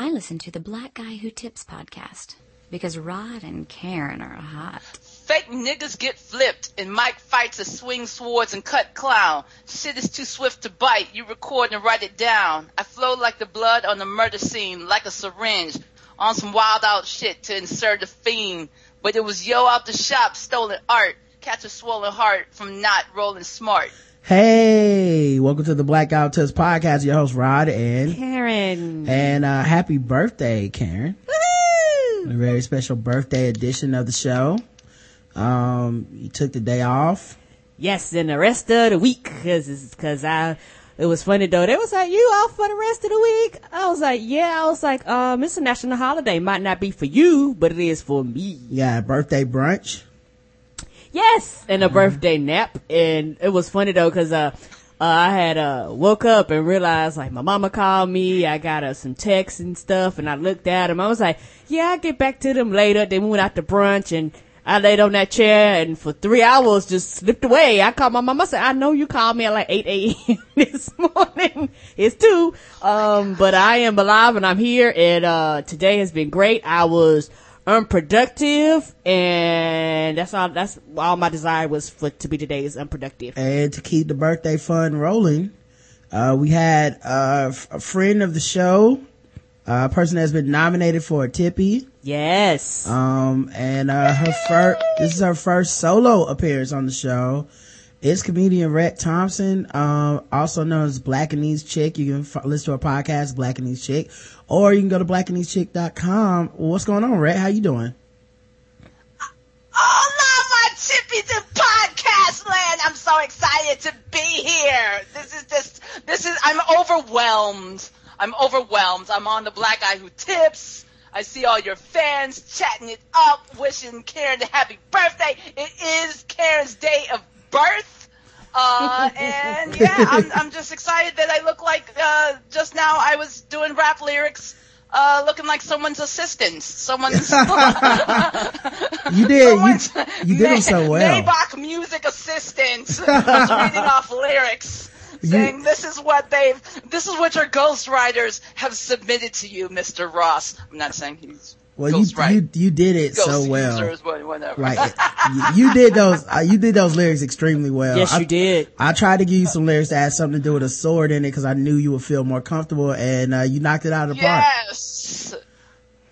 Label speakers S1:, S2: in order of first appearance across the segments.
S1: I listen to the Black Guy Who Tips podcast because Rod and Karen are hot.
S2: Fake niggas get flipped, and Mike fights a swing swords and cut clown. Shit is too swift to bite. You record and write it down. I flow like the blood on the murder scene, like a syringe, on some wild out shit to insert a fiend. But it was yo out the shop, stolen art. Catch a swollen heart from not rolling smart.
S3: Hey, welcome to the Black Guy Who Tips podcast. Your host Rod and
S4: Karen.
S3: And uh, happy birthday, Karen.
S4: Woo-hoo!
S3: A very special birthday edition of the show. Um, you took the day off.
S4: Yes, and the rest of the week, cause, cause I, it was funny though. They was like, you off for the rest of the week? I was like, yeah. I was like, um, it's a national holiday. Might not be for you, but it is for me.
S3: Yeah, birthday brunch.
S4: Yes, and a birthday nap. And it was funny though, cause, uh, uh, I had, uh, woke up and realized like my mama called me. I got uh, some texts and stuff and I looked at them. I was like, yeah, I'll get back to them later. Then we went out to brunch and I laid on that chair and for three hours just slipped away. I called my mama. I said, I know you called me at like 8 a.m. this morning. It's two. Um, but I am alive and I'm here and, uh, today has been great. I was, unproductive and that's all that's all my desire was for to be today is unproductive
S3: And to keep the birthday fun rolling, uh, we had uh, a friend of the show, uh, a person that's been nominated for a Tippy.
S4: yes
S3: Um, and uh, her first, this is her first solo appearance on the show. It's comedian Rhett Thompson, um, also known as Blackanese Chick. You can f- listen to our podcast, Blackanese Chick, or you can go to blackanesechick.com. What's going on, Rhett? How you doing?
S2: Oh, my chippies in podcast land. I'm so excited to be here. This is just, this is, I'm overwhelmed. I'm overwhelmed. I'm on the Black Guy Who Tips. I see all your fans chatting it up, wishing Karen a happy birthday. It is Karen's day of birth. Uh, and yeah, I'm, I'm just excited that I look like, uh, just now I was doing rap lyrics, uh, looking like someone's assistant. Someone's,
S3: You did, you,
S2: someone's
S3: you did them so well.
S2: Maybach music assistant was reading off lyrics. Saying this is what they've, this is what your ghostwriters have submitted to you, Mr. Ross. I'm not saying he's
S3: Well, you,
S2: ghostwriter.
S3: you, you did it
S2: Ghost
S3: so well.
S2: users, what- whatever.
S3: Like, you, you did those, uh, you did those lyrics extremely well.
S4: yes
S3: I-
S4: you did
S3: I tried to give you some lyrics that had something to do with a sword in it because I knew you would feel more comfortable and, uh, you knocked it out of the park.
S2: yes.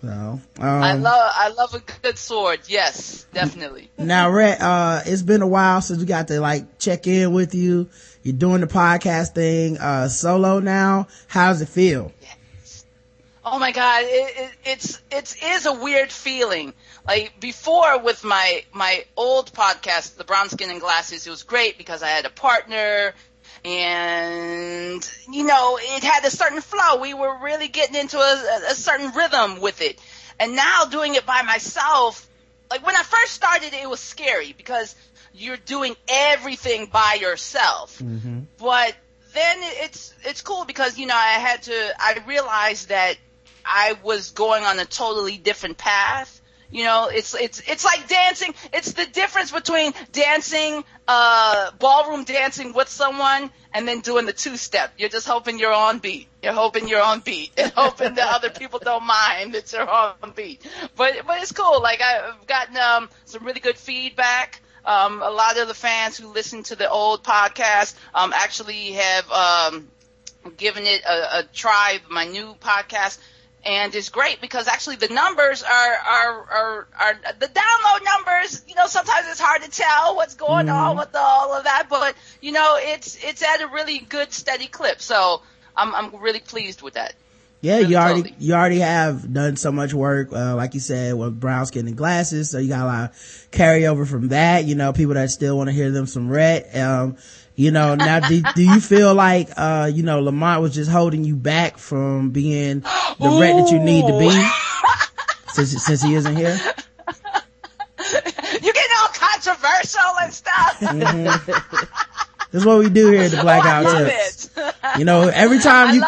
S3: So, um,
S2: I love, I love a good sword. Yes, definitely.
S3: now, Rhett, uh, it's been a while since we got to like check in with you. You're doing the podcast thing, uh, solo now. How does it feel?
S2: Oh my god, it, it, it's it is a weird feeling. Like before with my my old podcast, the Brown Skin and Glasses, it was great because I had a partner and you know it had a certain flow. We were really getting into a, a certain rhythm with it. And now doing it by myself, like when I first started, it was scary because you're doing everything by yourself. Mm-hmm. But then it's it's cool because you know I had to I realized that I was going on a totally different path. You know, it's it's it's like dancing. It's the difference between dancing, uh, ballroom dancing with someone and then doing the two step. You're just hoping you're on beat. You're hoping you're on beat and hoping that other people don't mind that you're on beat. But but it's cool. Like I've gotten um, some really good feedback. Um, a lot of the fans who listen to the old podcast um, actually have um, given it a, a try. My new podcast, and it's great because actually the numbers are are are, are the download numbers. You know, sometimes it's hard to tell what's going on with all of that, but you know, it's it's at a really good steady clip. So I'm I'm really pleased with that.
S3: Yeah,
S2: Really
S3: you already,
S2: totally.
S3: you already have done so much work, uh, like you said, with brown skin and glasses. So you got a lot of carryover from that, you know, people that still want to hear them some red. Um, you know, now do, do you feel like, uh, you know, Lamont was just holding you back from being the Rhett that you need to be? Since, since he isn't here?
S2: You getting all controversial and stuff.
S3: This is what we do here at the
S2: Black
S3: Guy
S2: Who
S3: Tips. You know, every time you,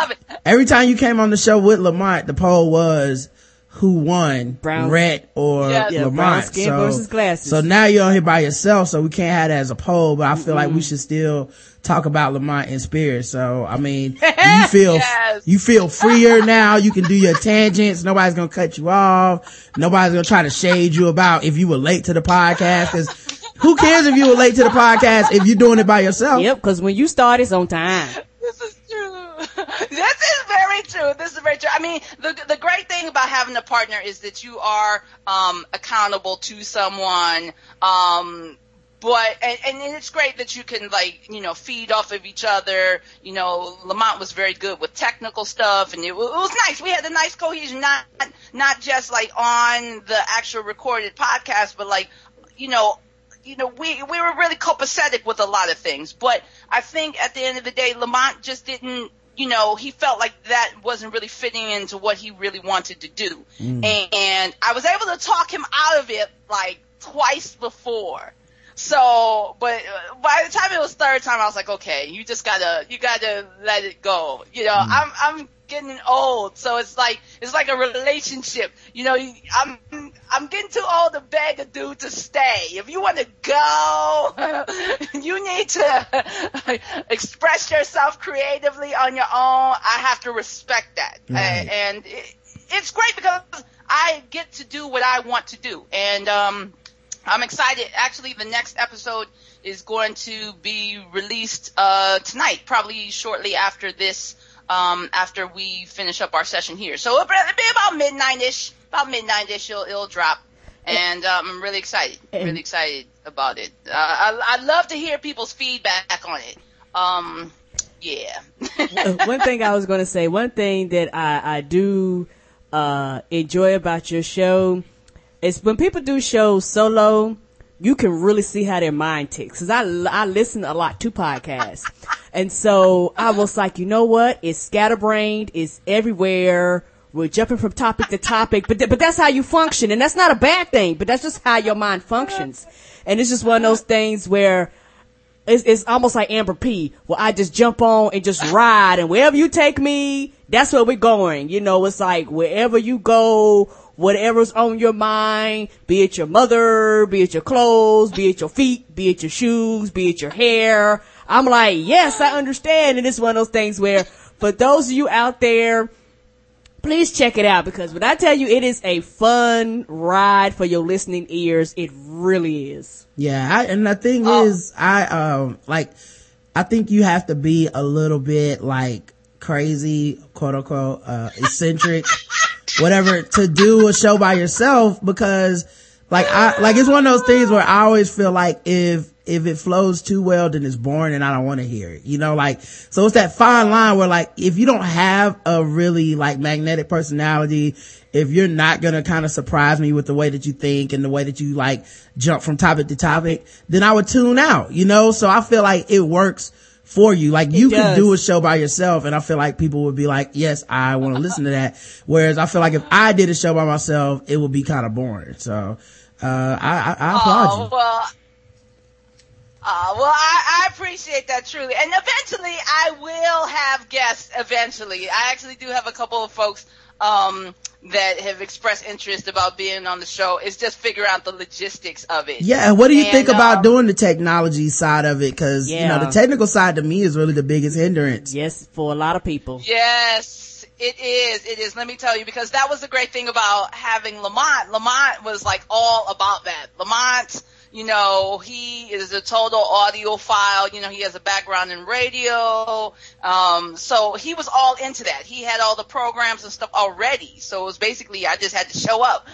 S3: every time you came on the show with Lamont, the poll was who won,
S4: Brown-
S3: Rhett or
S2: Yeah.
S3: Lamont.
S4: brown skin
S3: so,
S4: versus glasses.
S3: so now you're on here by yourself, so we can't have that as a poll, but I feel like we should still talk about Lamont in spirit. So, I mean, you feel,
S2: Yes.
S3: you feel freer now. You can do your tangents. Nobody's going to cut you off. Nobody's going to try to shade you about if you were late to the podcast. Cause who cares if you were late to the podcast if you're doing it by yourself?
S4: Yep, because when you start, it's on time.
S2: This is true. this is very true. This is very true. I mean, the the great thing about having a partner is that you are um, accountable to someone. Um, but and, and it's great that you can like you know feed off of each other. You know, Lamont was very good with technical stuff, and it, it was nice. We had a nice cohesion, not not just like on the actual recorded podcast, but like you know you know, we we were really copacetic with a lot of things, but I think at the end of the day, Lamont just didn't. You know, he felt like that wasn't really fitting into what he really wanted to do, and I was able to talk him out of it like twice before. So, but uh, by the time it was third time, I was like, okay, you just gotta, you gotta let it go. You know, I'm, I'm getting old, so it's like, it's like a relationship. You know, I'm, I'm getting too old to beg a dude to stay. If you want to go, you need to express yourself creatively on your own. I have to respect that,
S3: Right.
S2: and, it, it's great because I get to do what I want to do, and um. I'm excited. Actually, the next episode is going to be released uh, tonight, probably shortly after this, um, after we finish up our session here. So it'll be about midnight-ish, about midnight-ish it'll, it'll drop. And um, I'm really excited, really excited about it. Uh, I, I love to hear people's feedback on it. Um, yeah.
S4: One thing I was going to say, one thing that I, I do uh, enjoy about your show is when people do shows solo, you can really see how their mind ticks. Cause I, I listen a lot to podcasts. And so I was like, you know what? It's scatterbrained. It's everywhere. We're jumping from topic to topic, but, th- but that's how you function. And that's not a bad thing, but that's just how your mind functions. And it's just one of those things where it's, it's almost like Amber P, where I just jump on and just ride, and wherever you take me, that's where we're going. You know, it's like wherever you go, whatever's on your mind, be it your mother, be it your clothes, be it your feet, be it your shoes, be it your hair. I'm like, yes, I understand. And it's one of those things where, for those of you out there, please check it out because when I tell you it is a fun ride for your listening ears, it really is.
S3: Yeah, I, and the thing
S2: Oh.
S3: is, I um like, I think you have to be a little bit like crazy, quote unquote, uh, eccentric, whatever, to do a show by yourself because, like, I like it's one of those things where I always feel like if if it flows too well, then it's boring and I don't want to hear it. You know, like, so it's that fine line where like, if you don't have a really like magnetic personality, if you're not going to kind of surprise me with the way that you think and the way that you like jump from topic to topic, then I would tune out, you know? So I feel like it works for you. Like you can do a show by yourself and I feel like people would be like, yes, I want to listen to that. Whereas I feel like if I did a show by myself, it would be kind of boring. So, uh, I, I, I applaud
S2: Oh
S3: you.
S2: well. Uh, well, I, I appreciate that truly, and eventually I will have guests. Eventually, I actually do have a couple of folks um, that have expressed interest about being on the show. It's just figure out the logistics of it.
S3: Yeah, and what do you
S2: And,
S3: think about
S2: um,
S3: doing the technology side of it? Cause, you know, the technical side to me is really the biggest hindrance.
S4: Yes, for a lot of people.
S2: Yes, it is. It is. Let me tell you, because that was the great thing about having Lamont. Lamont was like all about that. Lamont, you know, he is a total audiophile. You know, he has a background in radio. Um, so he was all into that. He had all the programs and stuff already. So it was basically, I just had to show up.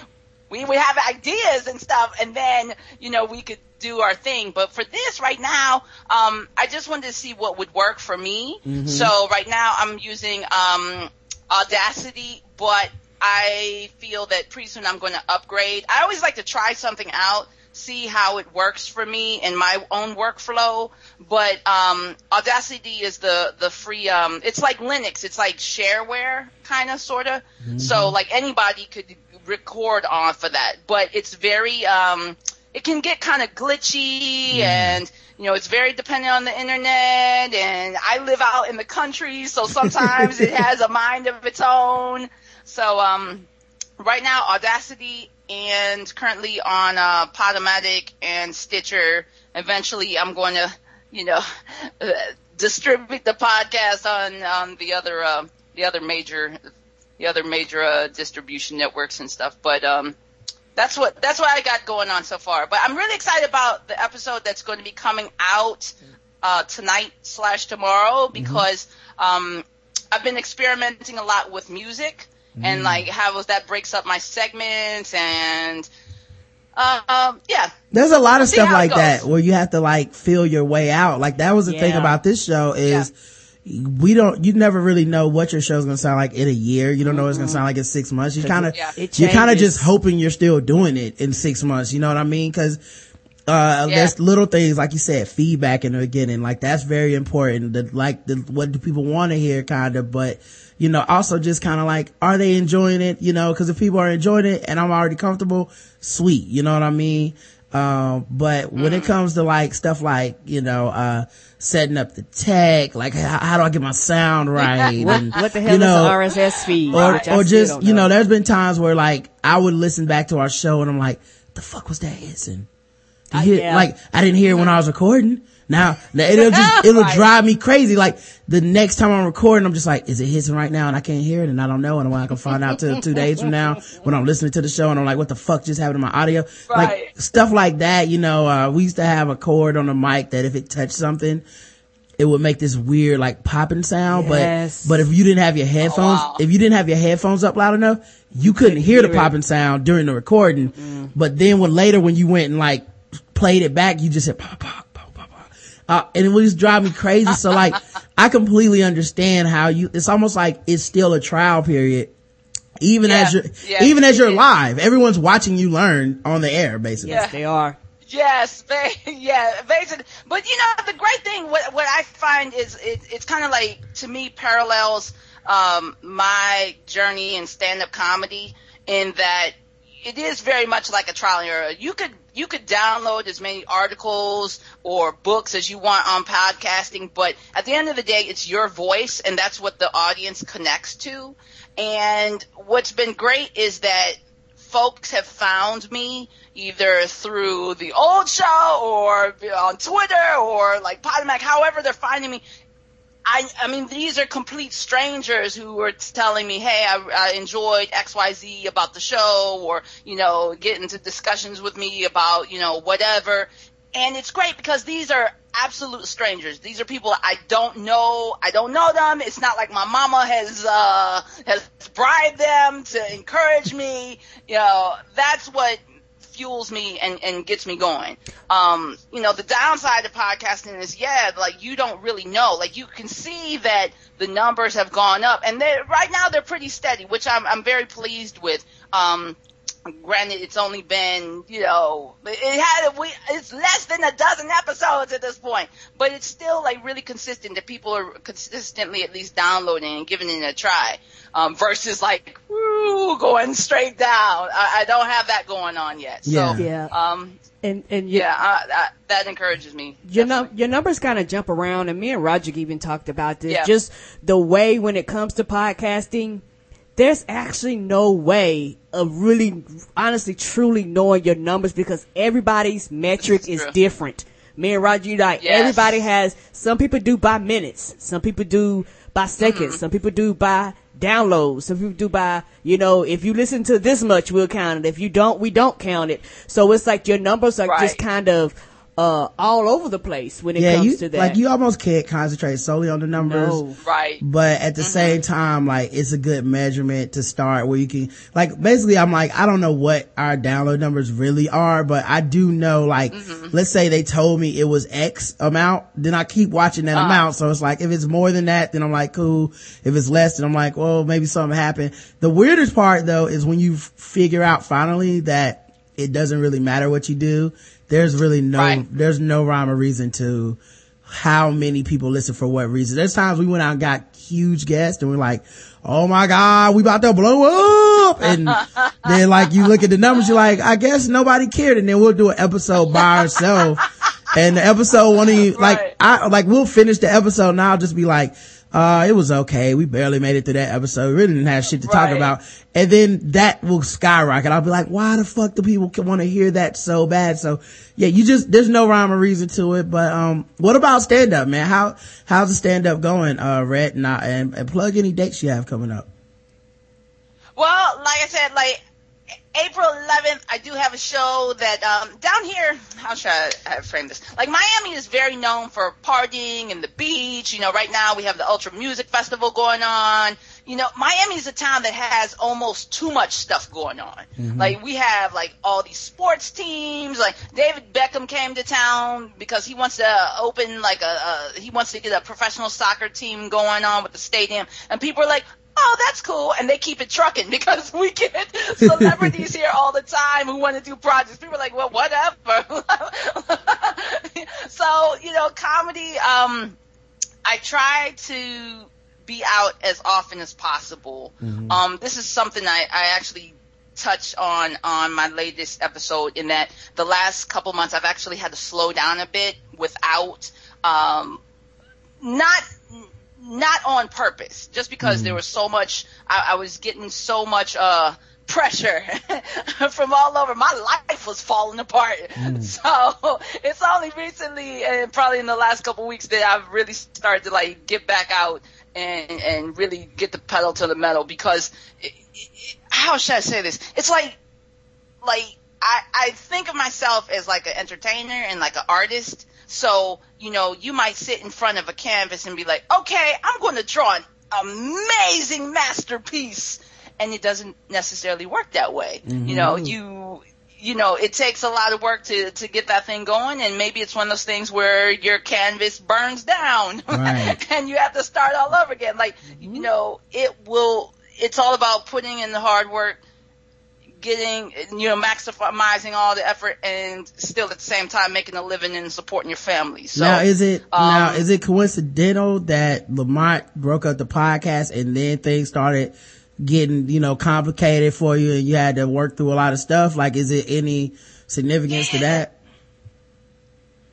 S2: We would have ideas and stuff, and then, you know, we could do our thing. But for this right now, um, I just wanted to see what would work for me. So right now I'm using, um, Audacity, but I feel that pretty soon I'm going to upgrade. I always like to try something out, see how it works for me in my own workflow. But um, Audacity is the the free. Um, it's like Linux. It's like shareware kind of sort of. So like anybody could record off of that, but it's very. Um, it can get kind of glitchy and you know it's very dependent on the internet and i live out in the country so sometimes it has a mind of its own so um right now audacity and currently on uh podomatic and stitcher eventually i'm going to you know, uh, distribute the podcast on on the other uh, the other major the other major uh, distribution networks and stuff. But um, that's what that's what I got going on so far. But I'm really excited about the episode that's going to be coming out uh, tonight slash tomorrow because um, I've been experimenting a lot with music and like how was that breaks up my segments and uh, um, yeah.
S3: There's a lot of
S2: See
S3: stuff like that where you have to like feel your way out. Like that was the thing about this show is we don't, you never really know what your show's gonna sound like in a year. You don't know what it's gonna sound like in six months. You kind of,
S2: Yeah.
S3: You're kind of just hoping you're still doing it in six months. You know what I mean? Cause, uh,
S2: Yeah.
S3: there's little things, like you said, feedback in the beginning. Like that's very important. The, like the, what do people want to hear kind of, but, you know, also just kind of like, are they enjoying it? You know, cause if people are enjoying it and I'm already comfortable, sweet. You know what I mean? Um, but when it comes to like stuff like, you know, uh, setting up the tech, like how, how do I get my sound right?
S4: What,
S3: and,
S4: what the hell
S3: you know,
S4: is an RSS feed?
S3: or, or just, you know,
S4: know.
S3: there's been times where like I would listen back to our show and I'm like, the fuck was that hissing?
S4: Uh, yeah.
S3: Like I didn't hear it when I was recording. Now, now it'll just, it'll
S4: Right.
S3: drive me crazy. Like the next time I'm recording, I'm just like, is it hissing right now? And I can't hear it and I don't know. And I can find out till two days from now when I'm listening to the show and I'm like, what the fuck just happened to my audio? Like stuff like that, you know, uh, we used to have a cord on the mic that if it touched something, it would make this weird like popping sound.
S4: Yes.
S3: But, but if you didn't have your headphones,
S2: wow.
S3: if you didn't have your headphones up loud enough, you couldn't hear the
S4: hear it.
S3: popping sound during the recording. But then when later when you went and like played it back, you just said pop, pop. Uh, and it was just drive me crazy. So like, I completely understand how you, it's almost like it's still a trial period. Even
S2: Yeah.
S3: as you're,
S2: Yeah.
S3: even as you're
S2: Yeah.
S3: live, everyone's watching you learn on the air, basically.
S4: Yes, they are.
S2: Yes, ba- yeah, basically. But you know, the great thing, what what I find is it, it's kind of like to me parallels um, my journey in stand up comedy in that it is very much like a trial and error. You could you could download as many articles or books as you want on podcasting, but at the end of the day, it's your voice, and that's what the audience connects to. And what's been great is that folks have found me either through the old show or on Twitter or like Podomatic, however they're finding me. I, I mean, these are complete strangers who were telling me, hey, I, I enjoyed XYZ about the show or, you know, get into discussions with me about, you know, whatever. And it's great because these are absolute strangers. These are people I don't know. I don't know them. It's not like my mama has, uh, has bribed them to encourage me. You know, that's what fuels me and, and gets me going. Um, you know, the downside of podcasting is, yeah, like you don't really know. Like you can see that the numbers have gone up and they're, right now they're pretty steady, which I'm, I'm very pleased with. Um, granted, it's only been, you know, it had, we, it's less than a dozen episodes at this point, but it's still like really consistent that people are consistently at least downloading and giving it a try. Um, versus like, woo, going straight down. I, I don't have that going on yet. So,
S3: Yeah.
S4: Yeah.
S2: um,
S4: And and you,
S2: yeah, I, I, that encourages me.
S4: your num- your numbers kind of jump around, and me and Roger even talked about this.
S2: Yeah.
S4: Just the way when it comes to podcasting, there's actually no way of really, honestly, truly knowing your numbers because everybody's metric
S2: is
S4: different. Me and Roger, you like
S2: Yes.
S4: everybody has. Some people do by minutes. Some people do by seconds.
S2: Mm-hmm.
S4: Some people do by downloads. Some people do by, you know, if you listen to this much, we'll count it. If you don't, we don't count it. So it's like your numbers are just kind of uh all over the place when it
S3: yeah,
S4: comes
S3: you,
S4: to that.
S3: like you almost can't concentrate solely on the numbers.
S4: No.
S2: Right.
S3: But at the mm-hmm. same time, like it's a good measurement to start where you can, like basically I'm like, I don't know what our download numbers really are, but I do know like, mm-hmm. let's say they told me it was X amount, then I keep watching that ah. amount. So it's like, if it's more than that, then I'm like, cool. If it's less, then I'm like, well, maybe something happened. The weirdest part though is when you figure out finally that it doesn't really matter what you do. There's really no,
S2: Right.
S3: there's no rhyme or reason to how many people listen for what reason. There's times we went out and got huge guests and we're like, oh my God, we about to blow up. And then like you look at the numbers, you're like, I guess nobody cared. And then we'll do an episode by ourselves. And the episode won't even,
S2: Right.
S3: like, I, like we'll finish the episode and I'll just be like, uh, it was okay. We barely made it through that episode. We really didn't have shit to talk
S2: Right.
S3: about. And then that will skyrocket. I'll be like, why the fuck do people want to hear that so bad? So yeah, you just, there's no rhyme or reason to it. But, um, what about stand up, man? How, how's the stand up going, uh, Rhett? And, I- and, and plug any dates you have coming up.
S2: Well, like I said, like April 11th, I do have a show that um, down here. How should I, I frame this? Like Miami is very known for partying and the beach. You know, right now we have the Ultra Music Festival going on. You know, Miami is a town that has almost too much stuff going on. Like we have like all these sports teams. Like David Beckham came to town because he wants to open like a, a he wants to get a professional soccer team going on with the stadium, and people are like, oh, that's cool. And they keep it trucking because we get celebrities here all the time who want to do projects. People are like, well, whatever. so, you know, comedy, um, I try to be out as often as possible. Um, this is something I, I actually touch on on my latest episode in that the last couple months I've actually had to slow down a bit without um, not not on purpose, just because there was so much. I, I was getting so much uh, pressure from all over. My life was falling apart. So it's only recently, and probably in the last couple weeks, that I've really started to like get back out and and really get the pedal to the metal. Because it, it, how should I say this? It's like like I, I think of myself as like an entertainer and like an artist. So, you know, you might sit in front of a canvas and be like, okay, I'm going to draw an amazing masterpiece. And it doesn't necessarily work that way. You know, mm-hmm. you, you know, it takes a lot of work to, to get that thing going. And maybe it's one of those things where your canvas burns down
S3: Right.
S2: and you have to start all over again. Like, you mm-hmm. know, it will, it's all about putting in the hard work getting you know maximizing all the effort and still at the same time making a living and supporting your family. So
S3: now is it now
S2: um,
S3: is it coincidental that Lamont broke up the podcast and then things started getting you know complicated for you and you had to work through a lot of stuff? Like is it any significance to that?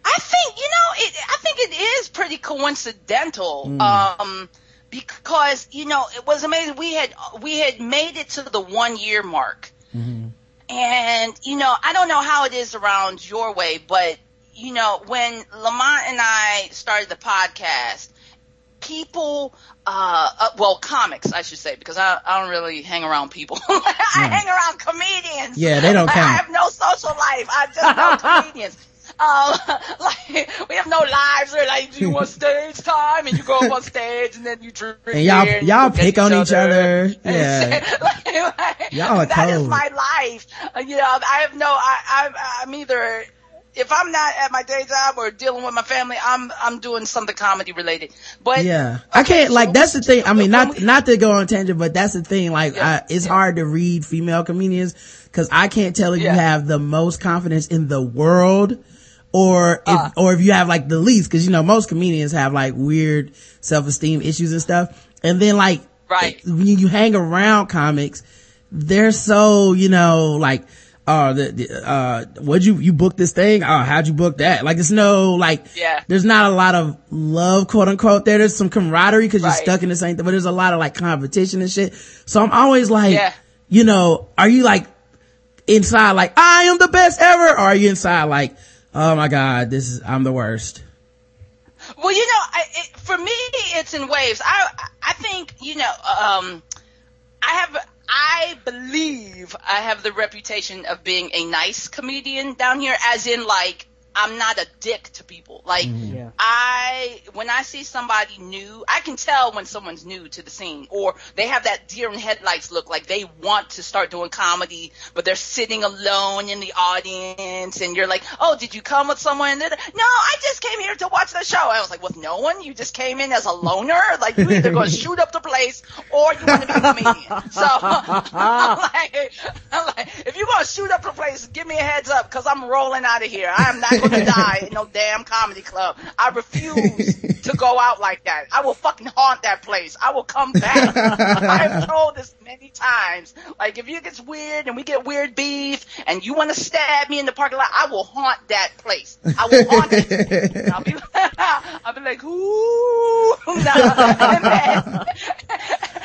S2: I think you know it I think it is pretty coincidental um because you know it was amazing. We had we had made it to the 1 year mark And, you know, I don't know how it is around your way, but, you know, when Lamont and I started the podcast, people, uh, uh well, comics, I should say, because I, I don't really hang around people. I hang around comedians.
S3: Yeah, they don't
S2: I have no social life. I just know comedians. Um, like we have no lives. We're like, do you want stage time? And you go up on stage, and then you drink
S3: And y'all-
S2: and
S3: y'all pick on each other.
S2: and
S3: Yeah.
S2: like, like,
S3: Y'all are
S2: that is
S3: cold.
S2: my life. Uh, you know, I have no. I, I I'm either if I'm not at my day job or dealing with my family, I'm I'm doing something comedy related. But
S3: yeah i can't like
S2: so-
S3: that's the thing i mean not not to go on tangent but that's the thing like
S2: Yeah,
S3: I, it's
S2: yeah.
S3: hard to read female comedians because i can't tell if
S2: Yeah.
S3: you have the most confidence in the world or if
S2: Uh.
S3: or if you have like the least because you know most comedians have like weird self-esteem issues and stuff and then like
S2: Right.
S3: when you hang around comics they're so you know like uh the, the uh what'd you you book this thing oh how'd you book that like there's no like
S2: Yeah.
S3: there's not a lot of love quote unquote there there's some camaraderie because you're stuck in the same thing but there's a lot of like competition and shit so i'm always like
S2: Yeah.
S3: you know are you like inside like i am the best ever or are you inside like oh my god this is i'm the worst
S2: Well, you know, I, it, for me, it's in waves. I I think you know, um, I have. I believe I have the reputation of being a nice comedian down here, as in like I'm not a dick to people. Like mm-hmm.
S4: Yeah.
S2: I, when I see somebody new, I can tell when someone's new to the scene, or they have that deer in headlights look, like they want to start doing comedy, but they're sitting alone in the audience, and you're like, "Oh, did you come with someone?" And no, I just came here to watch the show. I was like, "With no one? You just came in as a loner? Like you either going to shoot up the place, or you want to be a comedian?" So, like, I'm like, if you're gonna shoot up the place, give me a heads up, cause I'm rolling out of here. I am not gonna die in no damn comedy club. I refuse to go out like that. I will fucking haunt that place. I will come back. I have told this many times. Like, if it gets weird and we get weird beef and you want to stab me in the parking lot, I will haunt that place. I will haunt it. I'll be, I'll be like, ooh, no.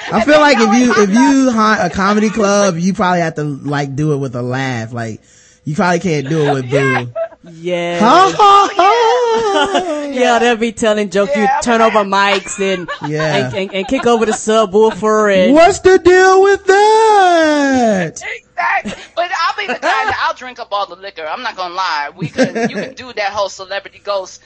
S3: I feel like if you if you haunt a comedy club, you probably have to like do it with a laugh. Like you probably can't do it with boo.
S4: Yeah.
S3: Ha ha ha.
S4: yeah, they'll be telling jokes.
S2: Yeah,
S4: you turn
S2: but-
S4: over mics and,
S3: Yeah.
S4: and, and, and kick over the subwoofer and
S3: What's the deal with that?
S2: Exactly. But I'll be the guy that I'll drink up all the liquor. I'm not gonna lie. We could you can do that whole celebrity ghost.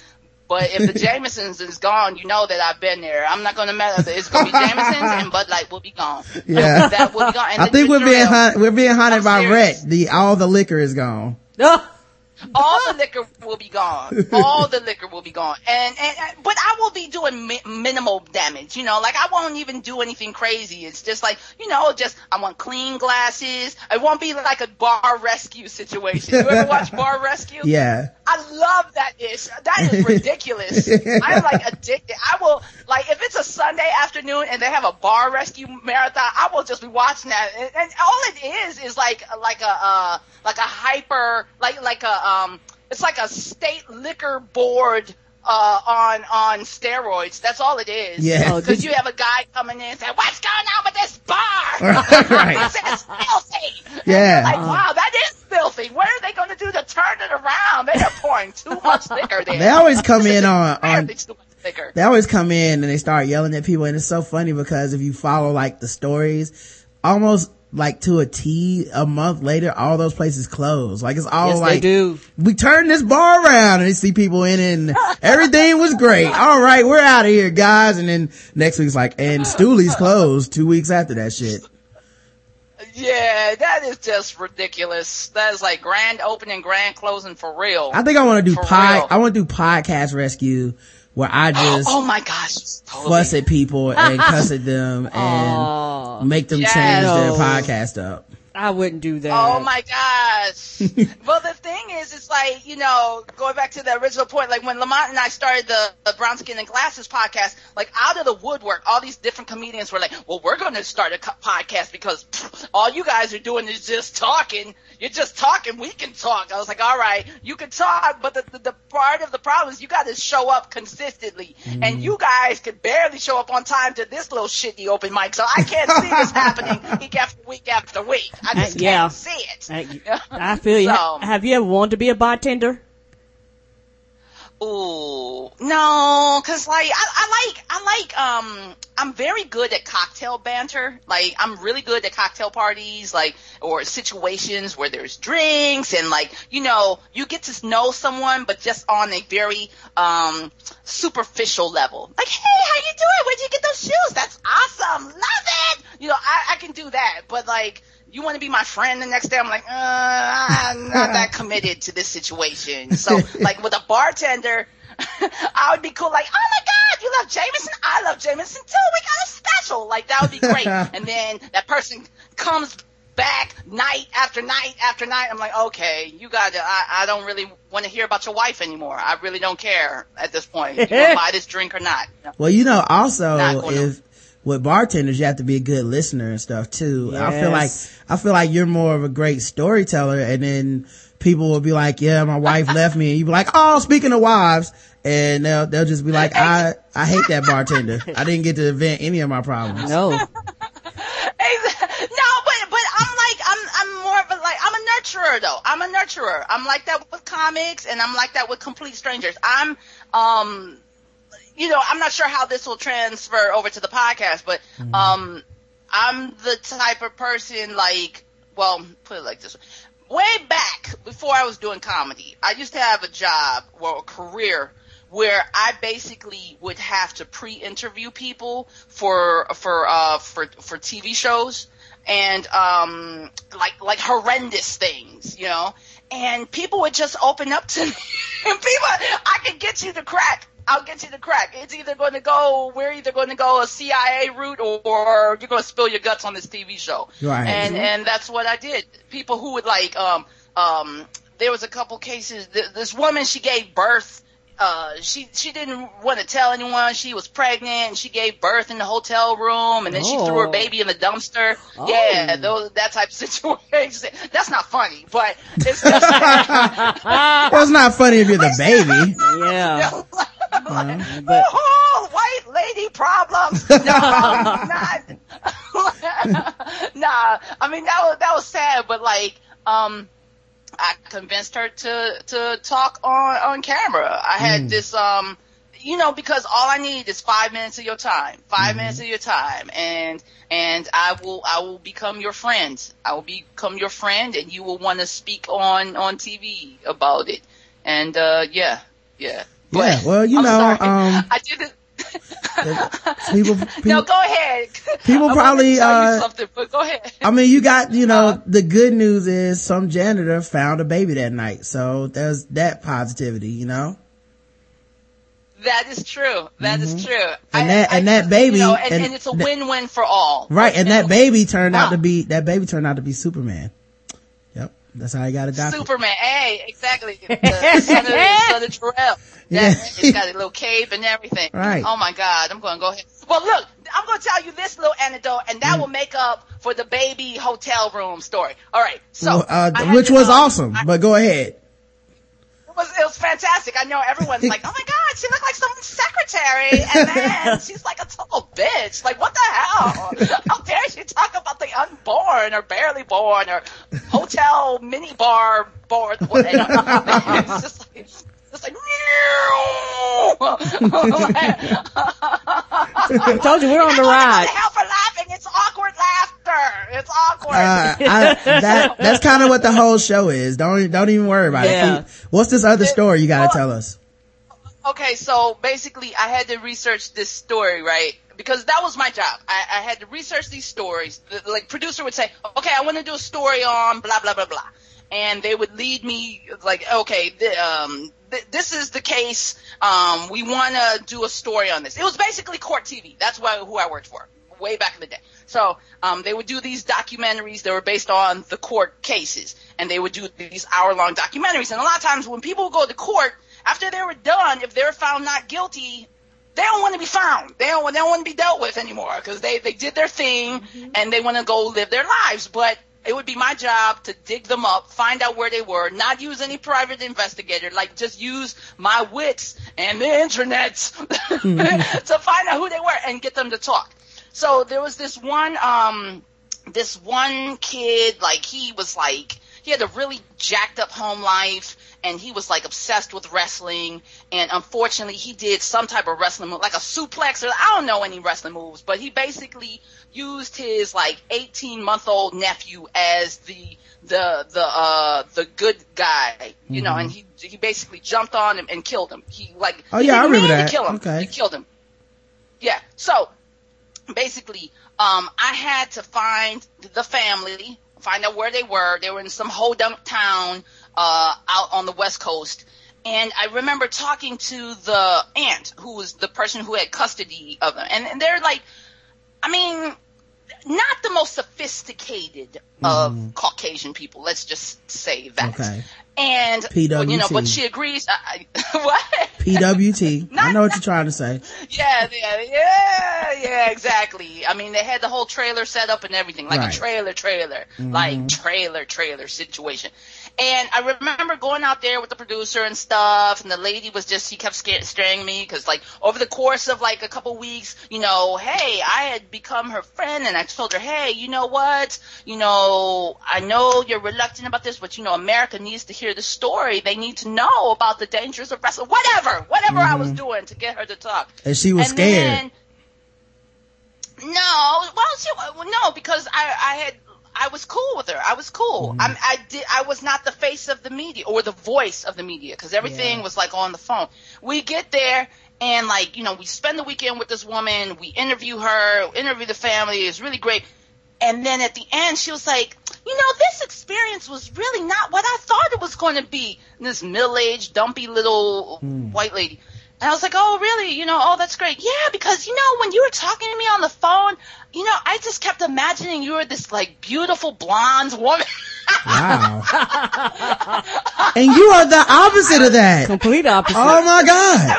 S2: But if the Jamesons is gone, you know that I've been there. I'm not gonna matter. It's gonna be Jamesons and Bud Light will be gone.
S3: Yeah.
S2: that will be gone. And
S3: I think we're being
S2: ale,
S3: hunt, we're being haunted
S2: I'm
S3: by
S2: serious.
S3: Rhett. The all the liquor is gone.
S2: All the liquor will be gone. All the liquor will be gone. And, and, and- but I will be doing mi- minimal damage, you know, like I won't even do anything crazy. It's just like, you know, just, I want clean glasses. It won't be like a bar rescue situation. You ever watch Bar Rescue?
S3: Yeah.
S2: I love that ish. That is ridiculous. I'm like addicted. I will like if it's a Sunday afternoon and they have a bar rescue marathon, I will just be watching that. And, and all it is is like like a uh, like a hyper like like a um it's like a state liquor board uh on on steroids. That's all it is.
S3: Yeah.
S4: Oh,
S2: Because
S4: did
S2: you have a guy coming in and saying, "What's going on with this bar?"
S3: Right.
S2: This is filthy.
S3: Yeah.
S2: you're like, wow, that is filthy. What are they going to do to turn it around? They are pouring too much liquor there.
S3: They always come in on, on
S2: Apparently too much liquor.
S3: they always come in and they start yelling at people and it's so funny because if you follow like the stories almost like to a T a month later all those places close like it's all
S4: yes,
S3: like
S4: do.
S3: we turned this bar around and they see people in it and everything was great all right we're out of here guys and then next week's like and Stooley's closed two weeks after that shit
S2: Yeah, that is just ridiculous. That is like grand opening, grand closing for real.
S3: I think I want to do pod
S2: real.
S3: I want to do podcast rescue where I just
S2: oh my gosh. Totally.
S3: fuss at people and cuss at them and
S4: Aw,
S3: make them change their podcast up
S4: I wouldn't do that.
S2: Oh my gosh. well, the thing is, it's like, you know, going back to the original point, like when Lamont and I started the, the Brown Skin and Glasses podcast, like out of the woodwork, all these different comedians were like, well, we're going to start a co- podcast because pff, all you guys are doing is just talking. You're just talking. We can talk. I was like, all right, you can talk, but the, the, the part of the problem is you got to show up consistently. Mm. And you guys could barely show up on time to this little shitty open mic. So I can't see this happening week after week after week. I just
S4: Uh, yeah.
S2: can't see it.
S4: I, I feel you.
S2: So-
S4: Have you ever wanted to be a bartender?
S2: Ooh, no, cause like I, I like I like um I'm very good at cocktail banter. Like I'm really good at cocktail parties, like or situations where there's drinks and like you know you get to know someone, but just on a very um superficial level. Like, hey, how you doing? Where'd you get those shoes? That's awesome, love it. You know, I, I can do that, but like. You want to be my friend the next day? I'm like, uh, I'm not that committed to this situation. So, like with a bartender, I would be cool. Like, oh my god, you love Jameson? I love Jameson too. We got a special. Like that would be great. and then that person comes back night after night after night. I'm like, okay, you got to. I, I don't really want to hear about your wife anymore. I really don't care at this point. You buy this drink or not?
S3: Well, you know, also if with bartenders, you have to be a good listener and stuff too. I feel like I feel like you're more of a great storyteller, and then people will be like, "Yeah, my wife left me," and you be like, "Oh, speaking of wives," and they'll they'll just be like, "I I hate that bartender. I didn't get to vent any of my problems."
S4: No.
S2: no, but but I'm like I'm I'm more of a like I'm a nurturer though. I'm a nurturer. I'm like that with comics and I'm like that with complete strangers. I'm um you know, I'm not sure how this will transfer over to the podcast, but um I'm the type of person like well, put it like this. Way back before I was doing comedy, I used to have a job or a career where I basically would have to pre-interview people for for uh for for TV shows and um like like horrendous things, you know. And people would just open up to me. And people I could get you to crack I'll get you the crack. It's either going to go, we're either going to go a CIA route or, or you're going to spill your guts on this TV show.
S3: Right.
S2: And, and that's what I did. People who would like, um, um, there was a couple cases, th- this woman, she gave birth, uh, she, she didn't want to tell anyone she was pregnant and she gave birth in the hotel room and then she threw her
S4: Oh.
S2: baby in the dumpster.
S4: Oh.
S2: Yeah, those, that type of situation. That's not funny, but it's just,
S3: well, it's not funny if you're the baby.
S4: Yeah.
S3: Uh-huh.
S4: But
S2: oh, white lady problems. No, not. nah, I mean that was that was sad, but like, um, I convinced her to to talk on on camera. I had this um. You know, because all I need is five minutes of your time, 5 minutes of your time, and and I will I will become your friend. I will become your friend, and you will want to speak on on TV about it. And uh yeah, yeah.
S3: Yeah, well, you
S2: I'm
S3: know, um,
S2: I didn't.
S3: people,
S2: no, go ahead.
S3: people
S2: I
S3: probably, uh,
S2: you something, but go ahead.
S3: I mean, you got, you know,
S2: Uh,
S3: the good news is some janitor found a baby that night. So there's that positivity, you know?
S2: That is true. That is true.
S3: Mm-hmm. And that- and that baby-
S2: you know, and,
S3: and
S2: and it's a
S3: that-
S2: win-win for all.
S3: Right. And that baby turned out to be, that baby turned out to be Superman. Yep. That's how he got adopted.
S2: Superman. Hey, exactly. The son of, son of Terrell.
S3: Yeah.
S2: That, it's got a little cape and everything.
S3: Right.
S2: Oh my God. I'm going to go ahead. Well, look, I'm going to tell you this little anecdote and
S3: Mm.
S2: that will make up for the baby hotel room story. All right. So,
S3: Well, uh, which was
S2: um,
S3: awesome,
S2: I-
S3: but go ahead.
S2: It was, it was fantastic. I know everyone's like, oh my god, she looked like someone's secretary, and then she's like a total bitch. Like, what the hell? How dare she talk about the unborn or barely born or hotel mini bar board? What, you know, it's just like, just like,
S4: I told you we're on the ride.
S2: don't know for laughing. It's awkward laughter. It's awkward.
S3: Uh, I, that, that's kind of what the whole show is. Don't, don't even worry about
S4: Yeah.
S3: it. What's this other story you gotta
S2: well-
S3: tell us?
S2: okay, so basically I had to research this story, right? Because that was my job. I, I had to research these stories. The, like producer would say, okay, I want to do a story on blah, blah, blah, blah. And they would lead me like, okay, th- um, th- this is the case. Um, we want to do a story on this. It was basically court TV. That's why, who I worked for way back in the day. So, um, they would do these documentaries that were based on the court cases. And they would do these hour long documentaries. And a lot of times when people would go to court, after they were done, if they were found not guilty, they don't want to be found. They don't, they don't want to be dealt with anymore because they, they did their thing and they want to go live their lives. But it would be my job to dig them up, find out where they were, not use any private investigator, like just use my wits and the internet to find out who they were and get them to talk. So there was this one, um, this one kid, like he was like, he had a really jacked up home life and he was like obsessed with wrestling and unfortunately he did some type of wrestling move, like a suplex or I don't know any wrestling moves, but he basically used his like 18 month old nephew as the, the, the, uh, the good guy, you know, and he, he basically jumped on him and killed him. He like,
S3: Oh, yeah, I remember that.
S2: to kill him.
S3: Okay.
S2: He killed him. Yeah. So basically, um, I had to find the family, find out where they were. They were in some hodunk town, uh, out on the west coast. And I remember talking to the aunt, who was the person who had custody of them. And, and they're like, I mean, not the most sophisticated of Caucasian people. Let's just say that.
S3: Mm-hmm. Okay.
S2: And, you know, but she agrees. I, what?
S3: PWT. I know what you're trying to say.
S2: Yeah, yeah, yeah, yeah, exactly. I mean, they had the whole trailer set up and everything, like
S3: Right. Mm-hmm.
S2: a trailer, trailer, like trailer, trailer situation. And I remember going out there with the producer and stuff, and the lady was just, she kept sca- staring me because, like, over the course of like a couple weeks, you know, hey, I had become her friend, and I told her, hey, you know what, you know, I know you're reluctant about this, but you know, America needs to hear the story. They need to know about the dangers of wrestling, whatever, whatever I was mm-hmm. doing to get her to talk.
S3: And she was
S2: And
S3: scared.
S2: then- no, well, she, well, no, because I, I had, I was cool with her. I was cool.
S3: Mm-hmm.
S2: I'm, I did, I was not the face of the media or the voice of the media because everything
S3: Yeah.
S2: was like on the phone. We get there and like, you know, we spend the weekend with this woman. We interview her, interview the family. It's really great. And then at the end, she was like, you know, this experience was really not what I thought it was going to be. And this middle-aged, dumpy little
S3: Hmm.
S2: white lady. And I was like, oh, really? You know, oh, that's great. Yeah, because, you know, when you were talking to me on the phone, you know, I just kept imagining you were this, like, beautiful blonde woman.
S3: Wow. and you are the opposite of that.
S4: Complete opposite.
S3: Oh my God.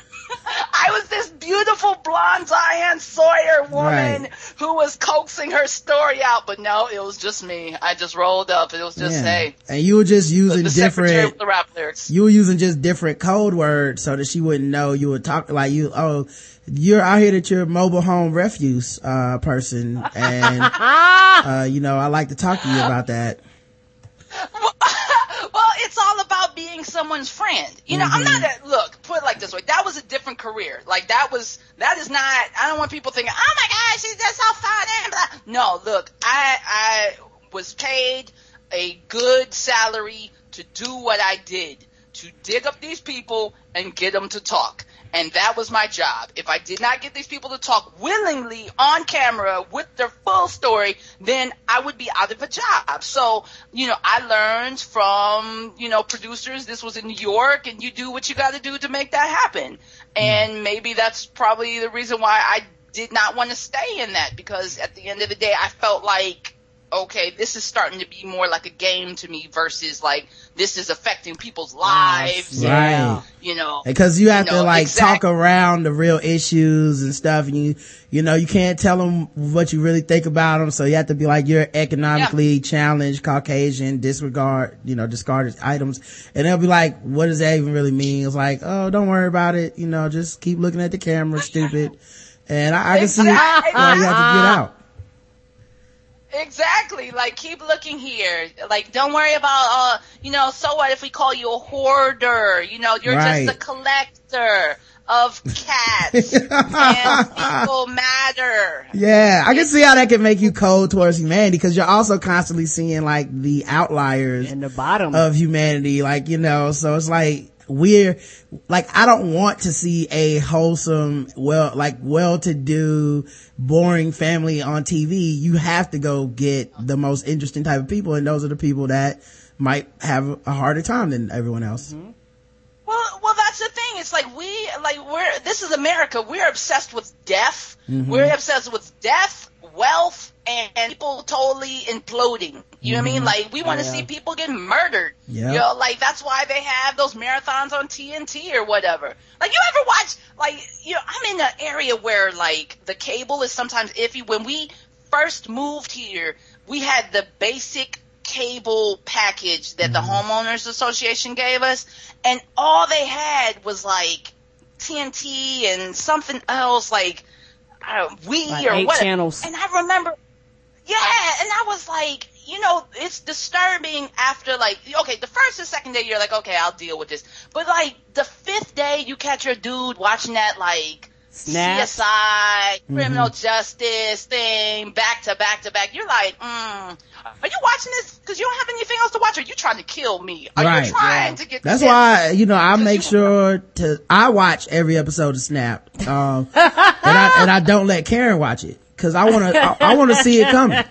S2: I was this beautiful blonde Diane Sawyer woman
S3: Right.
S2: who was coaxing her story out, but no, it was just me. I just rolled up. It was just,
S3: Yeah.
S2: hey,
S3: And you were just using
S2: the secretary
S3: different,
S2: the rap lyrics.
S3: you were using just different code words so that she wouldn't know you were talking like you, oh, you're out here that you're a mobile home refuse, uh, person. And, uh, you know, I like to talk to you about that.
S2: well, it's all about being someone's friend. You know, I'm not
S3: Mm-hmm.
S2: a, look, put it like this way. That was a different career. Like that was, that is not, I don't want people thinking, oh my gosh, she's just so fun and blah. No, look, I, I was paid a good salary to do what I did, to dig up these people and get them to talk. And that was my job. If I did not get these people to talk willingly on camera with their full story, then I would be out of a job. So, you know, I learned from, you know, producers, this was in New York and you do what you gotta do to make that happen. Mm-hmm. And maybe that's probably the reason why I did not want to stay in that because at the end of the day, I felt like, okay, this is starting to be more like a game to me versus like, this is affecting people's lives.
S4: Yeah.
S3: Right.
S2: You know,
S3: Because you have
S2: You
S3: to like
S2: exact-
S3: talk around the real issues and stuff and you, you know, you can't tell them what you really think about them. So you have to be like, you're economically challenged, Caucasian, disregard, you know, discarded items. And they'll be like, what does that even really mean? It's like, oh, don't worry about it. You know, just keep looking at the camera, stupid. And I, I can see
S2: Exactly.
S3: why you have to get out.
S2: Exactly. Like, keep looking here. Like, don't worry about, uh, you know, so what if we call you a hoarder? You know, you're
S3: Right.
S2: just a collector of cats and people matter.
S3: Yeah, I can see how that can make you cold towards humanity because you're also constantly seeing like the outliers
S4: In the bottom.
S3: of humanity, like, you know, so it's like we're, like, I don't want to see a wholesome, well, like well-to-do, boring family on TV. You have to go get the most interesting type of people and those are the people that might have a harder time than everyone else. Mm-hmm.
S2: Well, well, that's the thing. It's like we, like we're, this is America. We're obsessed with death. Mm-hmm. We're obsessed with death, wealth, and, people totally imploding. You know what I mean? Mm-hmm. Like we want to
S4: Yeah.
S2: see people get murdered.
S3: Yeah.
S2: You know, like that's why they have those marathons on TNT or whatever. Like you ever watch, like, you know, I'm in an area where like the cable is sometimes iffy. When we first moved here, we had the basic cable package that the mm-hmm. homeowners association gave us and all they had was like TNT and something else like uh, we
S4: Like
S2: or what
S4: channels.
S2: and I remember yeah and I was like you know it's disturbing after like okay the first and second day you're like okay I'll deal with this but like the fifth day you catch your dude watching that like
S4: Snap.
S2: CSI, criminal justice thing, back to back to back. You're like, mm, are you watching this because you don't have anything else to watch? Are you trying to kill me? Are
S3: Right,
S2: you trying
S4: yeah.
S2: to get?
S3: That's why, you know, I make sure to, I watch every episode of Snap. Um, and I, and I don't let Karen watch it. Cause I wanna, I, I wanna see it coming.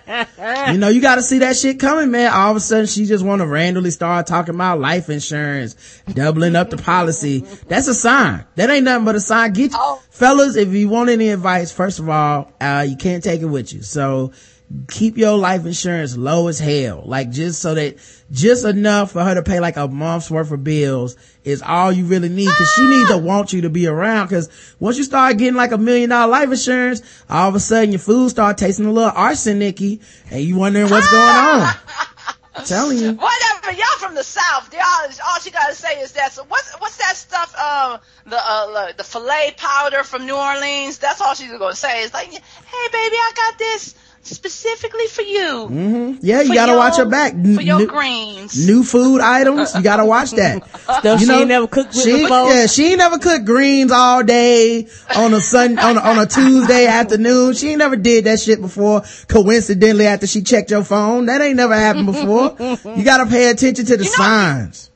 S3: You know, you gotta see that shit coming, man. All of a sudden she just wanna randomly start talking about life insurance, doubling up the policy. That's a sign. That ain't nothing but a sign. Get,
S2: Oh.
S3: fellas, if you want any advice, first of all, uh, you can't take it with you. So, keep your life insurance low as hell. Like just so that, just enough for her to pay like a month's worth of bills is all you really need. Cause she needs to want you to be around. Cause once you start getting like a million dollar life insurance, all of a sudden your food start tasting a little arsenicky and you wondering what's going on. I'm telling you.
S2: Whatever, y'all from the south. Y'all, all she gotta say is that. So what's what's that stuff? Um, the uh, the filé powder from New Orleans. That's all she's gonna say. Is like, hey baby, I got this specifically for you. Mm-hmm.
S3: Yeah, you
S2: For
S3: gotta
S2: your-
S3: watch her back.
S2: for your
S3: New-
S2: greens.
S3: New food items, you gotta watch that.
S4: Stuff
S3: You
S4: she
S3: know,
S4: ain't never cooked with
S3: she,
S4: before.
S3: Yeah, she ain't never cooked greens all day on a sun, on a, on a Tuesday afternoon. She ain't never did that shit before. Coincidentally, after she checked your phone, that ain't never happened before. you gotta pay attention to the signs.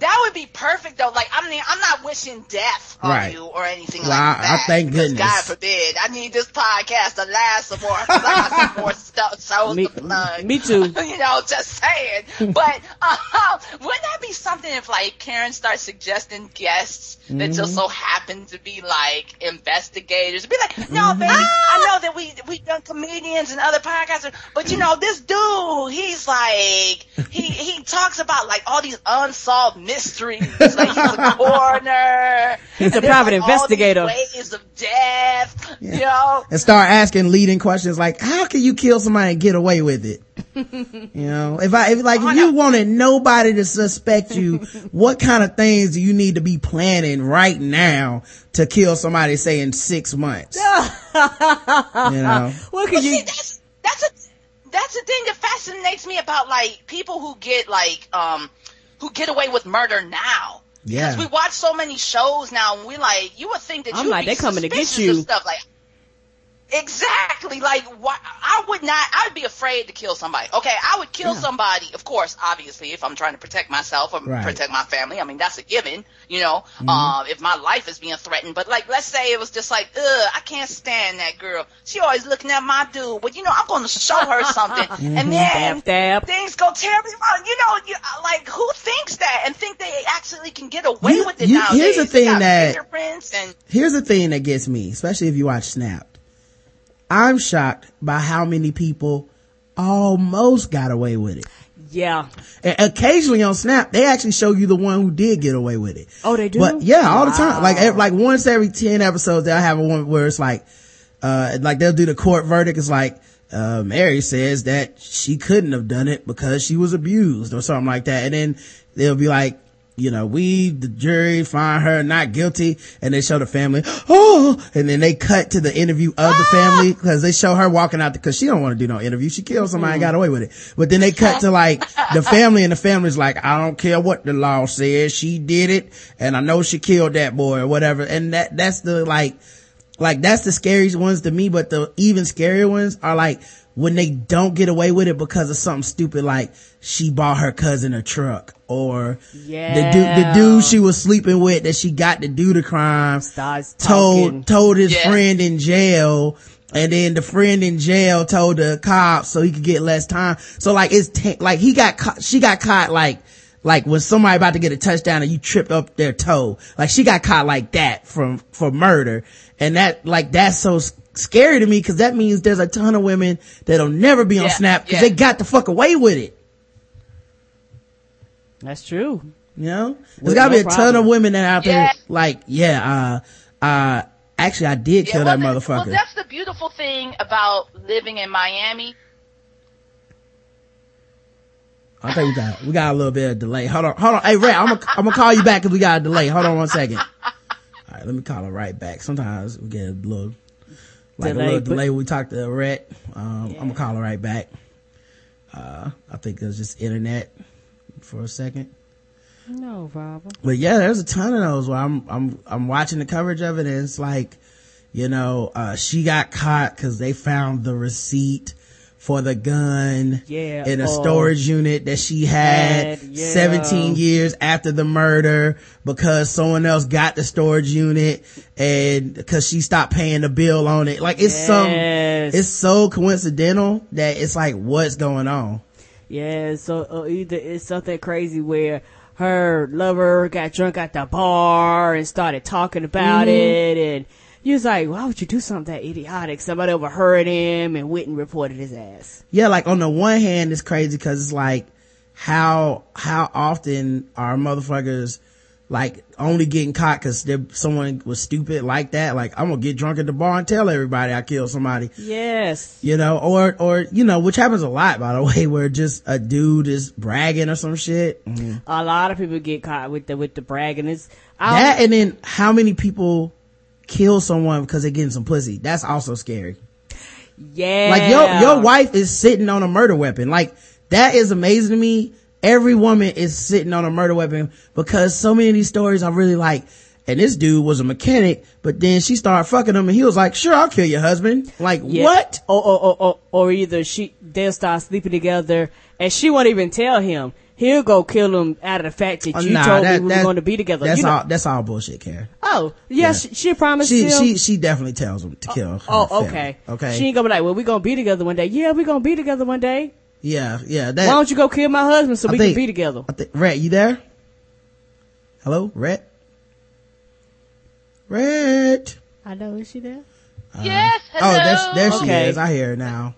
S2: That would be perfect though. Like, I mean, I'm not wishing death on
S3: Right.
S2: you or anything
S3: Well,
S2: like
S3: I- I
S2: that.
S3: thank goodness.
S2: God forbid. I need this podcast to last some more. 'cause I got some more stuff, shows
S4: Me-
S2: to plug.
S4: me too.
S2: you know, just saying. But uh, wouldn't that be something if like Karen starts suggesting guests that just
S3: Mm-hmm.
S2: so happen to be like investigators? Be like, no,
S3: Mm-hmm.
S2: baby, I know that we we done comedians and other podcasters, but you know, this dude, he's like he he talks about like all these unsolved mysteries. Like he's a coroner.
S4: He's a private
S2: like,
S4: investigator.
S2: Ways of death. You know.
S3: and start asking leading questions like, how can you kill somebody and get away with it? you know, if I, if like, if you wanted nobody to suspect you, what kind of things do you need to be planning right now to kill somebody, say in six months? you know,
S4: What
S2: But
S4: can
S2: see,
S4: you?
S2: that's that's a that's the thing that fascinates me about like people who get like um who get away with murder now.
S3: Yeah.
S2: Because we watch so many shows now, and we like you would think that
S4: I'm
S2: you'd
S4: like,
S2: be
S4: they coming to get you.
S2: of Stuff like exactly like why I would not. I would be afraid to kill somebody. Okay, I would kill somebody, of course, obviously, if I'm trying to protect myself or
S3: Right. Mm-hmm.
S2: protect my family. I mean, that's a given, you know. Um, if my life is being threatened, but like, let's say it was just like, ugh, I can't stand that girl. She always looking at my dude, but you know, I'm going to show her something,
S3: Mm-hmm.
S2: and then
S4: Stab, stab.
S2: things go terribly wrong. You know, you, like who thinks that and think they actually can get away
S3: You-
S2: with it
S3: you-
S2: nowadays?
S3: here's the thing that-
S2: and
S3: here's the thing that gets me, especially if you watch Snapped. I'm shocked by how many people almost got away with it.
S4: Yeah.
S3: And occasionally on Snap, they actually show you the one who did get away with it.
S4: Oh, they do?
S3: But yeah, all the time. Like, like once every 10 episodes, they'll have a one where it's like, uh, like they'll do the court verdict. It's like, uh, Mary says that she couldn't have done it because she was abused or something like that. And then they'll be like, you know, we, the jury, find her not guilty, and they show the family, oh, and then they cut to the interview of the family ah! because they show her walking out because she don't want to do no interview. She killed somebody and mm-hmm. got away with it. But then they cut to like the family, and the family's like, I don't care what the law says, she did it, and I know she killed that boy or whatever. And that that's the like, like that's the scariest ones to me. But the even scarier ones are like when they don't get away with it because of something stupid like she bought her cousin a truck or the dude the dude she was sleeping with that she got to do the crime
S4: Starts
S3: told
S4: talking.
S3: told his
S2: Yeah.
S3: friend in jail and then the friend in jail told the cops so he could get less time so like it's ta- like he got caught she got caught like like when somebody about to get a touchdown and you tripped up their toe like she got caught like that from for murder and that like that's so scary to me because that means there's a ton of women that'll never be on
S2: Yeah,
S3: snap because
S2: yeah.
S3: they got the fuck away with it
S4: That's true.
S3: you know, there's gotta
S4: no
S3: be a ton of women that out there
S2: Yeah.
S3: like, yeah, uh, uh, actually I did kill
S2: well,
S3: that
S2: that-
S3: motherfucker.
S2: Well, that's the beautiful thing about living in Miami.
S3: I think we got, we got a little bit of delay. Hold on, hold on. Hey, Ray, I'm gonna, I'm gonna call you back if we got a delay. Hold on one second. All right, let me call her right back. Sometimes we get a little, like
S4: Delay,
S3: a little delay when we talk to Rhett. Um, I'm gonna call her right back. Uh, I think it was just internet for a second.
S4: No problem.
S3: But yeah, there's a ton of those where I'm, I'm, I'm watching the coverage of it and it's like, you know, uh, she got caught cause they found the receipt for the gun
S4: Yeah,
S3: in a
S4: oh.
S3: storage unit that she had
S4: Had, yeah.
S3: 17 years after the murder because someone else got the storage unit and because she stopped paying the bill on it. Like it's some, it's so coincidental that it's like, what's going on?
S4: Yeah, so uh, either it's something crazy where her lover got drunk at the bar and started talking about it, and you was like, "Why would you do something that idiotic?" Somebody overheard him and went and reported his ass.
S3: yeah, like on the one hand, it's crazy because it's like how how often are motherfuckers like only getting caught because someone was stupid like that? Like I'm gonna get drunk at the bar and tell everybody I killed somebody,
S4: Yes,
S3: you know, or or you know, which happens a lot by the way, where just a dude is bragging or some shit. Mhm.
S4: a lot of people get caught with the with the bragging. It's I
S3: That and then how many people kill someone because they're getting some pussy? That's also scary.
S4: yeah,
S3: Like your your wife is sitting on a murder weapon. Like that is amazing to me. Every woman is sitting on a murder weapon because so many of these stories are really like and this dude was a mechanic, but then she started fucking him and he was like, sure, I'll kill your husband. Like,
S4: Yeah.
S3: what?
S4: Or, or, or, or, or either she, they'll start sleeping together and she won't even tell him. He'll go kill him out of the fact that
S3: Oh,
S4: you
S3: nah,
S4: told
S3: that-
S4: me we
S3: that-
S4: were going to be together.
S3: That's
S4: You know-
S3: all, that's all bullshit, Karen.
S4: Oh, yeah, She, she promised
S3: She,
S4: him.
S3: she, she definitely tells him to oh, kill her
S4: oh,
S3: family.
S4: okay.
S3: Okay.
S4: She ain't gonna be like, well, we gonna be together one day. Yeah, we gonna be together one day.
S3: yeah, yeah. That,
S4: Why don't you go kill my husband so
S3: I
S4: we
S3: think-
S4: can be together?
S3: I think, Rhett, you there? Hello, Rhett? Rhett?
S4: I know. Is she there?
S2: Uh, yes. Oh, hello.
S3: Oh, that's, there she
S4: Okay.
S3: is. I hear her now.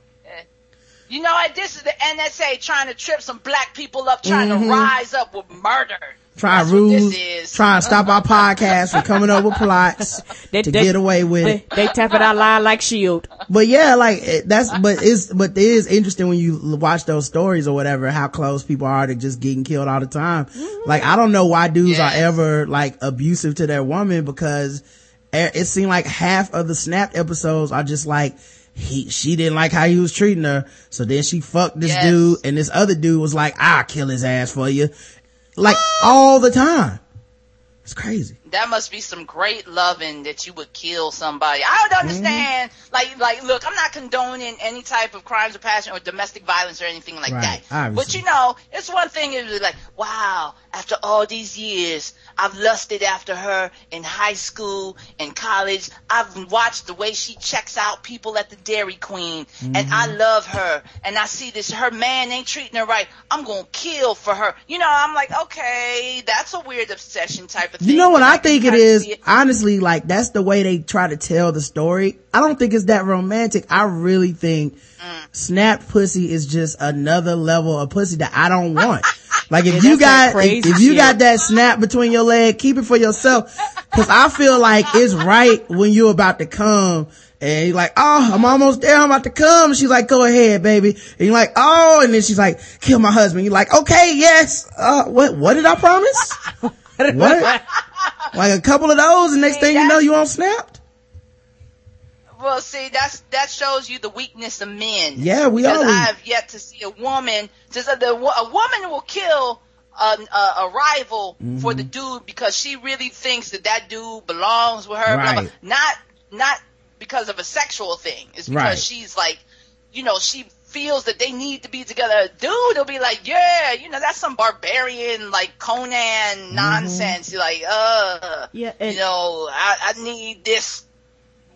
S2: You know what? This is the NSA trying to trip some black people up, trying
S3: Mm-hmm.
S2: to rise up with murder.
S3: Trying
S2: That's
S3: rules,
S2: this is.
S3: trying to stop our podcast from coming up with plots
S4: They-
S3: to
S4: they-
S3: get away with
S4: They,
S3: it.
S4: they tap it out line like shield.
S3: But yeah, like eh, that's, but it's, but it is interesting when you watch those stories or whatever, how close people are to just getting killed all the time. Mm-hmm. Like I don't know why dudes
S2: Yes.
S3: are ever like abusive to their woman because e- it seemed like half of the snapped episodes are just like, he, she didn't like how he was treating her. So then she fucked this
S2: Yes.
S3: dude and this other dude was like, I'll kill his ass for you. Like all the time. It's crazy.
S2: That must be some great loving that you would kill somebody. I don't understand.
S3: Mm-hmm.
S2: Like, like, look, I'm not condoning any type of crimes of passion or domestic violence or anything like
S3: Right,
S2: that.
S3: obviously.
S2: But you know, it's one thing to be like, wow, after all these years, I've lusted after her in high school and college. I've watched the way she checks out people at the Dairy Queen, and I
S3: Mm-hmm.
S2: love her. And I see this, her man ain't treating her right. I'm gonna kill for her. You know, I'm like, okay, that's a weird obsession type of thing.
S3: You know what I think it is?
S2: see
S3: Honestly, like that's the way they try to tell the story. I don't think it's that romantic. I really think snap pussy is just another level of pussy that I don't want. Like if
S4: Yeah,
S3: you got, if, if you got that snap between your leg, keep it for yourself. Cause I feel like it's right when you're about to come and you're like, oh, I'm almost there. I'm about to come. She's like, go ahead, baby. And you're like, oh, and then she's like, kill my husband. You're like, okay, yes. Uh, what, what did I promise? what? Like a couple of those and next
S2: See,
S3: thing you know, you on snapped?
S2: Well, see, that's that shows you the weakness of men.
S3: Yeah, we
S2: because
S3: are.
S2: I've yet to see a woman. Just a, the, a woman will kill a, a, a rival for the
S3: Mm-hmm.
S2: dude because she really thinks that that dude belongs with her. Blah, blah.
S3: Right.
S2: Not not because of a sexual thing. It's because
S3: Right.
S2: she's like, you know, she feels that they need to be together. Dude They'll be like, yeah, you know, that's some barbarian like Conan
S3: Mm-hmm.
S2: nonsense. You're like, uh,
S4: Yeah, and-
S2: you know, I, I need this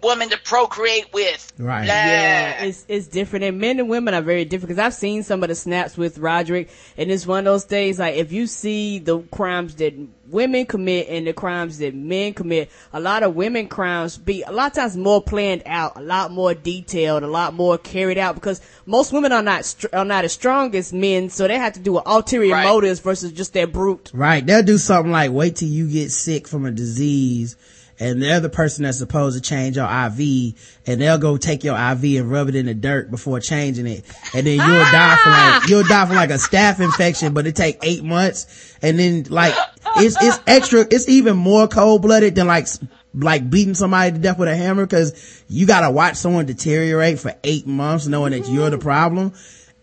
S2: woman to procreate with.
S3: Right.
S2: Blah.
S4: Yeah, it's it's different, and men and women are very different. Because I've seen some of the snaps with Roderick, and it's one of those things. Like if you see the crimes that women commit and the crimes that men commit, a lot of women crimes be a lot of times more planned out, a lot more detailed, a lot more carried out. Because most women are not str- are not as strong as men, so they have to do ulterior
S2: Right.
S4: motives versus just their brute.
S3: Right. They'll do something like wait till you get sick from a disease and they're the person that's supposed to change your IV and they'll go take your IV and rub it in the dirt before changing it. And then you'll die from like, you'll die from like a staph infection, but it take eight months. And then like, it's, it's extra, it's even more cold blooded than like, like beating somebody to death with a hammer cause you gotta watch someone deteriorate for eight months knowing that you're the mm-hmm. problem.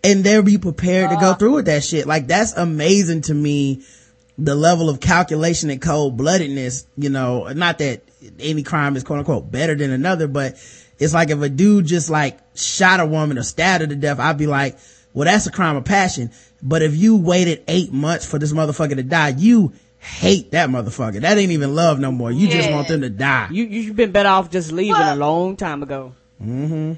S3: And they'll be prepared to go uh. through with that shit. Like that's amazing to me the level of calculation and cold bloodedness, you know, not that any crime is quote unquote better than another, but it's like if a dude just like shot a woman or stabbed her to death, I'd be like, well, that's a crime of passion. But if you waited eight months for this motherfucker to die, you hate that motherfucker. That ain't even love no more. You just want them to die.
S4: You you've been better off just leaving a long time ago. Mhm.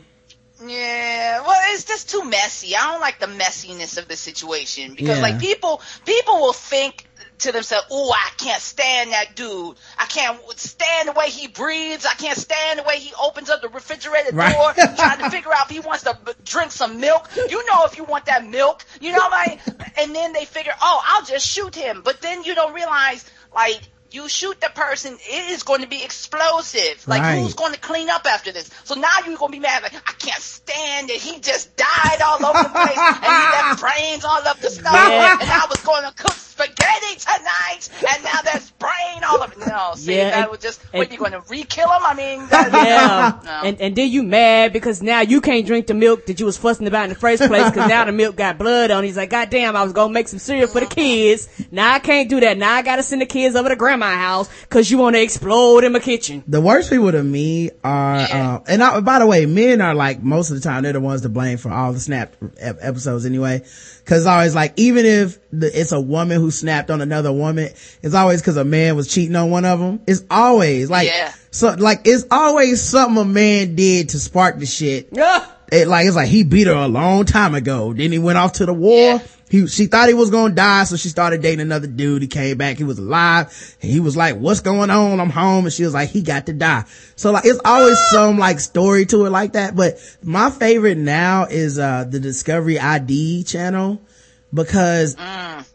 S2: Yeah, well, it's just too messy. I don't like the messiness of the situation because,
S3: Yeah.
S2: like, people people will think to themselves, "Oh, I can't stand that dude. I can't stand the way he breathes. I can't stand the way he opens up the refrigerator
S3: Right.
S2: door, trying to figure out if he wants to b- drink some milk. You know, if you want that milk, you know, like, and then they figure, oh, I'll just shoot him. But then you don't realize, like." You shoot the person, it is going to be explosive. Like,
S3: Right.
S2: who's going to clean up after this? So now you're going to be mad, like, I can't stand it. He just died all over the place and he left brains all up the stove.
S4: Yeah.
S2: And I was going to cook spaghetti tonight and now there's brain all over. No, No, see,
S4: Yeah,
S2: that
S4: and-
S2: would just.
S4: and-
S2: What you going to re-kill him? I mean, that,
S4: Yeah,
S2: No.
S4: and and then you mad because now you can't drink the milk that you was fussing about in the first place because now the milk got blood on. it. He's like, God damn, I was gonna make some cereal for the kids. Now I can't do that. Now I gotta send the kids over to grandma's house because you want to explode in my kitchen.
S3: The worst people to me are, uh, and I, by the way, men are like most of the time they're the ones to blame for all the snap episodes anyway. Cause it's always like, even if the, it's a woman who snapped on another woman, it's always cause a man was cheating on one of them. It's always like,
S2: Yeah.
S3: so like it's always something a man did to spark the shit.
S4: Ah!
S3: It like, it's like he beat her a long time ago. Then he went off to the war.
S2: Yeah.
S3: He, she thought he was gonna die, so she started dating another dude. He came back, he was alive, and he was like, what's going on? I'm home. And she was like, he got to die. So like, it's always some like story to it like that. But my favorite now is, uh, the Discovery ID channel because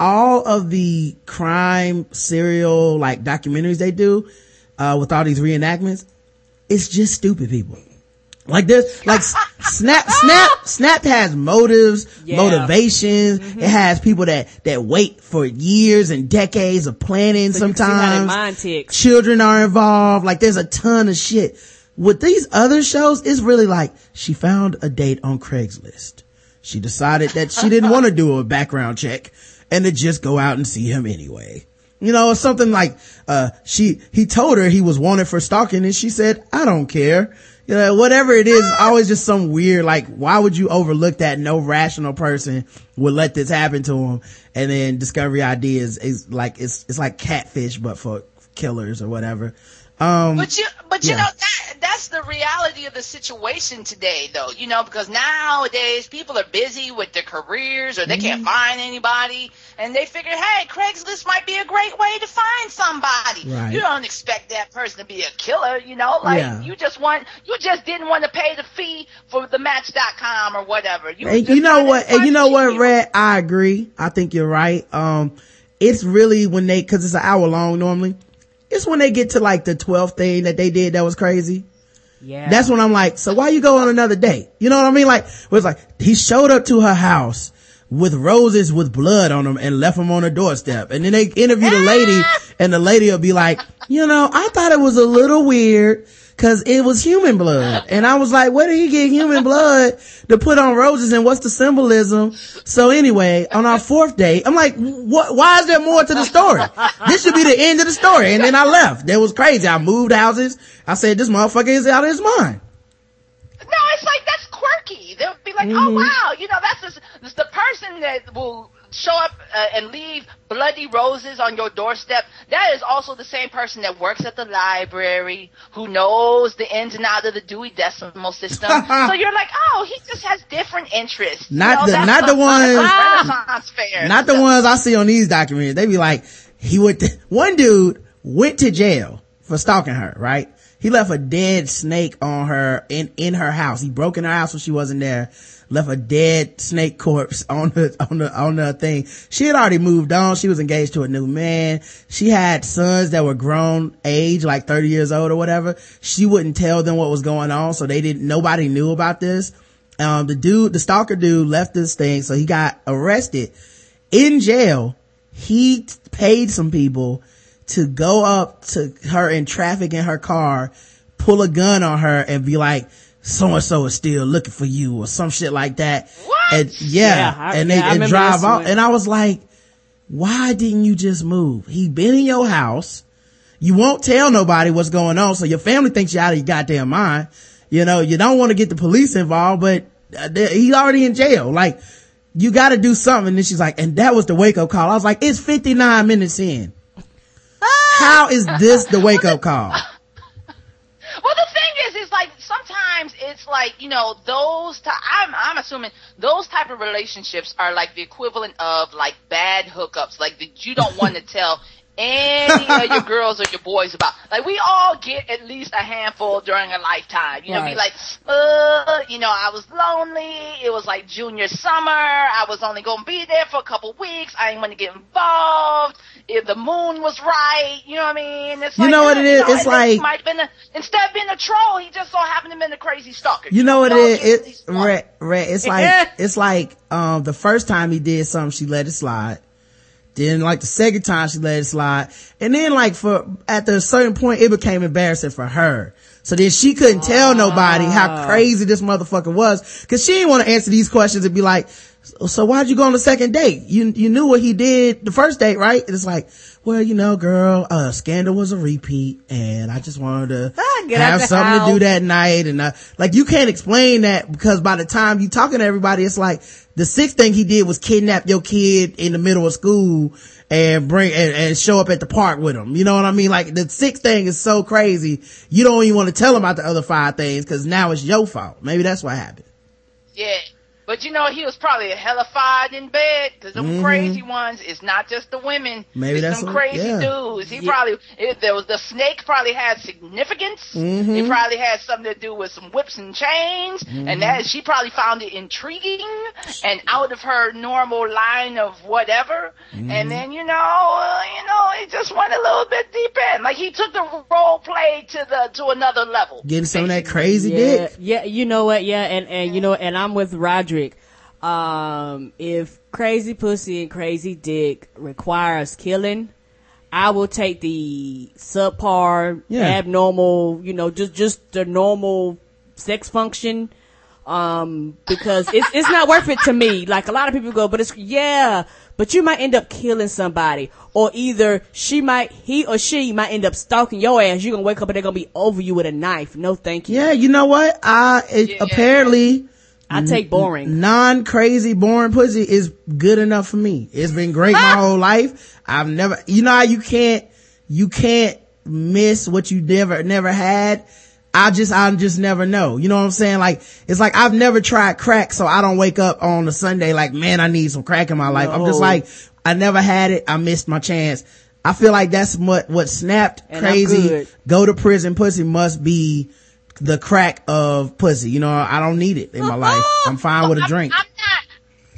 S3: all of the crime serial like documentaries they do, uh, with all these reenactments, it's just stupid people. Like this, like Snap, Snap, Snap has motives,
S4: Yeah.
S3: motivations. It has people that, that wait for years and decades of planning
S4: So you can see how
S3: sometimes. Children are involved. Like there's a ton of shit. With these other shows, it's really like she found a date on Craigslist. She decided that she didn't want to do a background check and to just go out and see him anyway. You know, or something like, uh, she, he told her he was wanted for stalking and she said, I don't care. You know, whatever it is, always just some weird, like, why would you overlook that? No rational person would let this happen to him. And then Discovery ID is, is like, it's, it's like catfish, but for killers or whatever. Um,
S2: But you, but you
S3: Yeah.
S2: know that that's the reality of the situation today, though. You know, because nowadays people are busy with their careers, or they
S3: Mm-hmm.
S2: can't find anybody, and they figure, hey, Craigslist might be a great way to find somebody.
S3: Right.
S2: You don't expect that person to be a killer, you know. Like
S3: Yeah.
S2: you just want, you just didn't want to pay the fee for the Match.com or whatever. You,
S3: and you know what? And you know what. Rhett? I agree. I think you're right. Um, it's really when they, cause it's an hour long normally. It's when they get to like the 12th thing that they did that was crazy.
S4: Yeah.
S3: That's when I'm like, so why you go on another date? You know what I mean? Like, it was like, he showed up to her house with roses with blood on them and left them on her doorstep. And then they interview the lady ah! and the lady will be like, you know, I thought it was a little weird cause it was human blood. And I was like, where did he get human blood to put on roses and what's the symbolism? So anyway, on our fourth date, I'm like, what, why is there more to the story? This should be the end of the story. And then I left. That was crazy. I moved houses. I said, this motherfucker is out of his mind.
S2: No, it's like that's quirky. They'll be like,
S3: Mm-hmm.
S2: "Oh wow, you know, that's just, that's the person that will show up uh, and leave bloody roses on your doorstep. That is also the same person that works at the library, who knows the ins and outs of the Dewey Decimal System. so you're like, oh, he just has different interests. You
S3: Not
S2: know,
S3: the- not the ones-
S2: Renaissance fair.
S3: Not the ones I see on these documentaries. They be like, he went to, one dude went to jail for stalking her, right? He left a dead snake on her in, in her house. He broke in her house when she wasn't there. Left a dead snake corpse on the, on the, on the thing. She had already moved on. She was engaged to a new man. She had sons that were grown age, like 30 years old or whatever. She wouldn't tell them what was going on. So they didn't, nobody knew about this. Um, the dude, the stalker dude left this thing. So he got arrested in jail. He paid some people to go up to her in traffic in her car, pull a gun on her and be like, so and so is still looking for you or some shit like that.
S2: What?
S3: And yeah,
S4: Yeah, I-
S3: and they
S4: yeah,
S3: and drive off. And I was like, why didn't you just move? He been in your house. You won't tell nobody what's going on. So your family thinks you're out of your goddamn mind. You know, you don't want to get the police involved, but uh, he's already in jail. Like, you got to do something. And then she's like, and that was the wake up call. I was like, it's 59 minutes in. How is this the wake up call?
S2: Well, the thing is, is like sometimes it's like you know those. T- I'm I'm assuming those type of relationships are like the equivalent of like bad hookups, like that you don't want to tell any of your girls or your boys about. Like we all get at least a handful during a lifetime. You know,
S3: Right.
S2: be like, uh, you know, I was lonely. It was like junior summer. I was only gonna be there for a couple weeks. I didn't want to get involved. If the moon was right, you know what I mean? It's
S3: You
S2: like,
S3: know what
S2: uh,
S3: it is?
S2: know,
S3: It's
S2: and then he
S3: like-
S2: might have been a, instead of being a troll, he just so happened to be a crazy stalker.
S3: You know what it is?
S2: get
S3: It,
S2: these ones.
S3: Rhett, Rhett, it's like, it's like, um, the first time he did something, she let it slide. Then like the second time she let it slide. And then like for, at a certain point, it became embarrassing for her. So then she couldn't tell nobody how ah. crazy this motherfucker was. Cause she didn't want to answer these questions and be like, so why'd you go on the second date? You, you knew what he did the first date, right? And it's like, well, you know, girl, uh, Scandal was a repeat and I just wanted to
S4: Ah, get
S3: have
S4: the
S3: something to do that night. And, uh, like you can't explain that because by the time you talking to everybody, it's like the sixth thing he did was kidnap your kid in the middle of school and bring and, and show up at the park with him. You know what I mean? Like the sixth thing is so crazy. You don't even want to tell him about the other five things because now it's your fault. Maybe that's what happened.
S2: Yeah. But you know, he was probably a hellified in bed because them crazy ones. It's not just the women.
S3: Mm-hmm. Maybe
S2: it's
S3: that's
S2: them
S3: what-
S2: crazy
S3: yeah.
S2: dudes. He probably it, there was the snake probably had significance.
S3: Mm-hmm.
S2: It probably had something to do with some whips and chains,
S3: Mm-hmm.
S2: and that she probably found it intriguing and out of her normal line of whatever.
S3: Mm-hmm.
S2: And then you know, uh, you know, it just went a little bit deep in. Like he took the role play to the to another level.
S3: Getting some of that crazy
S4: yeah,
S3: dick.
S4: yeah, you know what? Yeah, and and you know, and I'm with Roderick. Um, if crazy pussy and crazy dick requires killing, I will take the subpar,
S3: Yeah.
S4: abnormal, you know, just just the normal sex function. Um, because it's it's not worth it to me. Like a lot of people go, but it's yeah, but you might end up killing somebody, or either she might, he or she might end up stalking your ass. You're gonna wake up and they're gonna be over you with a knife. No, thank you.
S3: Yeah, you know what? I it,
S2: Yeah.
S3: apparently
S4: I take boring.
S3: non crazy boring pussy is good enough for me. It's been great my ah! whole life. I've never, you know how you can't, you can't miss what you never, never had. I just, I just never know. You know what I'm saying? Like, it's like I've never tried crack, so I don't wake up on a Sunday like, man, I need some crack in my life. I'm just like, I never had it. I missed my chance. I feel like that's what, what snapped
S4: And
S3: crazy, go to prison pussy must be the crack of pussy. You know, I don't need it in my life. I'm fine with a
S2: I'm-
S3: drink.
S2: I'm, not.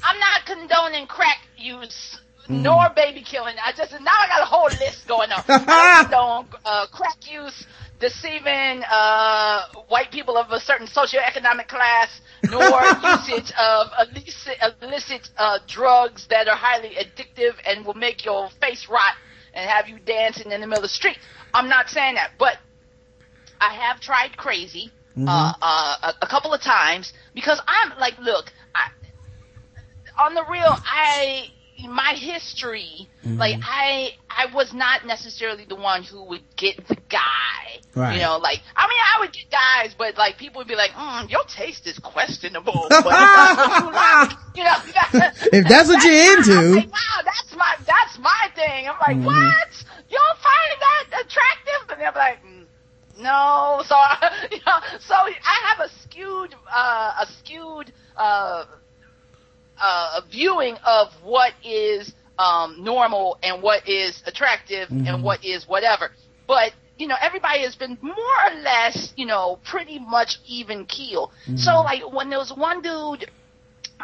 S2: I'm not condoning crack use
S3: Mm-hmm.
S2: nor baby killing. I just now I got a whole list going on. I don't condone uh, crack use, deceiving uh, white people of a certain socioeconomic class, nor usage of illicit, illicit uh, drugs that are highly addictive and will make your face rot and have you dancing in the middle of the street. I'm not saying that, but I have tried crazy uh, uh, a, a couple of times because I'm like, look, I, on the real, I my history, like I I was not necessarily the one who would get the guy.
S3: Right.
S2: You know, like I mean, I would get guys, but like people would be like, mm, "Your taste is questionable." But you like. You know,
S3: If that's what you're into.
S2: Like, wow, that's my that's my thing. I'm like, what? You don't find that attractive? And they're like, "Mm, no. So, I, you know, so I have a skewed, uh, a skewed, uh, uh, viewing of what is um, normal and what is attractive and what is whatever. But you know, everybody has been more or less, you know, pretty much even keel. So, like, when there was one dude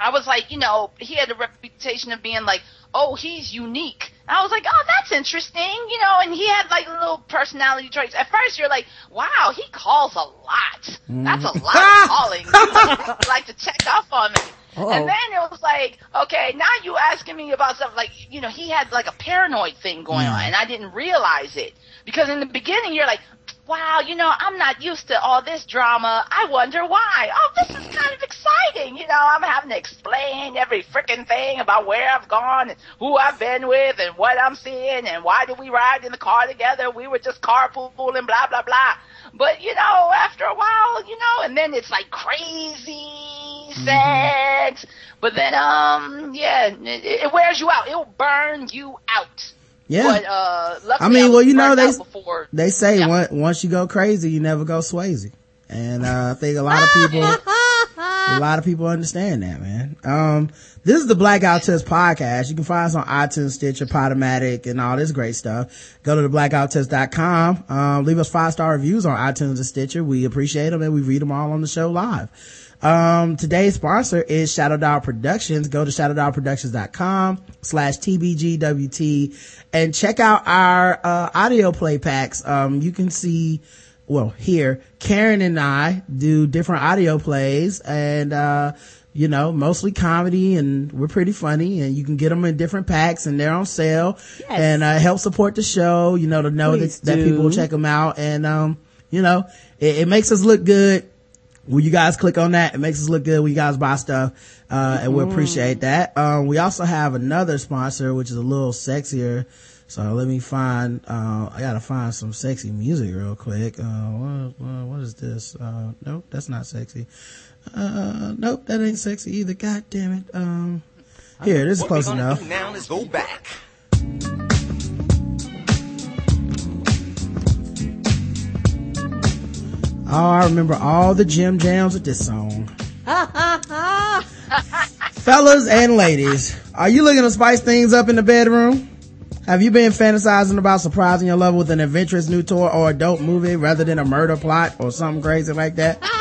S2: I was like, you know, he had a reputation of being like, oh, he's unique. And I was like, oh, that's interesting, you know, and he had like little personality traits. At first, you're like, wow, he calls a lot. That's a lot of mm. calling. You like to check up on me.
S4: Uh-oh.
S2: And then it was like, okay, now you asking me about stuff like, you know, he had like a paranoid thing going mm. on, and I didn't realize it because in the beginning you're like, wow, you know, I'm not used to all this drama. I wonder why. Oh, this is kind of exciting. You know, I'm having to explain every freaking thing about where I've gone and who I've been with and what I'm seeing and why did we ride in the car together? We were just carpooling, blah, blah, blah. But, you know, after a while, you know, and then it's like crazy sex. But then, um, yeah, it, it wears you out. It'll burn you out.
S3: Yeah.
S2: But, uh,
S3: I mean,
S2: was
S3: well, you know, they, they say
S2: Yeah.
S3: once, once you go crazy, you never go Swayze. And, uh, I think a lot of people, a lot of people understand that, man. Um, this is the Black Guy Who Tips podcast. You can find us on iTunes, Stitcher, Podomatic, and all this great stuff. Go to theblackguywhotips.com. Um, leave us five star reviews on iTunes and Stitcher. We appreciate them and we read them all on the show live. Um, today's sponsor is Shadow Dog Productions. Go to shadowdogproductions.com slash TBGWT and check out our, uh, audio play packs. Um, you can see, well, here, Karen and I do different audio plays and, uh, you know, mostly comedy and we're pretty funny and you can get them in different packs and they're on sale
S4: Yes.
S3: and, uh, help support the show, you know, to know that, that people will check them out. And, um, you know, it, it makes us look good when you guys click on that. It makes us look good when you guys buy stuff. Uh, and we appreciate that. Um, we also have another sponsor, which is a little sexier. So let me find, uh, I gotta find some sexy music real quick. Uh, what, what, is this? Uh, nope, that's not sexy. Uh, nope, that ain't sexy either. God damn it. Um, here, this is
S5: What
S3: close enough.
S5: now is go back.
S3: Oh, I remember all the gym jams with this song. Fellas and ladies, are you looking to spice things up in the bedroom? Have you been fantasizing about surprising your lover with an adventurous new toy or adult movie rather than a murder plot or something crazy like that?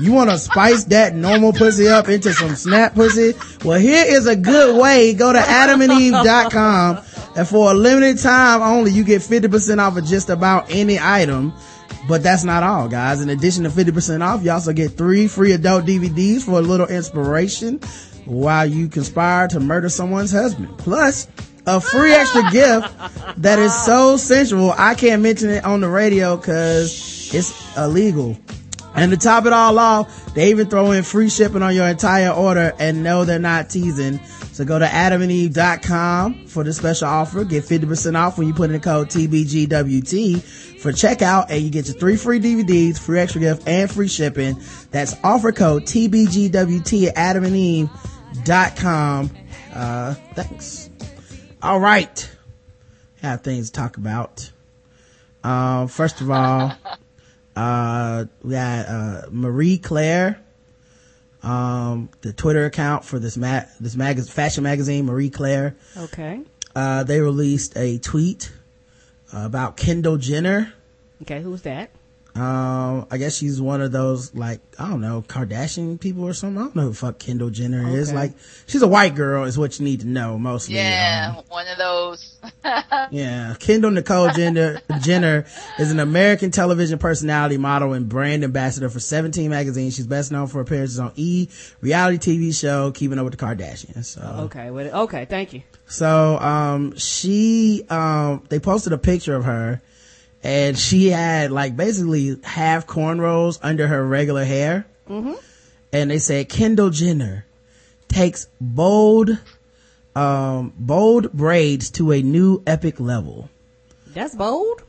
S3: You want to spice that normal pussy up into some snap pussy? Well, here is a good way. Go to adamandeve.com and for a limited time only, you get 50% off of just about any item. But that's not all, guys. In addition to 50% off, you also get three free adult DVDs for a little inspiration while you conspire to murder someone's husband. Plus, a free extra gift that is so sensual, I can't mention it on the radio cause it's illegal. And to top it all off, they even throw in free shipping on your entire order and no, they're not teasing. So go to adamandeve.com for the special offer. Get 50% off when you put in the code TBGWT for checkout and you get your three free DVDs, free extra gift, and free shipping. That's offer code TBGWT at adamandeve.com. Uh, thanks. All right. Have things to talk about. Um, first of all, uh, we got, uh, Marie Claire, um, the Twitter account for this ma- this mag- fashion magazine, Marie Claire.
S4: Okay.
S3: Uh, they released a tweet about Kendall Jenner.
S4: Okay, who's that?
S3: Um, I guess she's one of those, like, I don't know, Kardashian people or something. I don't know who the fuck Kendall Jenner is. Like, she's a white girl is what you need to know mostly.
S2: Yeah,
S3: Um,
S2: one of those.
S3: Yeah, Kendall Nicole Jenner, Jenner is an American television personality, model, and brand ambassador for 17 magazine. She's best known for appearances on E! reality TV show Keeping Up with the Kardashians. So,
S4: Okay, okay, thank you.
S3: so um, she um, they posted a picture of her, and she had like basically half cornrows under her regular hair, mm-hmm. and they said Kendall Jenner takes bold, um, bold braids to a new epic level.
S4: That's bold.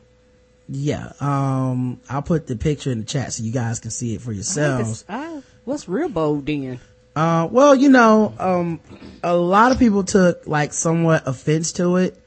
S3: Yeah, um, I'll put the picture in the chat so you guys can see it for yourselves.
S4: I- what's real bold then?
S3: Uh, well, you know, um, a lot of people took like somewhat offense to it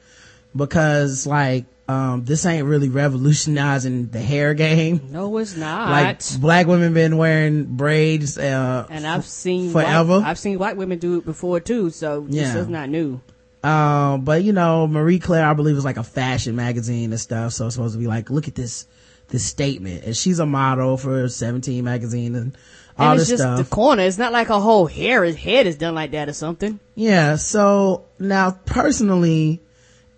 S3: because like, um, this ain't really revolutionizing the hair game.
S4: No, it's not.
S3: Like black women been wearing braids, uh,
S4: and I've seen
S3: forever.
S4: White, I've seen white women do it before too, so
S3: Yeah.
S4: this is not new.
S3: Um, but you know, Marie Claire, I believe is like a fashion magazine and stuff. So it's supposed to be like, look at this, this statement. And she's a model for 17 magazine and all
S4: and
S3: this
S4: it's just
S3: stuff.
S4: the corner. It's not like her whole hair, his head is done like that or something.
S3: Yeah. So now personally,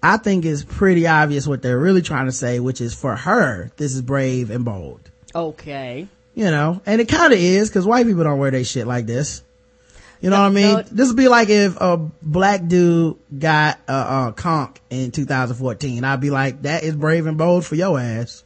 S3: I think it's pretty obvious what they're really trying to say, which is for her, this is brave and bold.
S4: Okay.
S3: You know, and it kind of is because white people don't wear their shit like this. You know what I mean?
S4: no.
S3: This would be like if a black dude got a, a conch in 2014. I'd be like, that is brave and bold for your ass.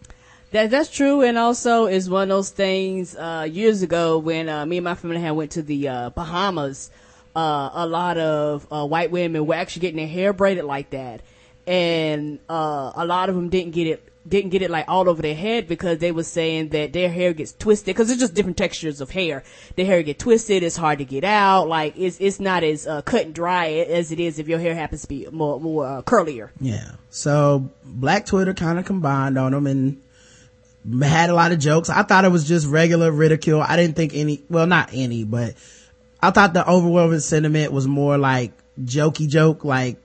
S4: That that's true, and also is one of those things. Uh, years ago, when uh, me and my family had went to the uh, Bahamas, uh, a lot of uh, white women were actually getting their hair braided like that, and uh, a lot of them didn't get it didn't get it like all over their head because they were saying that their hair gets twisted because it's just different textures of hair. Their hair get twisted, it's hard to get out. Like it's it's not as uh, cut and dry as it is if your hair happens to be more more uh, curlier.
S3: Yeah. So black Twitter kind of combined on them and had a lot of jokes. I thought it was just regular ridicule. I didn't think any, well, not any, but I thought the overwhelming sentiment was more like jokey joke, like,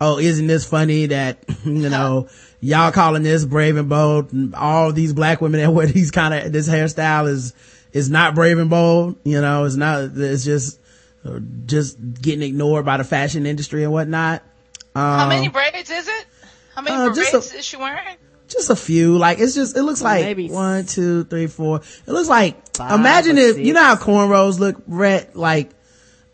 S3: oh, isn't this funny that, you know, y'all calling this brave and bold and all these black women that wear these kind of, this hairstyle is, is not brave and bold, you know, it's not, it's just, uh, just getting ignored by the fashion industry and whatnot.
S2: How
S3: Um,
S2: many braids is it? How many
S3: uh, just
S2: braids
S3: a-
S2: is she wearing?
S3: just a few. Like it's just it looks like
S4: Maybe
S3: one, two, three, four. It looks like
S4: Five
S3: imagine
S4: or
S3: if you know how cornrows look red like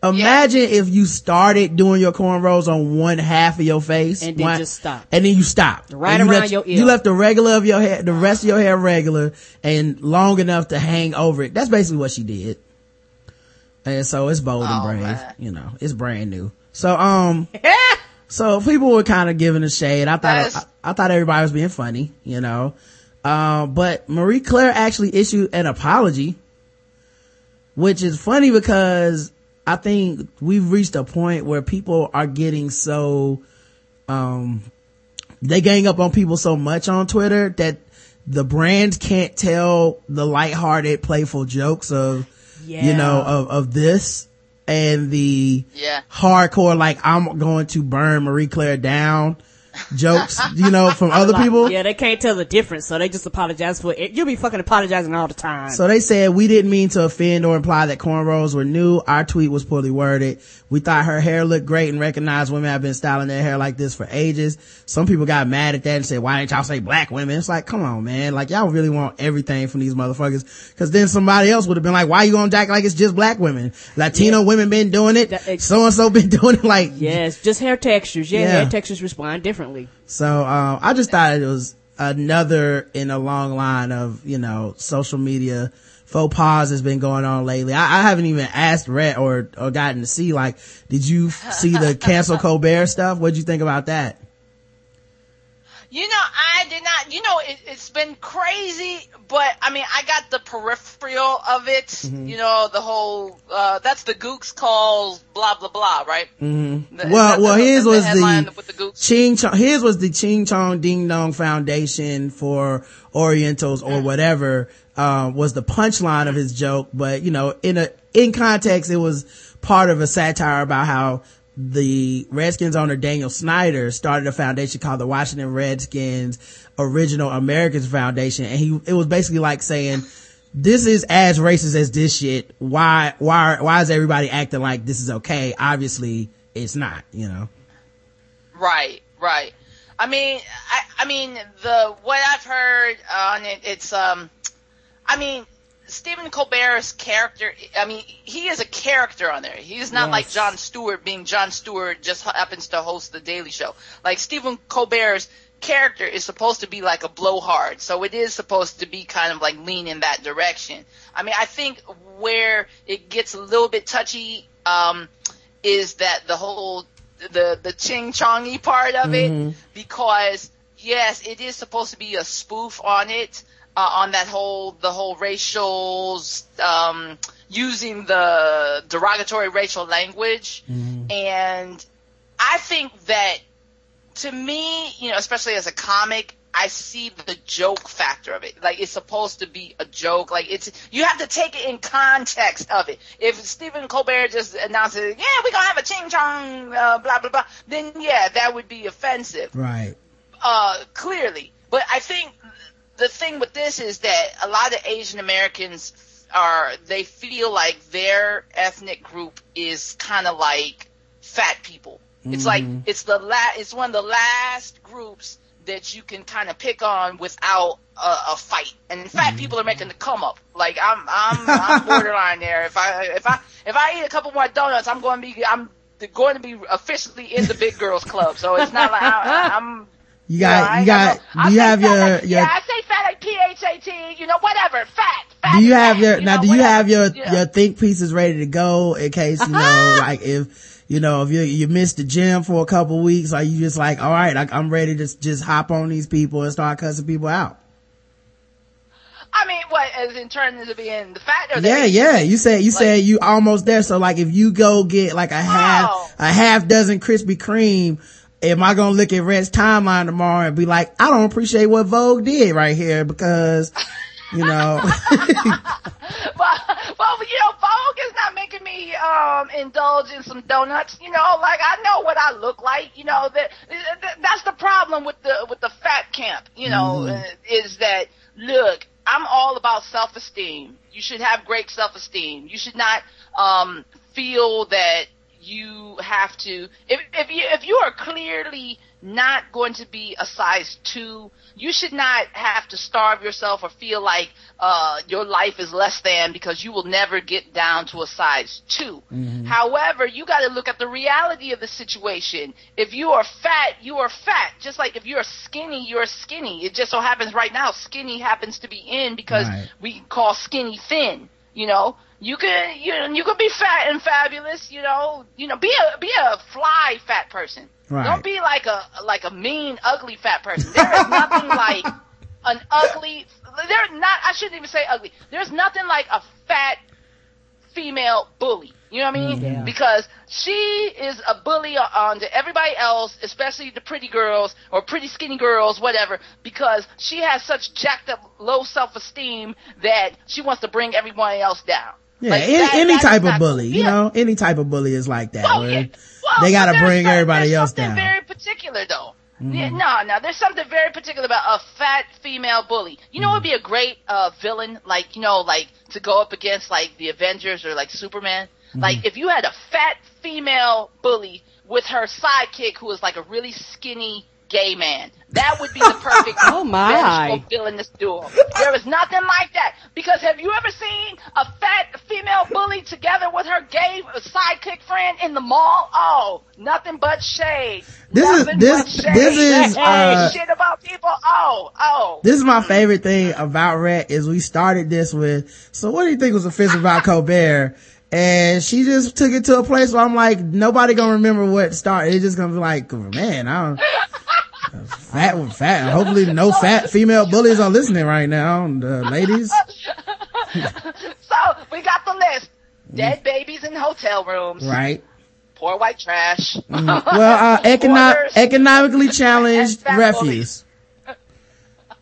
S3: Imagine if you started doing your cornrows on one half of your face.
S4: And then
S3: one-
S4: just stop.
S3: And then you stopped.
S4: Right
S3: you
S4: around
S3: left,
S4: your ear.
S3: You left the regular of your hair, the rest of your hair regular and long enough to hang over it. That's basically what she did. And so it's bold and
S2: Oh,
S3: brave.
S2: man.
S3: You know, it's brand new. So, um, so people were kind of giving a shade. I thought, I, I thought everybody was being funny, you know. Um, but Marie Claire actually issued an apology, which is funny because I think we've reached a point where people are getting so, um, they gang up on people so much on Twitter that the brands can't tell the lighthearted, playful jokes of, you know, of, of this and the
S2: Yeah.
S3: hardcore, like, I'm going to burn Marie Claire down jokes, you know, from other
S4: Like,
S3: people.
S4: Yeah, they can't tell the difference, so they just apologize for it. You'll be fucking apologizing all the time.
S3: So they said we didn't mean to offend or imply that cornrows were new. Our tweet was poorly worded. We thought her hair looked great and recognized women have been styling their hair like this for ages. Some people got mad at that and said, why didn't y'all say black women? It's like, come on, man. Like y'all really want everything from these motherfuckers. Cause then somebody else would have been like, why you gonna act like it's just black women? Latino women been doing it. So and so been doing it. Like,
S4: yes, just hair textures. Yeah,
S3: Yeah.
S4: hair textures respond differently.
S3: So um, I just thought it was another in a long line of you know social media faux pas has been going on lately. I, I haven't even asked Rhett or or gotten to see like, did you see the cancel Colbert stuff? What'd you think about that?
S2: You know, I did not. You know, it, it's been crazy, but I mean, I got the peripheral of it.
S3: Mm-hmm.
S2: You know, the whole uh that's the Gooks calls blah blah blah, right? Mm-hmm.
S3: well, well, his was the
S2: the
S3: Ching Chong. His was the Ching Chong Ding Dong Foundation for Orientals or whatever. Uh, was the punchline of his joke, but you know, in a in context, it was part of a satire about how the Redskins owner Daniel Snyder started a foundation called the Washington Redskins Original Americans Foundation, and he it was basically like saying. This is as racist as this shit. Why, why, why is everybody acting like this is okay? Obviously, it's not, you know?
S2: Right, right. I mean, I, I mean, the what I've heard on it, it's um, I mean, Stephen Colbert's character. I mean, he is a character on there. He's not like
S3: Yes.
S2: Jon Stewart being Jon Stewart just happens to host the Daily Show. Like Stephen Colbert's character is supposed to be like a blowhard, so it is supposed to be kind of like lean in that direction. I mean, I think where it gets a little bit touchy um, is that the whole the the ching chongy part of it because yes, it is supposed to be a spoof on it uh, on that whole the whole racial um, using the derogatory racial language and I think that to me, you know, especially as a comic, I see the joke factor of it. Like it's supposed to be a joke. Like it's you have to take it in context of it. If Stephen Colbert just announces, "Yeah, we're gonna have a ching chong," uh, blah blah blah, then yeah, that would be offensive
S3: Right.
S2: uh, clearly. But I think the thing with this is that a lot of Asian Americans are they feel like their ethnic group is kind of like fat people. It's like mm-hmm. it's the la- it's one of the last groups that you can kind of pick on without a, a fight. And fat mm-hmm. people are making the come up. Like I'm I'm I'm borderline there. If I if I if I eat a couple more donuts, I'm going to be I'm going to be officially in the big girls club. So it's not like I, I'm
S3: You got,
S2: I
S3: you got,
S2: no-
S3: do you have your,
S2: like-
S3: your,
S2: yeah, I say fat like P H A T, you know, whatever, fat. fat
S3: do you have
S2: fat,
S3: your, now
S2: know,
S3: do you
S2: whatever,
S3: have your,
S2: yeah.
S3: your think pieces ready to go in case, you know, like if, you know, if you, you missed the gym for a couple weeks, are you just like, all right, I, I'm ready to just hop on these people and start cussing people out?
S2: I mean, what, as in terms of being the fat or the
S3: Yeah, yeah. You said, you said you almost there. So like if you go get like a half,
S2: Oh.
S3: a half dozen Krispy Kreme, am I gonna look at Rhett's timeline tomorrow and be like, I don't appreciate what Vogue did right here because, you know,
S2: well, well, you know, Vogue is not making me um indulge in some donuts. You know, like I know what I look like. You know that, that that's the problem with the with the fat camp. You know, uh, is that look, I'm all about self esteem. You should have great self esteem. You should not um feel that you have to if if you if you are clearly not going to be a size two, you should not have to starve yourself or feel like uh, your life is less than because you will never get down to a size 2 However, you got to look at the reality of the situation. If you are fat, you are fat. Just like if you're skinny, you're skinny. It just so happens right now, skinny happens to be in because
S3: Right.
S2: we call skinny thin. You know, you could you you could be fat and fabulous. You know, you know, be a be a fly fat person.
S3: Right.
S2: Don't be like a like a mean ugly fat person. There is nothing like an ugly. There's not. I shouldn't even say ugly. There's nothing like a fat female bully. You know what I mean?
S4: Mm, yeah.
S2: Because she is a bully on to everybody else, especially the pretty girls or pretty skinny girls, whatever, because she has such jacked up low self esteem that she wants to bring everyone else down.
S3: Yeah,
S2: Like,
S3: any,
S2: that-
S3: any
S2: that's
S3: type of bully,
S2: cool.
S3: you
S2: Yeah.
S3: know, any type of bully is like that.
S2: Yeah. Well,
S3: they got to bring
S2: some-
S3: everybody
S2: there's
S3: else
S2: something
S3: down.
S2: very particular though. Mm-hmm. Yeah, no, no, there's something very particular about a fat female bully. You know, what would mm-hmm. be a great uh, villain, like you know, like to go up against like the Avengers or like Superman. Mm-hmm. Like if you had a fat female bully with her sidekick who was like a really skinny gay man, that would be the perfect
S4: Oh, my.
S2: vengeful villainous duo. There is nothing like that because have you ever seen a fat female bully together with her gay sidekick friend in the mall? Oh, nothing but shade.
S3: This is- this-
S2: but shade.
S3: this is,
S2: Hey,
S3: uh,
S2: shit about people. Oh, oh.
S3: This is my favorite thing about Rhett is we started this with, so what do you think was offensive about Colbert? And she just took it to a place where I'm like, nobody gonna remember what started. It's just gonna be like, man, I don't, fat, fat, hopefully no fat female bullies are listening right now, uh, ladies.
S2: so we got the list. Dead babies in hotel rooms.
S3: Right.
S2: Poor white trash.
S3: Well, uh, econo- economically challenged refuse.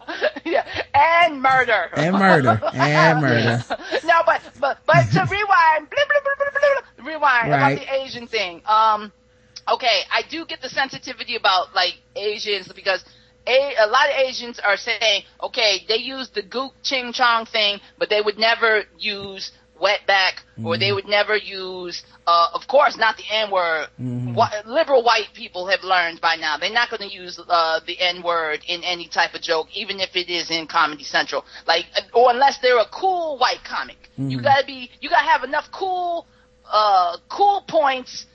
S2: yeah, and murder.
S3: And murder. And murder.
S2: no, but but but to rewind, blah, blah, blah, rewind
S3: Right.
S2: about the Asian thing. Um, okay, I do get the sensitivity about like Asians because. A, a lot of Asians are saying, okay, they use the gook ching chong thing, but they would never use wetback, or they would never use, uh, of course, not the N word. Wha- liberal white people have learned by now they're not going to use uh, the N word in any type of joke, even if it is in Comedy Central. Like, or unless they're a cool white comic, you gotta be, you gotta have enough cool, uh, cool points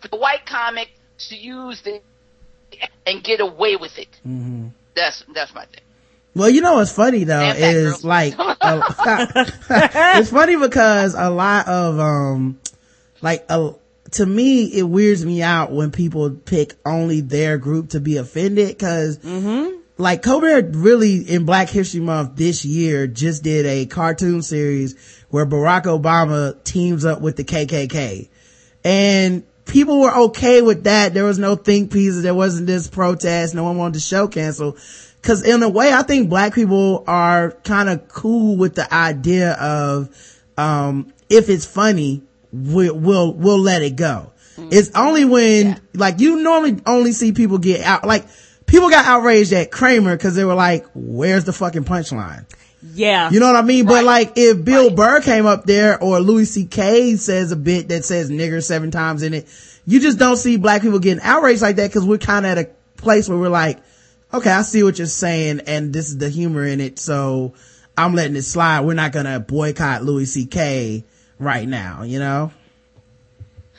S2: for the white comic to use the and get away with it.
S3: Mm-hmm.
S2: That's that's my thing.
S3: Well, you know what's funny though
S2: fat
S3: is like, a- it's funny because a lot of, um, like, a, to me, it weirds me out when people pick only their group to be offended because, like, Colbert really in Black History Month this year just did a cartoon series where Barack Obama teams up with the KKK. And people were okay with that. There was no think pieces. There wasn't this protest. No one wanted the show canceled. Cause in a way, I think black people are kind of cool with the idea of, um, if it's funny, we, we'll, we'll let it go. It's only when, like, you normally only see people get out, like, people got outraged at Kramer cause they were like, where's the fucking punchline?
S4: Yeah.
S3: You know what I mean? But like, if Bill
S2: Right.
S3: Burr came up there or Louis C.K. says a bit that says nigger seven times in it, you just don't see black people getting outraged like that because we're kind of at a place where we're like, okay, I see what you're saying and this is the humor in it. So I'm letting it slide. We're not to boycott Louis C.K. right now, you know?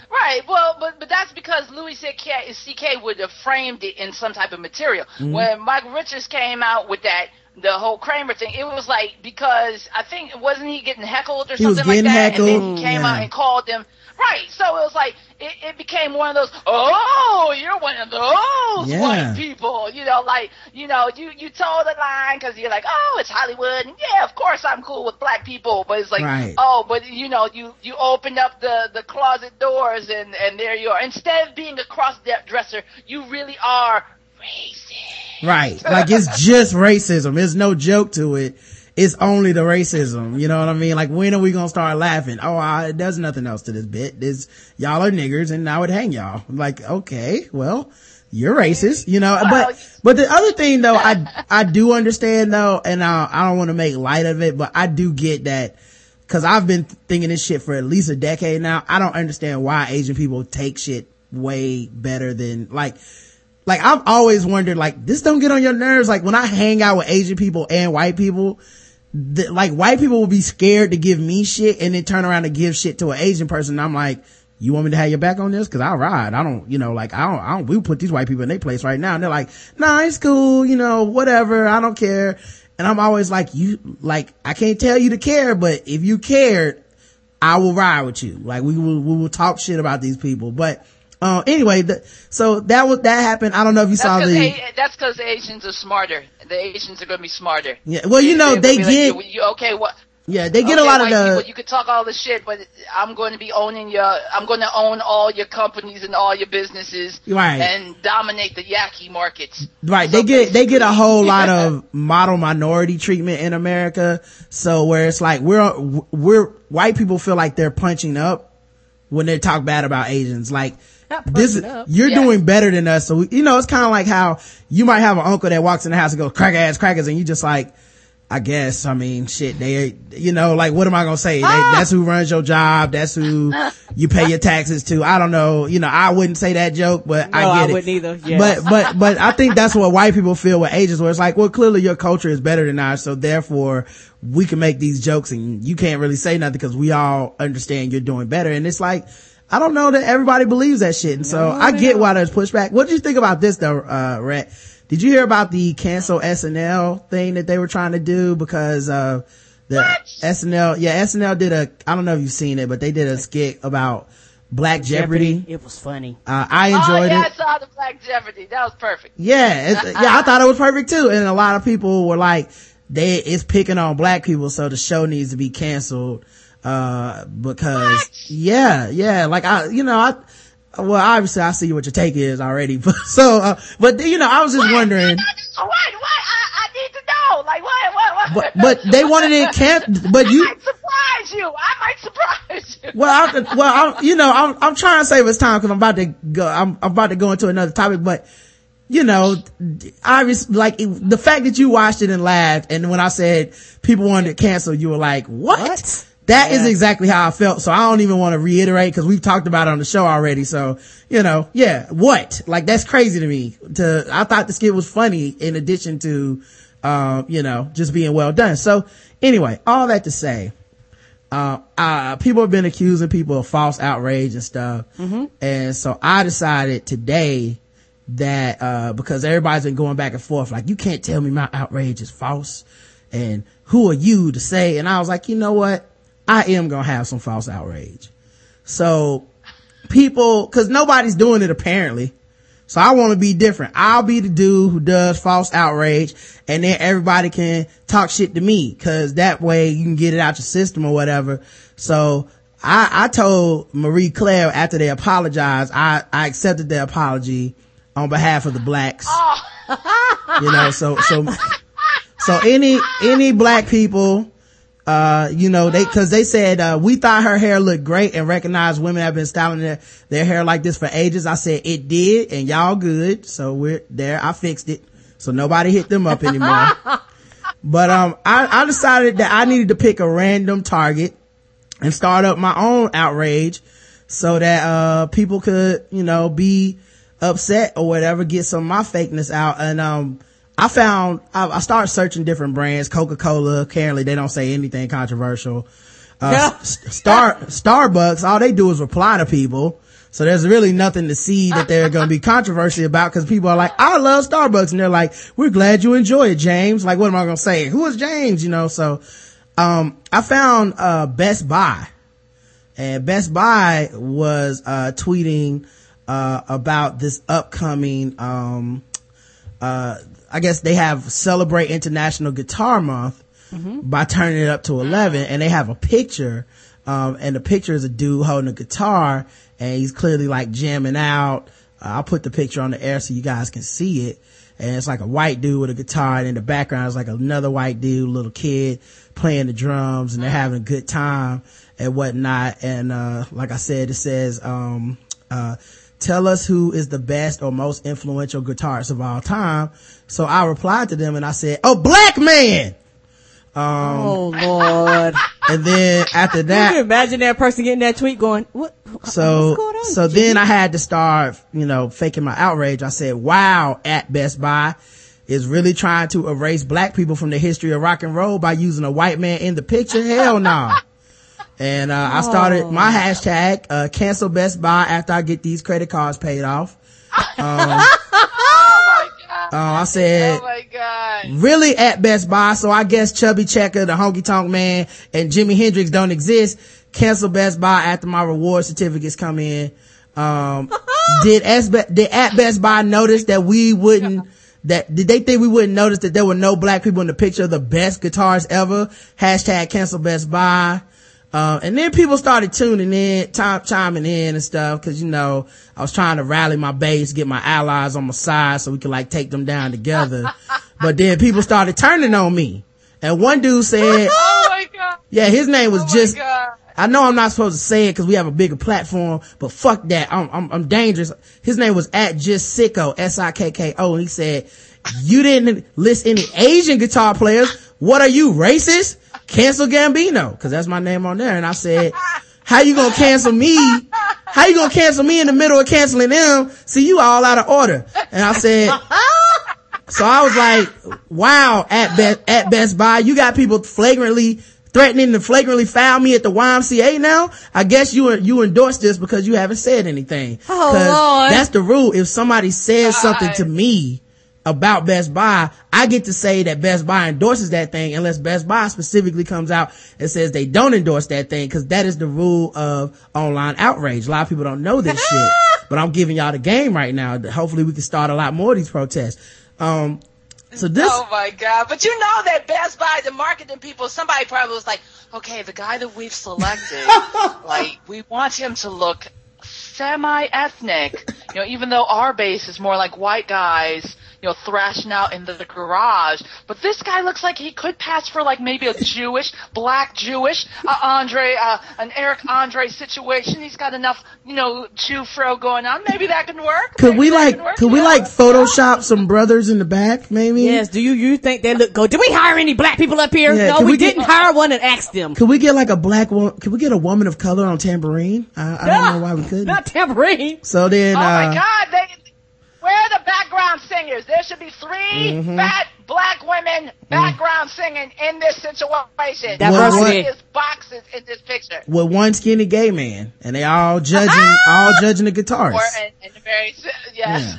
S2: Right. Well, but but that's because Louis C.K. CK would have framed it in some type of material.
S3: Mm-hmm.
S2: When Michael Richards came out with that, the whole Kramer thing, it was like because I think wasn't he getting heckled or
S3: He was
S2: something like
S3: getting
S2: heckled. and then he came
S3: yeah.
S2: out and called them. Right. So it was like it, it became one of those. Oh, you're one of those
S3: Yeah.
S2: white people. You know, like you know, you you told the line because you're like, oh, it's Hollywood. And yeah, of course I'm cool with black people, but it's like,
S3: Right.
S2: oh, but you know, you you opened up the the closet doors and and there you are. Instead of being a cross dresser, you really are racist.
S3: Right. Like it's just racism. There's no joke to it. It's only the racism. You know what I mean? Like when are we gonna start laughing? Oh, I, there's nothing else to this bit. There's y'all are niggers and I would hang y'all. Like, okay, well, you're racist, you know,
S2: Well,
S3: but, but the other thing though, I, I do understand though, and I, I don't want to make light of it, but I do get that cause I've been thinking this shit for at least a decade now. I don't understand why Asian people take shit way better than like, like I've always wondered like this don't get on your nerves. Like when I hang out with Asian people and white people, like white people will be scared to give me shit and then turn around and give shit to an Asian person. I'm like, you want me to have your back on this? Cause I'll ride. I don't, you know, like I don't, I don't, we put these white people in their place right now. And they're like, nah, it's cool, you know, whatever. I don't care. And I'm always like, you, like, I can't tell you to care, but if you cared, I will ride with you. Like we will, we will talk shit about these people. But, uh, anyway, the, so that was, that happened. I don't know if you
S2: That's
S3: saw the,
S2: that's because Asians are smarter. The Asians are going to be smarter.
S3: yeah, well, you know,
S2: They're
S3: they get,
S2: like, you, you- okay, what?
S3: yeah, they get a lot of the,
S2: people, you could talk all the shit, but I'm going to be owning your. I'm going to own all your companies and all your businesses,
S3: Right.
S2: And dominate the yaki markets.
S3: Right.
S2: So
S3: They get, they get a whole lot of model minority treatment in America. So where it's like we're, we're, white people feel like they're punching up when they talk bad about Asians. Like, this is, you're
S2: Yeah.
S3: doing better than us. So, we, you know, it's kind of like how you might have an uncle that walks in the house and goes, crack ass crackers. And you just like, I guess, I mean, shit, they, you know, like, what am I gonna say? They,
S4: Ah!
S3: that's who runs your job. That's who you pay your taxes to. I don't know. You know, I wouldn't say that joke, but
S4: No,
S3: I
S4: I
S3: get it.
S4: wouldn't either. Yeah.
S3: But, but, but I think that's what white people feel with Asians where it's like, well, clearly your culture is better than ours. So therefore we can make these jokes and you can't really say nothing because we all understand you're doing better. And it's like, I don't know that everybody believes that shit. And so I get why there's pushback. What did you think about this though, uh, Rhett? Did you hear about the cancel SNL thing that they were trying to do because, uh, the SNL, yeah, SNL did a, I don't know if you've seen it, but they did a skit about Black Jeopardy.
S4: It was funny.
S3: Uh, I
S2: Oh
S3: enjoyed
S2: yeah,
S3: it.
S2: I saw the Black Jeopardy. That was perfect.
S3: Yeah, it's, yeah, I thought it was perfect too. And a lot of people were like, they, it's picking on black people, so the show needs to be canceled, uh, because,
S2: What?
S3: yeah, yeah, like I, you know, I, well, obviously I see what your take is already, but so, uh, but you know, I was just wondering,
S2: What? What? I, I need to know. Like what? What? what?
S3: but, but they wanted it can but
S2: I
S3: you,
S2: might surprise you. I might surprise you.
S3: well, I, well, I'm, you know, I'm, I'm trying to save us time because I'm about to go, I'm, I'm about to go into another topic, but, you know, obviously, like, it, the fact that you watched it and laughed, and when I said people wanted to cancel, you were like, what?
S4: What?
S3: That is
S4: Yeah.
S3: exactly how I felt, so I don't even want to reiterate because we've talked about it on the show already, so, you know, yeah, what? Like, that's crazy to me. To, I thought the skit was funny in addition to, um, you know, just being well done. So, anyway, all that to say, uh, uh, people have been accusing people of false outrage and stuff. And so I decided today that, uh, because everybody's been going back and forth, like, you can't tell me my outrage is false. And who are you to say? And I was like, you know what? I am going to have some false outrage. So people, cause nobody's doing it apparently. So I want to be different. I'll be the dude who does false outrage and then everybody can talk shit to me cause that way you can get it out your system or whatever. So I, I told Marie Claire after they apologized, I, I accepted their apology on behalf of the blacks. Oh. you know, so, so, so any, any black people, uh, you know, they, cause they said, uh, we thought her hair looked great and recognized women have been styling their, their hair like this for ages. I said it did and y'all good. So we're there. I fixed it. So nobody hit them up anymore. but, um, I, I decided that I needed to pick a random target and start up my own outrage so that, uh, people could, you know, be upset or whatever, get some of my fakeness out. And, um, I found, I, I started searching different brands, Coca-Cola, apparently they don't say anything controversial. Uh, Star, Starbucks, all they do is reply to people. So there's really nothing to see that they're going to be controversy about because people are like, I love Starbucks. And they're like, we're glad you enjoy it, James. Like, what am I going to say? Who is James? You know, so, um, I found, uh, Best Buy and Best Buy was, uh, tweeting, uh, about this upcoming, um, uh, I guess they have celebrate International Guitar Month by turning it up to 11 and they have a picture, um, and the picture is a dude holding a guitar and he's clearly like jamming out. Uh, I'll put the picture on the air so you guys can see it. And it's like a white dude with a guitar and in the background is like another white dude, little kid playing the drums and they're having a good time and whatnot. And, uh, like I said, it says, um, uh, tell us who is the best or most influential guitarist of all time. So I replied to them and I said, oh, black man. Um,
S4: oh lord.
S3: and then after
S4: Can you
S3: that,
S4: imagine that person getting that tweet going, what?
S3: so,
S4: going on?
S3: so then I had to start, you know, faking my outrage. I said, wow, at Best Buy is really trying to erase black people from the history of rock and roll by using a white man in the picture. Hell no. And, uh, I started my hashtag, uh, cancel Best Buy after I get these credit cards paid off. Um,
S2: Oh
S3: I said,
S2: Oh my god.
S3: really at Best Buy. So I guess Chubby Checker, the Honky Tonk Man, and Jimi Hendrix don't exist. Cancel Best Buy after my reward certificates come in. Um, did S did at Best Buy notice that we wouldn't? That did they think we wouldn't notice that there were no black people in the picture of the best guitars ever? Hashtag cancel Best Buy. Um, and then people started tuning in, time, chiming in and stuff, cause you know, I was trying to rally my base, get my allies on my side so we could like take them down together. but then people started turning on me. And one dude said,
S2: Oh my god.
S3: yeah, his name was
S2: Oh
S3: just, I know I'm not supposed to say it cause we have a bigger platform, but fuck that. I'm, I'm, I'm dangerous. His name was at just sicko, S-I-K-K-O. And he said, you didn't list any Asian guitar players. What are you, racist? Cancel Gambino. Cause that's my name on there. And I said, how you gonna cancel me? How you gonna cancel me in the middle of canceling them? See, you all out of order. And I said, so I was like, wow, at Best, at Best Buy, you got people flagrantly threatening to flagrantly foul me at the YMCA now. I guess you, you endorse this because you haven't said anything.
S4: Oh, Lord.
S3: That's the rule. If somebody says something to me about Best Buy, I get to say that Best Buy endorses that thing unless Best Buy specifically comes out and says they don't endorse that thing because that is the rule of online outrage. A lot of people don't know this shit, but I'm giving y'all the game right now. Hopefully we can start a lot more of these protests. Um, so this,
S2: Oh my god! But you know that Best Buy, the marketing people, somebody probably was like, "Okay, the guy that we've selected, like, we want him to look semi-ethnic. You know, even though our base is more like white guys, you know, thrashing out in the, the garage. But this guy looks like he could pass for like maybe a Jewish, black Jewish, uh, Andre, uh, an Eric Andre situation. He's got enough, you know, Jew fro going on. Maybe that can work.
S3: could
S2: Maybe
S3: we like,
S2: can work.
S3: could we
S2: Yeah.
S3: like Photoshop some brothers in the back maybe?
S4: Yes, do you, you think they look good? Did we hire any black people up here?
S3: Yeah,
S4: no, we,
S3: we get-
S4: didn't hire one and ask them.
S3: Could we get like a black woman, could we get a woman of color on tambourine? I, I don't know why we couldn't.
S4: Not tambourine.
S3: So then,
S2: Oh
S3: uh,
S2: my God! They, where are the background singers? There should be 3
S3: Mm-hmm.
S2: fat black women background singing in this situation.
S4: Diversity.
S2: Is boxes in this picture.
S3: with one skinny gay man and they all judging, all judging the guitarist.
S2: Or and, and the very yes.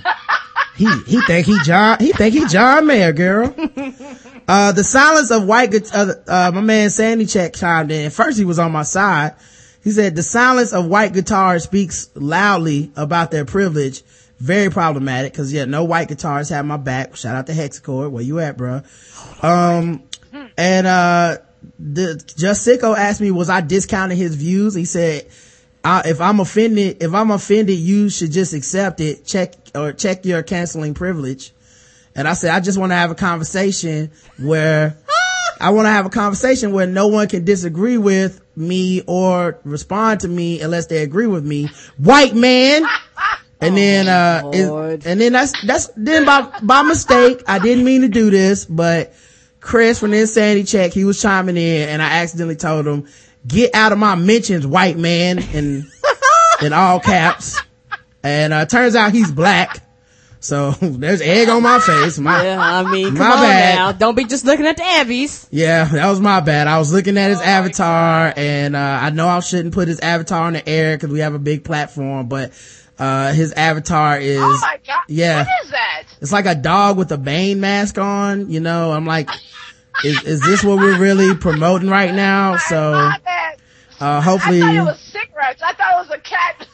S3: He, he think he John, he think he John Mayer, girl. uh, the silence of white, uh, uh, my man Sandy Check chimed in. First he was on my side. He said, the silence of white guitarists speaks loudly about their privilege. Very problematic because yeah, no white guitars have my back. Shout out to Hexacord. Where you at, bro? Um, and, uh, the, Just Sicko asked me, was I discounting his views? He said, if I'm offended, if I'm offended, you should just accept it. Check or check your canceling privilege. And I said, I just want to have a conversation where I want to have a conversation where no one can disagree with me or respond to me unless they agree with me. White man. And then, uh, it- and then that's, that's, then by, by mistake, I didn't mean to do this, but Chris from the Insanity Check, he was chiming in and I accidentally told him, get out of my mentions, white man, in, in all caps. And, uh, turns out he's black. So there's egg on my face. My,
S4: Yeah, I mean, come
S3: My
S4: on
S3: bad.
S4: now. Don't be just looking at the Abbeys.
S3: Yeah, that was my bad. I was looking at his
S2: Oh
S3: avatar and, uh, I know I shouldn't put his avatar in the air because we have a big platform, but, uh, his avatar is,
S2: Oh my God!
S3: Yeah.
S2: What is that?
S3: it's like a dog with a Bane mask on, you know, I'm like, is, is this what we're really promoting right now? So,
S2: My bad.
S3: uh,
S2: I
S3: hopefully,
S2: thought it was cigarettes. I thought it was a cat.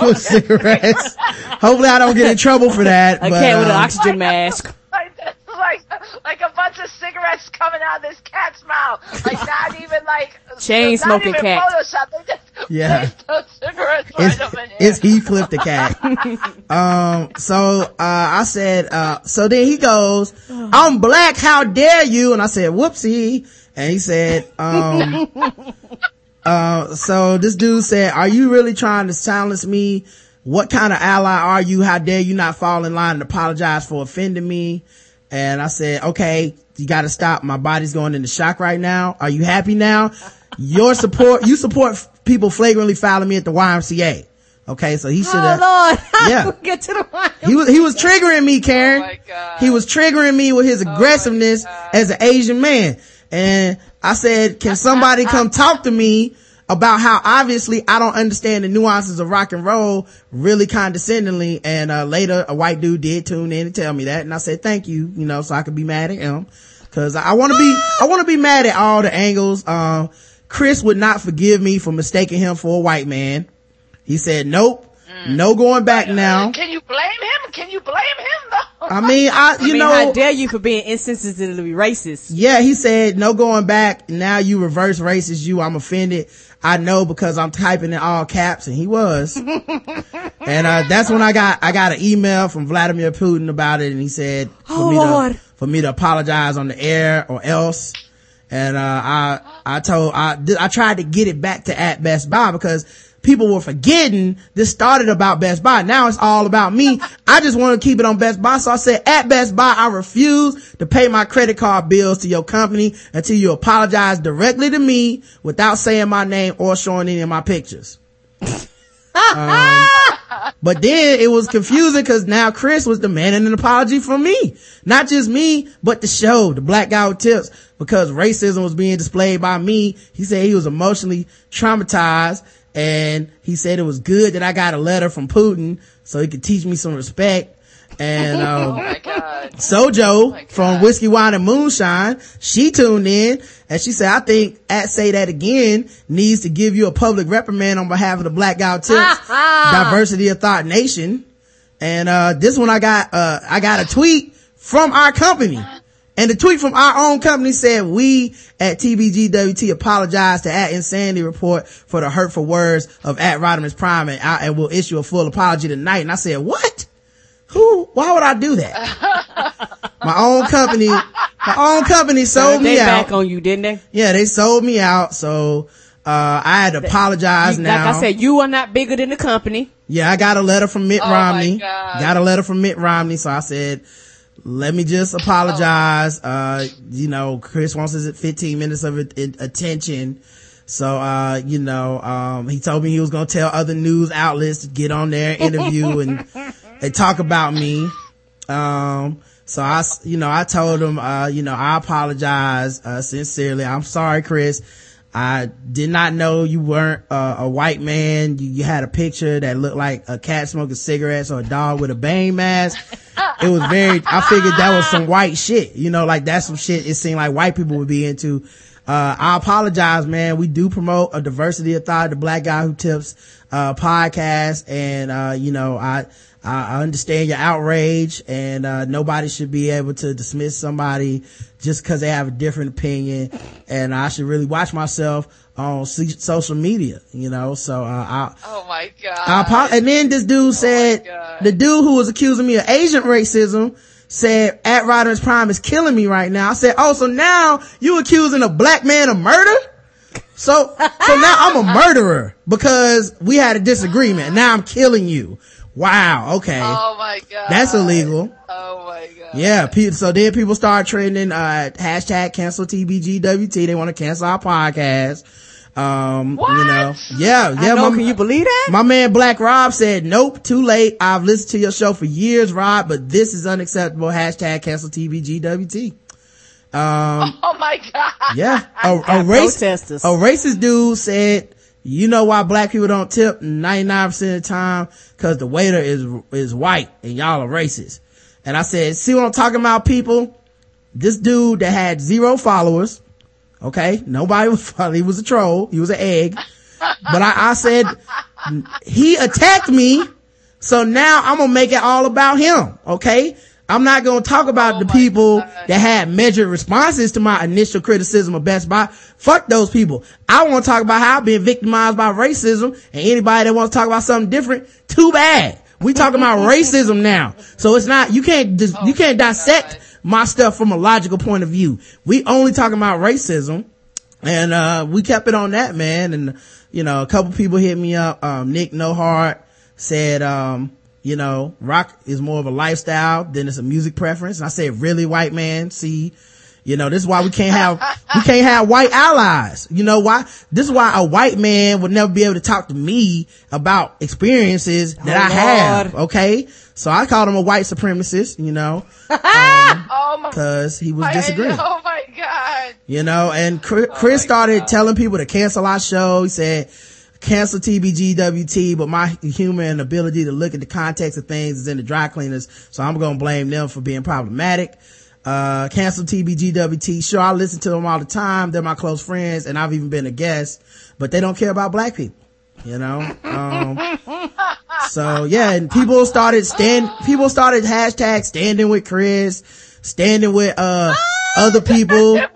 S3: with cigarettes. hopefully I don't get in trouble for that.
S4: A
S3: but,
S4: cat with an
S3: um,
S4: oxygen mask.
S2: Like, like, like a bunch of cigarettes coming out of this cat's mouth. Like not even like
S4: Chain
S2: not
S4: smoking
S2: even
S4: cat.
S2: Photoshop. They just
S3: Yeah.
S2: placed those cigarettes right
S3: it's,
S2: up in here.
S3: it's Heathcliff the cat. um, so, uh, I said, uh, so then he goes, I'm black, how dare you? And I said, whoopsie. And he said, um, uh, so this dude said, are you really trying to silence me? What kind of ally are you? How dare you not fall in line and apologize for offending me? And I said, okay, you gotta stop. My body's going into shock right now. Are you happy now? Your support, you support people flagrantly fouling me at the YMCA. Okay, so he should have.
S4: Oh Lord,
S3: Yeah.
S4: get to the one.
S3: He was he was triggering me, Karen.
S2: Oh my God.
S3: He was triggering me with his oh, aggressiveness
S2: God.
S3: as an Asian man. And I said, can somebody come talk to me about how obviously I don't understand the nuances of rock and roll really condescendingly. And, uh, later a white dude did tune in and tell me that. And I said, thank you, you know, so I could be mad at him. Cause I want to be, I want to be mad at all the angles. Um, Chris would not forgive me for mistaking him for a white man. He said, nope, no going back now.
S2: Can you blame him? Can you blame him though?
S3: I mean, I, you
S4: I mean,
S3: know,
S4: how dare you for being insensitive to be racist?
S3: yeah, he said, no going back. Now you reverse racist you. I'm offended. I know because I'm typing in all caps and he was. and, uh, that's when I got, I got an email from Vladimir Putin about it and he said for
S4: Oh,
S3: me
S4: Lord.
S3: to, for me to apologize on the air or else. And, uh, I, I told, I, I tried to get it back to at Best Buy because people were forgetting this started about Best Buy. Now it's all about me. I just want to keep it on Best Buy. So I said, at Best Buy, I refuse to pay my credit card bills to your company until you apologize directly to me without saying my name or showing any of my pictures. Um, But then it was confusing because now Chris was demanding an apology from me. Not just me, but the show, the Black Guy Who Tips, because racism was being displayed by me. He said he was emotionally traumatized and he said it was good that I got a letter from Putin so he could teach me some respect. And, um,
S2: oh my god.
S3: Sojo
S2: God.
S3: from Whiskey Wine and Moonshine, she tuned in and she said, I think at Say That Again needs to give you a public reprimand on behalf of the Black Guy Tips Diversity of Thought Nation. And, uh, this one I got, uh, I got a tweet from our company. And the tweet from our own company said, we at TBGWT apologize to at Insanity Report for the hurtful words of at Rodimus Prime and, I, and will issue a full apology tonight. And I said, what? Who, why would I do that? my own company, my own company sold
S4: they
S3: me
S4: back
S3: out.
S4: on you, didn't they?
S3: yeah, they sold me out. So, uh, I had to apologize
S4: You-
S3: now.
S4: Like I said, you are not bigger than the company.
S3: Yeah, I got a letter from Mitt
S2: Oh my
S3: Romney.
S2: God.
S3: Got a letter from Mitt Romney. So I said, let me just apologize. Uh, you know, Chris wants his 15 minutes of it- it- attention. So, uh, you know, um, he told me he was going to tell other news outlets to get on there, interview and, and talk about me. Um, so I, you know, I told him, uh, you know, I apologize, uh, sincerely. I'm sorry, Chris. I did not know you weren't uh, a white man. You, you had a picture that looked like a cat smoking cigarettes or a dog with a Bane mask. It was very, I figured that was some white shit, you know, like that's some shit it seemed like white people would be into. Uh, I apologize, man. We do promote a diversity of thought, the black guy who tips, uh, podcast. And, uh, you know, I, I I understand your outrage and, uh, nobody should be able to dismiss somebody just cause they have a different opinion. And I should really watch myself on social media, you know, so, uh, I,
S2: Oh my god.
S3: I and then this dude said,
S2: God.
S3: the dude who was accusing me of Asian racism said, at Rodimus Prime is killing me right now. I said, oh, so now you accusing a black man of murder? So, so now I'm a murderer because we had a disagreement. Now I'm killing you. Wow. Okay.
S2: oh my god.
S3: That's illegal.
S2: Oh my god.
S3: Yeah. pe- So then people start trending, uh, hashtag cancel TBGWT. They want to cancel our podcast. Um, you know, yeah, yeah.
S4: Know,
S3: my-
S4: can you believe that?
S3: my man Black Rob said, nope, too late. I've listened to your show for years, Rob, but this is unacceptable. Hashtag cancel TBGWT. Um,
S2: Oh my god.
S3: yeah. A, a,
S4: Got
S3: race, a racist dude said, you know why black people don't tip 99% of the time? Cause the waiter is, is white and y'all are racist. And I said, see what I'm talking about, people? This dude that had zero followers, okay? Nobody was following. He was a troll. He was an egg. But I, I said, he attacked me. So now I'm gonna make it all about him. Okay. I'm not gonna talk about
S2: Oh
S3: the people
S2: God.
S3: that had measured responses to my initial criticism of Best Buy. Fuck those people. I want to talk about how I've been victimized by racism and anybody that wants to talk about something different, too bad. We talking about racism now. So it's not, you can't, dis- you can't dissect
S2: God.
S3: my stuff from a logical point of view. We only talking about racism. And, uh, we kept it on that, man. And, you know, a couple people hit me up. Um, Nick No Heart said, um, you know, rock is more of a lifestyle than it's a music preference. And I said, really white man, see, you know, this is why we can't have, we can't have white allies. You know why? This is why a white man would never be able to talk to me about experiences oh, that
S4: Oh,
S3: I have.
S4: Lord.
S3: Okay. So I called him a white supremacist, you know, um,
S5: Oh my,
S3: cause he was disagreeing.
S5: Oh my god.
S3: You know, and Chris, oh Chris started telling people to cancel our show. He said, cancel TBGWT, but my humor and ability to look at the context of things is in the dry cleaners. So I'm going to blame them for being problematic. Uh, cancel TBGWT. Sure, I listen to them all the time. They're my close friends and I've even been a guest, but they don't care about black people, you know? Um, so yeah, and people started stand, people started hashtag standing with Chris, standing with, uh, other people.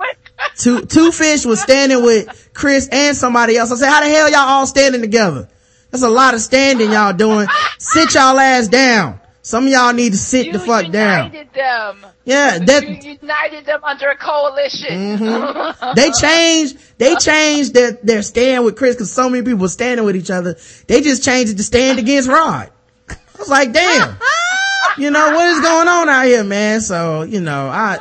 S3: Two, two fish was standing with Chris and somebody else. I said, how the hell y'all all standing together? That's a lot of standing y'all doing. Sit y'all ass down. Some of y'all need to sit
S5: You
S3: the fuck down.
S5: them.
S3: Yeah,
S5: You
S3: that, Mm-hmm.
S5: united them under a coalition.
S3: they changed, they changed their, their stand with Chris cause so many people were standing with each other. They just changed it to stand against Rod. I was like, damn. You know, what is going on out here, man? So, you know, I,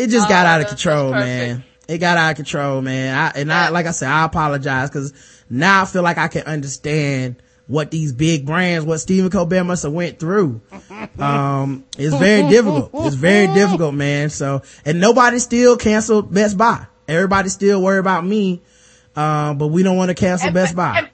S3: it just got
S5: Oh,
S3: out of control, man. It got out of control, man. I, and I, like I said, I apologize cause now I feel like I can understand what these big brands, what Stephen Colbert must have went through. Um, it's very difficult. It's very difficult, man. So, and nobody still canceled Best Buy. Everybody still worry about me. Um, but we don't want to cancel
S5: And-
S3: Best Buy.
S5: and-?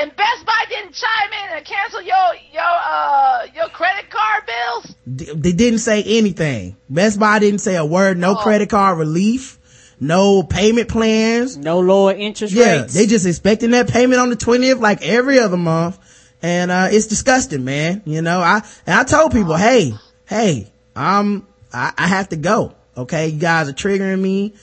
S5: And Best Buy didn't chime in and cancel your your uh your credit card bills?
S3: D- they didn't say anything. Best Buy didn't say a word. No
S5: Oh.
S3: credit card relief. No payment plans.
S4: No lower interest
S3: Yeah,
S4: rates.
S3: they just expecting that payment on the 20th like every other month. And, uh, it's disgusting, man. You know, I, and I told people, hey, hey, um, I, I have to go. Okay. You guys are triggering me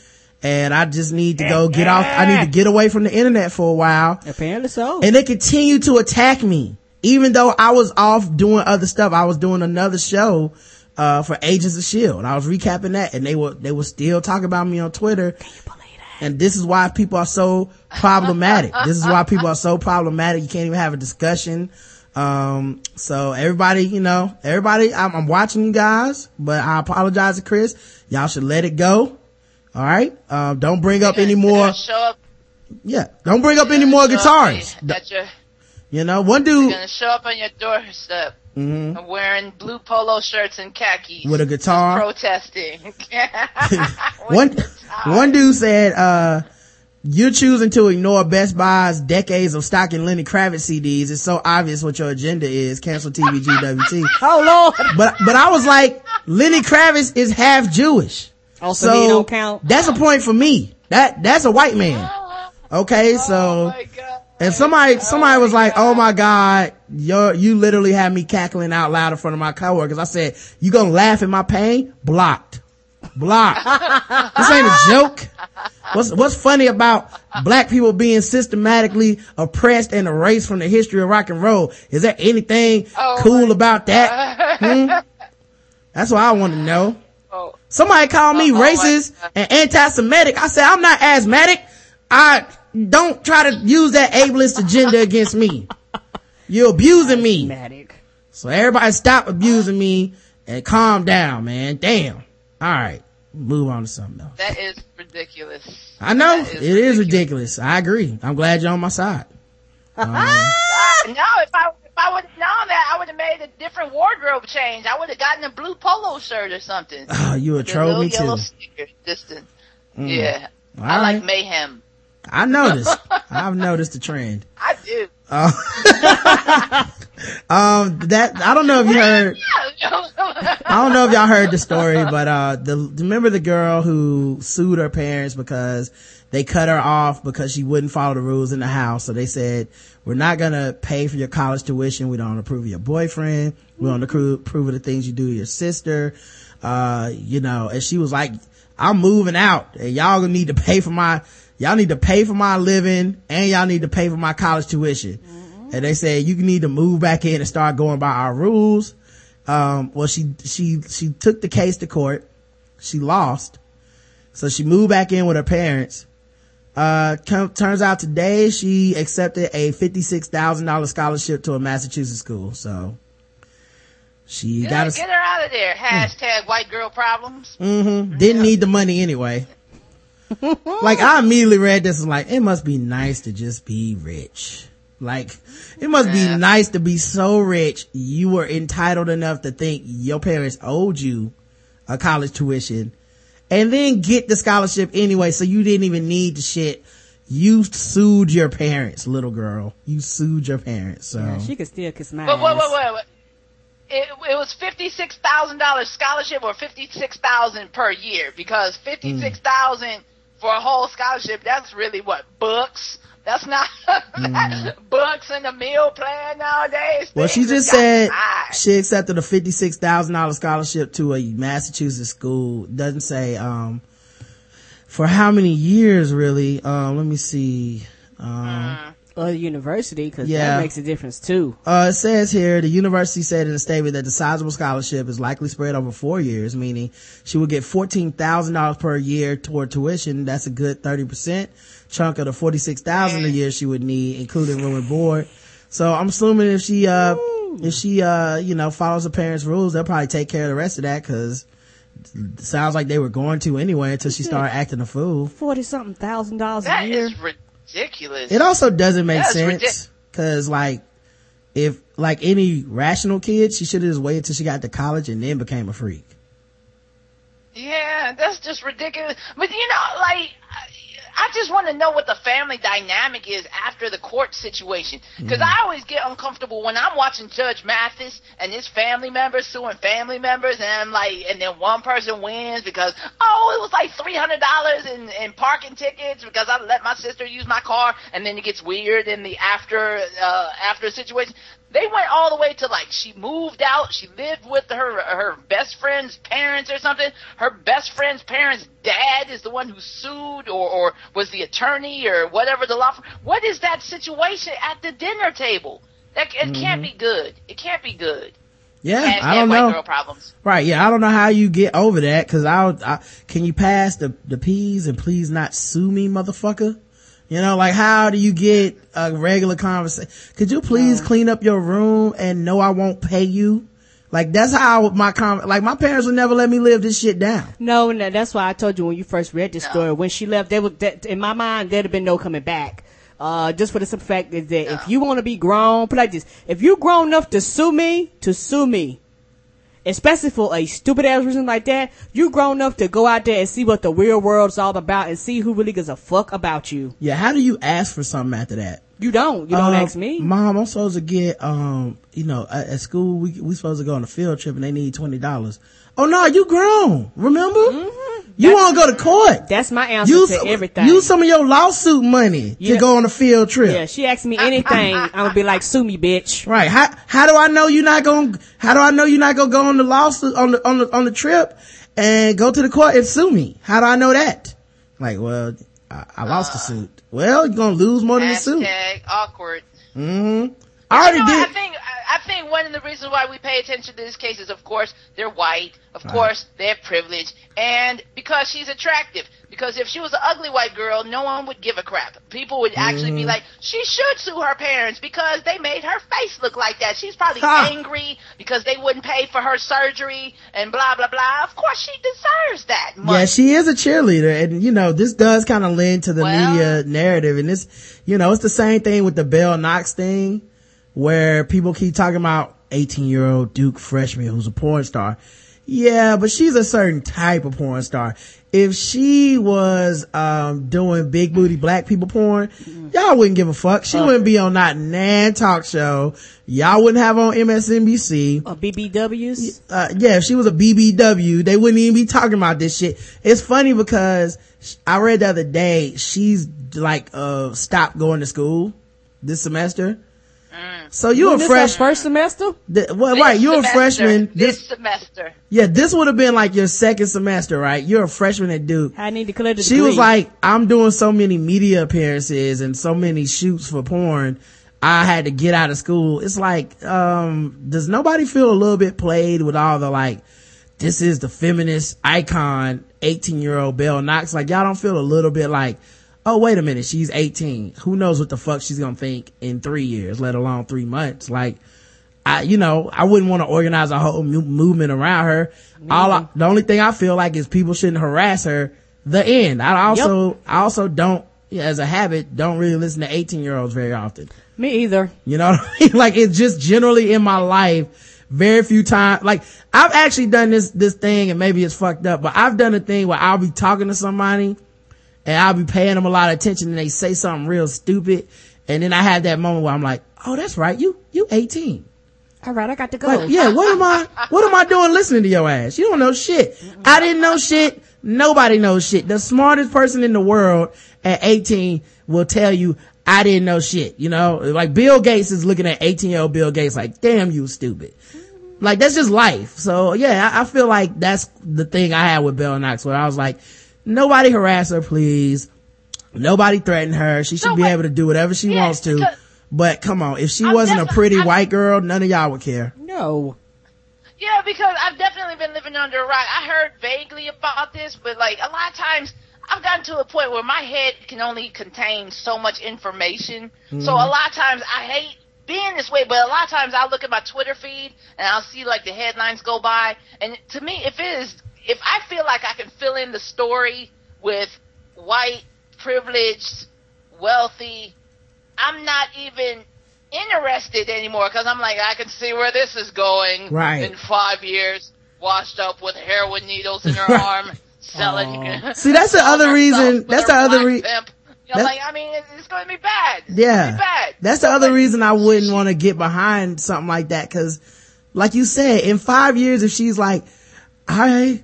S3: and I just need to go get off. I need to get away from the internet for a while.
S4: Apparently so.
S3: And they continue to attack me. Even though I was off doing other stuff, I was doing another show, uh, for Agents of S.H.I.E.L.D. I was recapping that and they were, they were still talking about me on Twitter. And this is why people are so problematic. this is why people are so problematic. You can't even have a discussion. Um, so everybody, you know, everybody, I'm, I'm watching you guys, but I apologize to Chris. Y'all should let it go. All right. Um, don't bring up any more.
S5: Show up.
S3: Yeah. Don't bring up any more
S5: show
S3: guitars.
S5: At your,
S3: You know, one
S5: they're
S3: dude
S5: gonna show up on your doorstep. Wearing blue polo shirts and khakis.
S3: Mm-hmm. with a guitar.
S5: protesting.
S3: one one dude said uh you're choosing to ignore Best Buy's decades of stocking Lenny Kravitz CDs. It's so obvious what your agenda is. Cancel TBGWT.
S4: oh Lord.
S3: but but I was like, Lenny Kravitz is half Jewish.
S4: Also, he don't count.
S3: That's a point for me. That that's a white man. Okay, so
S5: oh my god.
S3: and somebody somebody was like, "Oh my god, you you literally had me cackling out loud in front of my coworkers." I said, "You gonna laugh at my pain?" Blocked, blocked. this ain't a joke. What's what's funny about black people being systematically oppressed and erased from the history of rock and roll? Is there anything
S5: Oh
S3: cool
S5: my
S3: about that? Hmm? That's what I want to know.
S5: Oh,
S3: Somebody called me
S5: Oh,
S3: racist
S5: God.
S3: and anti-Semitic. I said, I'm not asthmatic. I don't try to use that ableist agenda against me. You're abusing me.
S4: Matic.
S3: So everybody stop abusing me and calm down, man. Damn. All right. Move on to something else.
S5: that is ridiculous.
S3: I know
S5: That
S3: it is ridiculous. I agree. I'm glad you're on my side.
S5: Uh, no, if I if I would have known that, I would have made a different wardrobe change. I would have gotten a blue polo shirt or something.
S3: Oh, you
S5: a
S3: troll me too.
S5: Just to, yeah.
S3: All
S5: I
S3: right.
S5: like mayhem.
S3: I noticed. I've noticed the trend.
S5: I do.
S3: Um, that, I don't know if you heard, I don't know if y'all heard the story, but uh, the remember the girl who sued her parents because they cut her off because she wouldn't follow the rules in the house. So they said, "We're not gonna pay for your college tuition. We don't approve of your boyfriend. We don't approve, of the things you do to your sister." Uh, you know, and she was like, "I'm moving out, and y'all gonna need to pay for my." Y'all need to pay for my living and y'all need to pay for my college tuition. And they said, you need to move back in and start going by our rules um well she she she took the case to court she lost so she moved back in with her parents Uh, com- turns out today she accepted a $56,000 scholarship to a Massachusetts school. So she
S2: Get,
S3: got a,
S2: get her out of there. Hashtag white girl problems.
S3: hmm Didn't need the money anyway. like I immediately read this and like, it must be nice to just be rich. Like, it must be nice to be so rich you were entitled enough to think your parents owed you a college tuition and then get the scholarship anyway so you didn't even need the shit. You sued your parents, little girl. You sued your parents. So
S4: Yeah, she could still kiss my
S2: But wait,
S4: ass.
S2: wait, wait, wait. It, it was fifty six thousand dollars scholarship or fifty six thousand per year because fifty six thousand for a whole scholarship that's really what books. That's not books and a meal plan nowadays.
S3: Well, she just said
S2: high.
S3: she accepted a fifty-six thousand dollars scholarship to a Massachusetts school. Doesn't say um for how many years really. Um, let me see. Um,
S4: Or the university, because
S3: Yeah.
S4: that makes a difference too.
S3: uh, it says here the university said in a statement that the sizable scholarship is likely spread over four years, meaning she would get fourteen thousand dollars per year toward tuition. That's a good thirty percent chunk of the forty-six thousand a year she would need, including room and board. So I'm assuming if she uh if she uh you know follows her parents' rules, they'll probably take care of the rest of that because sounds like they were going to anyway until she started acting a fool.
S4: Forty something thousand dollars a year.
S2: is ridiculous.
S3: It also doesn't make sense because like if like any rational kid, she should have just waited till she got to college and then became a freak.
S2: Yeah, that's just ridiculous. But you know, like, I- just want to know what the family dynamic is after the court situation. Because I always get uncomfortable when I'm watching Judge Mathis and his family members suing family members, and I'm like, and then one person wins because oh, it was like three hundred dollars in in parking tickets because I let my sister use my car, and then it gets weird in the after uh after situation. They went all the way to like she moved out. She lived with her her best friend's parents or something. Her best friend's parents' dad is the one who sued, or or was the attorney or whatever the law. firm- What is that situation at the dinner table? That it can't mm-hmm. be good. It can't be good.
S3: Yeah,
S2: Hashtag
S3: I don't know. Right? Yeah, I don't know how you get over that because I, I can you pass the the P's and please not sue me, motherfucker. You know, like how do you get a regular conversation? Could you please clean up your room and know I won't pay you? Like that's how my con like my parents would never let me live this shit down.
S4: No, no, that's why I told you when you first read this story. When she left, there was that, in my mind there'd have been no coming back. Uh, just for the simple fact is that if you want to be grown, put like this: if you grown enough to sue me, to sue me, especially for a stupid ass reason like that, you grown enough to go out there and see what the real world's all about and see who really gives a fuck about you.
S3: Yeah, how do you ask for something after that?
S4: You don't. You don't
S3: Uh,
S4: ask me.
S3: Mom, I'm supposed to get, um, you know, at, at school, we, we supposed to go on a field trip and they need $20. Oh no, you grown. Remember? You want to go to court.
S4: That's my answer
S3: Use
S4: to
S3: some,
S4: everything.
S3: use some of your lawsuit money
S4: Yeah.
S3: to go on a field trip.
S4: yeah, she asked me anything, I'm gonna be like, sue me, bitch.
S3: Right. How, how do I know you're not going, to how do I know you're not going to go on the lawsuit, on the, on the, on the trip and go to the court and sue me? How do I know that? Like, well, I, I lost the suit. Well, you're going to lose more than the suit.
S2: Hashtag awkward.
S3: hmm I already
S2: you know,
S3: did.
S2: I think I think one of the reasons why we pay attention to this case is, of course, they're white. Of course, they have privilege, and because she's attractive. Because if she was an ugly white girl, no one would give a crap. People would actually
S3: Mm-hmm.
S2: be like, she should sue her parents because they made her face look like that. She's probably
S3: Ha.
S2: angry because they wouldn't pay for her surgery and blah blah blah. Of course, she deserves that. Money.
S3: Yeah, she is a cheerleader, and you know this does kind of lend to the
S2: Well-
S3: media narrative, and this, you know, it's the same thing with the Belle Knox thing, where people keep talking about eighteen year old Duke freshman who's a porn star. Yeah, but she's a certain type of porn star. If she was um doing big booty black people porn, y'all wouldn't give a fuck. She wouldn't be on that Nan talk show. Y'all wouldn't have on MSNBC
S4: Or BBWs.
S3: uh, yeah, if she was a BBW, they wouldn't even be talking about this shit. It's funny because I read the other day, she's like, uh, stopped going to school this semester. So you a
S4: Wasn't this
S3: fresh,
S4: first semester?
S3: th- well,
S2: This
S3: right, you're a freshman.
S2: This
S3: This,
S2: semester.
S3: yeah, this would have been like your second semester, right? You're a freshman at Duke.
S4: I need to clear the
S3: She was like, I'm doing so many media appearances and so many shoots for porn. I had to get out of school. It's like, um, does nobody feel a little bit played with all the like, this is the feminist icon, 18 year old Belle Knox? Like, y'all don't feel a little bit like, oh, wait a minute, she's 18. Who knows what the fuck she's gonna think in three years, let alone three months. Like, I, you know, I wouldn't want to organize a whole mo- movement around her. All I, the only thing I feel like is people shouldn't harass her. The end. I also, I also don't, as a habit, don't really listen to 18 year olds very often.
S4: Me either.
S3: You know what I mean? Like it's just generally in my life, very few times, like I've actually done this, this thing and maybe it's fucked up, but I've done a thing where I'll be talking to somebody and I'll be paying them a lot of attention and they say something real stupid. And then I have that moment where I'm like, oh, that's right. You, you 18.
S4: All right, I got to go.
S3: Like, yeah, what am I, what am I doing listening to your ass? You don't know shit. I didn't know shit. Nobody knows shit. The smartest person in the world at 18 will tell you, I didn't know shit. You know, like Bill Gates is looking at 18 year old Bill Gates like, damn, you stupid. Mm-hmm. Like that's just life. So yeah, I, I feel like that's the thing I had with Belle Knox where I was like, nobody harass her, please. Nobody threaten her. She should
S2: No,
S3: be
S2: but-
S3: able to do whatever she
S2: Yeah,
S3: wants to. But come on, if she
S2: I'm
S3: wasn't a pretty
S2: I'm-
S3: white girl, none of y'all would care.
S4: No.
S2: Yeah, because I've definitely been living under a rock. I heard vaguely about this, but like a lot of times I've gotten to a point where my head can only contain so much information. So mm-hmm. a lot of times I hate being this way, but a lot of times I'll look at my Twitter feed and I'll see like the headlines go by. And to me, if it is, if I feel like I can fill in the story with white, privileged, wealthy, I'm not even interested anymore because I'm like, I can see where this is going
S3: Right.
S2: in five years, washed up with heroin needles in her arm, selling.
S3: See, that's the other reason- that's the other
S2: black
S3: re-
S2: pimp. You know, like, I mean, it's, going to be bad. It's
S3: Yeah.
S2: be bad.
S3: That's the other reason I wouldn't want to get behind something like that. Cause like you said, in five years, if she's like, I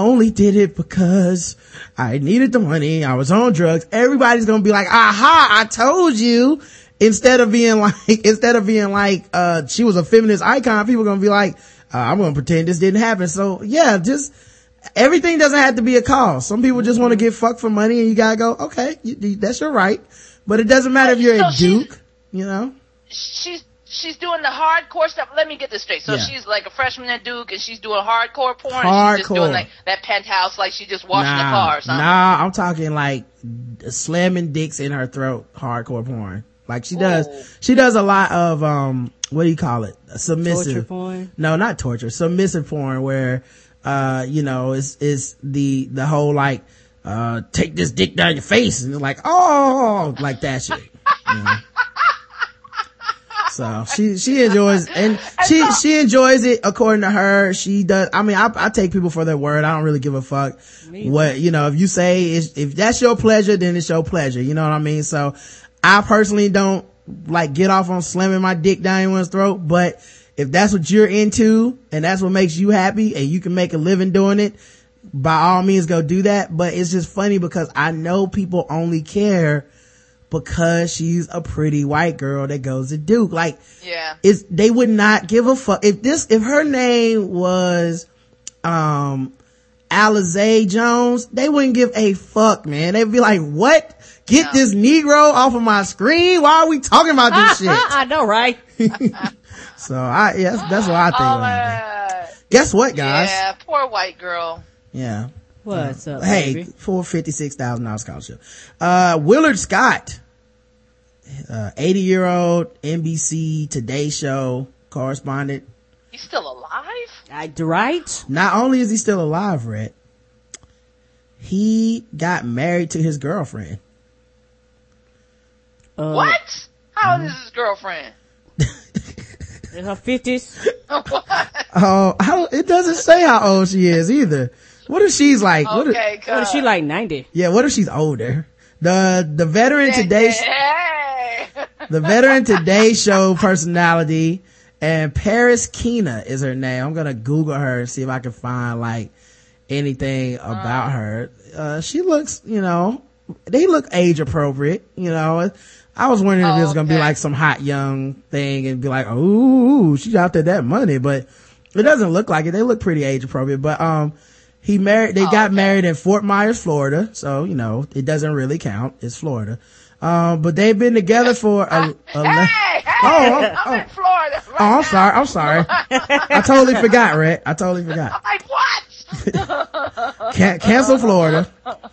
S3: only did it because I needed the money. I was on drugs. Everybody's going to be like, aha, I told you. Instead of being like, instead of being like, uh, she was a feminist icon, people are going to be like, uh, I'm going to pretend this didn't happen. So yeah, just, everything doesn't have to be a cause. Some people just want to get fucked for money and you gotta go, okay, you, that's your right. But it doesn't matter if you're
S2: So
S3: a duke, you know?
S2: She's she's doing the hardcore stuff. Let me get this straight. So
S3: Yeah.
S2: she's like a freshman at Duke, and she's doing hardcore porn. and She's just
S3: Hardcore.
S2: doing like that penthouse, like she just washing the
S3: Nah,
S2: car or something.
S3: nah, I'm talking like slamming dicks in her throat, hardcore porn. Like she does,
S2: Ooh.
S3: she does a lot of, um, what do you call it? Submissive.
S4: Torture porn?
S3: No, not torture. Submissive porn where, uh, you know, it's, it's the, the whole like, uh, take this dick down your face and you're like, oh, like that shit. you know? So she, she enjoys, and she, she enjoys it according to her. She does, I mean, I, I take people for their word. I don't really give a fuck what, you know, if you say, it's, if that's your pleasure, then it's your pleasure. You know what I mean? So I personally don't like get off on slamming my dick down anyone's throat, but if that's what you're into and that's what makes you happy and you can make a living doing it, by all means go do that. But it's just funny because I know people only care because she's a pretty white girl that goes to Duke. Like,
S2: Yeah.
S3: is they would not give a fuck if this if her name was um Alizé Jones, they wouldn't give a fuck, man. They'd be like, "What? Get
S2: No.
S3: this Negro off of my screen? Why are we talking about this shit?"
S4: I know, right?
S3: So I, yeah, that's, that's what I think. About it.
S2: my.
S3: Guess what, guys?
S2: Yeah, poor white girl.
S3: Yeah.
S4: What's up,
S3: Hey,
S4: baby?
S3: for fifty six thousand dollars scholarship. Uh, Willard Scott, uh, eighty year old NBC Today Show correspondent.
S2: He's still alive?
S4: I, right?
S3: Not only is he still alive, Rhett, he got married to his girlfriend.
S4: Uh,
S2: What? How
S3: Mm-hmm.
S2: old is his girlfriend?
S4: In her fifties?
S3: Oh, how, it doesn't say how old she is either. What if she's like, what if,
S2: Okay,
S4: What is she like? Ninety?
S3: yeah, what if she's older? The, the veteran Today,
S2: Hey!
S3: the veteran Today Show personality and Paris Keena is her name. I'm gonna Google her and see if I can find like anything about her. Uh, she looks, you know, they look age appropriate, you know. I was wondering if
S2: Oh,
S3: it was gonna be like some hot young thing and be like, ooh, she's out there that money, but it doesn't look like it. They look pretty age appropriate, but, um, he married, they got
S2: okay.
S3: married in Fort Myers, Florida. So, you know, it doesn't really count. It's Florida. Um, but they've been together for a, a
S2: Hey, hey,
S3: Oh, I'm-
S2: I'm in Florida. Right
S3: Oh, I'm
S2: now.
S3: sorry. I'm sorry. I totally forgot, Rhett. I totally forgot.
S2: I'm like, what?
S3: Can- cancel Florida.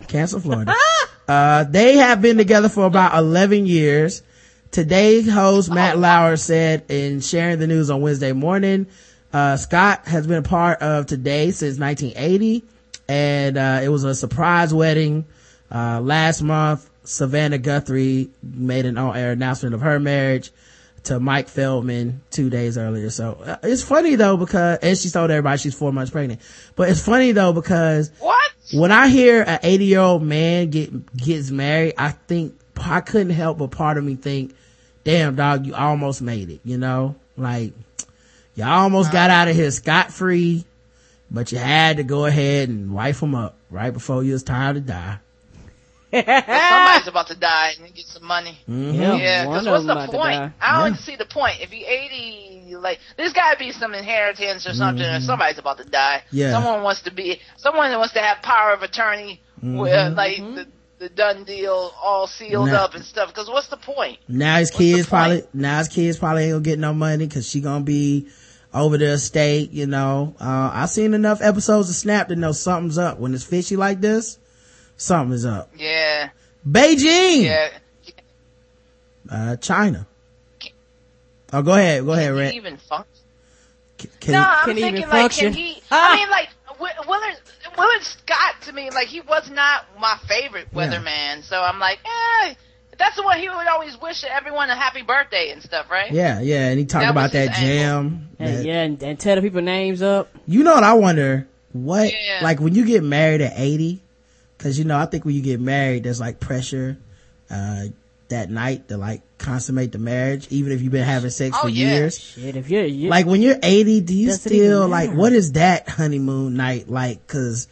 S3: Cancel Florida. Uh, they have been together for about 11 years. Today host Matt Lauer said in sharing the news on Wednesday morning, uh, Scott has been a part of Today since 1980 and, uh, it was a surprise wedding. Uh, last month, Savannah Guthrie made an on-air announcement of her marriage to Mike Feldman two days earlier. So uh, it's funny though because, and she told everybody she's four months pregnant, but it's funny though because
S2: What?
S3: when I hear an 80 year old man get, gets married, I think, I couldn't help but part of me think, damn dog, you almost made it, you know? Like, you almost got out of here scot free, but you had to go ahead and wife him up right before you was time to die.
S2: Somebody's about to die and get some money.
S4: Yeah,
S2: Yeah,
S4: one
S2: because
S4: of
S2: what's the point? I don't see the point. If you're 80, like, there's gotta be some inheritance or something, or somebody's about to die.
S3: Mm-hmm. Yeah.
S2: Someone wants to be, someone that wants to have power of attorney, where, like, the, the done deal all sealed
S3: Mm-hmm.
S2: Up and stuff, because what's the point?
S3: Now his
S2: What's
S3: kids probably, now his kids probably ain't gonna get no money cause she gonna be over the estate, you know. Uh, I've seen enough episodes of Snap to know something's up. When it's fishy like this, something is up.
S2: Yeah,
S3: Beijing!
S2: yeah.
S3: Uh, China. Oh, go ahead, go ahead,
S2: Can
S3: Rhett.
S2: he even function?
S3: Can
S2: no, I'm
S4: can
S2: thinking
S4: even
S2: like,
S4: function?
S2: can he?
S4: Ah!
S2: I mean, like Willard, Willard Scott to me, like he was not my favorite weatherman. So I'm like, eh, that's the one he would always wish everyone a happy birthday and stuff, right?
S3: yeah, yeah, and he talked about
S2: was his
S3: that jam.
S4: And,
S3: that-
S4: yeah, and, and tell the people names up.
S3: You know what I wonder? What,
S2: Yeah.
S3: like when you get married at 80, cause you know, I think when you get married, there's like pressure, uh, that night to like consummate the marriage, even if you've been having sex
S2: Oh,
S3: for
S2: yeah.
S3: years.
S4: Shit, if you're, you
S3: Like when you're 80, do you still like, what is that honeymoon night like? Cause,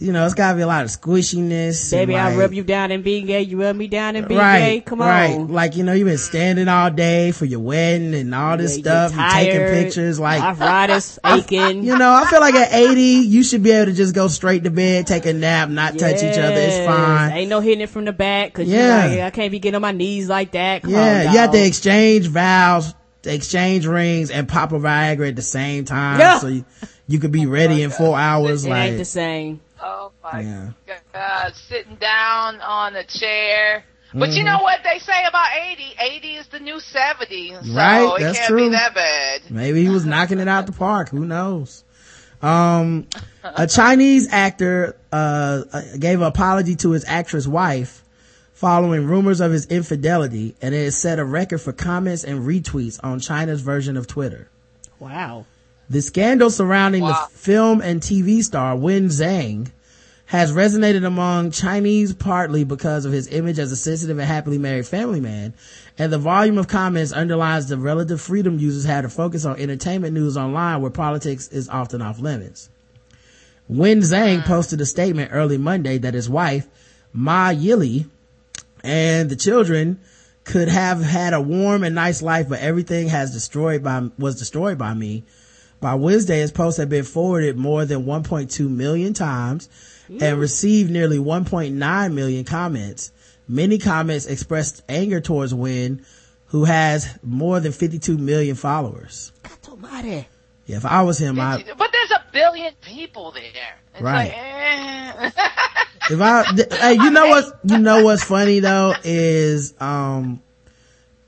S3: you know, it's gotta be a lot of squishiness.
S4: baby, I rub you down and being gay, you rub me down and being
S3: right,
S4: gay. Come on.
S3: right. Like, you know, you've been standing all day for your wedding and all this
S4: Yeah,
S3: stuff.
S4: you're
S3: You're taking
S4: tired,
S3: pictures. Like,
S4: arthritis aching.
S3: you know, I feel like at 80, you should be able to just go straight to bed, take a nap, not touch each other. It's fine.
S4: Ain't no hitting it from the back because
S3: Yeah.
S4: like, I can't be getting on my knees like that. Come
S3: Yeah,
S4: on,
S3: you have to exchange vows, exchange rings, and pop a Viagra at the same time.
S4: Yeah.
S3: So you, you could be ready oh in four hours.
S4: It
S3: like,
S4: ain't the same.
S2: Oh my
S3: Yeah.
S2: God, sitting down on a chair. But
S3: Mm-hmm.
S2: you know what they say about 80? 80 is the new 70. So
S3: Right,
S2: it
S3: that's
S2: can't
S3: true.
S2: be that bad.
S3: Maybe he was knocking it out the park. Who knows? Um, a Chinese actor, uh, uh, gave an apology to his actress wife following rumors of his infidelity and it has set a record for comments and retweets on China's version of Twitter.
S4: Wow.
S3: The scandal surrounding
S2: Wow.
S3: the film and TV star Wen Zhang has resonated among Chinese partly because of his image as a sensitive and happily married family man, and the volume of comments underlines the relative freedom users have to focus on entertainment news online where politics is often off limits. Wen Zhang posted a statement early Monday that his wife, Ma Yili, and the children could have had a warm and nice life, but everything has destroyed by, was destroyed by me. By Wednesday, his post had been forwarded more than 1.2 million times and received nearly 1.9 million comments. Many comments expressed anger towards Wen, who has more than 52 million followers. Yeah, if I was him, I,
S2: But there's a billion people there. It's
S3: Right.
S2: like, eh.
S3: if I, hey, you know what, you know what's funny though is, um,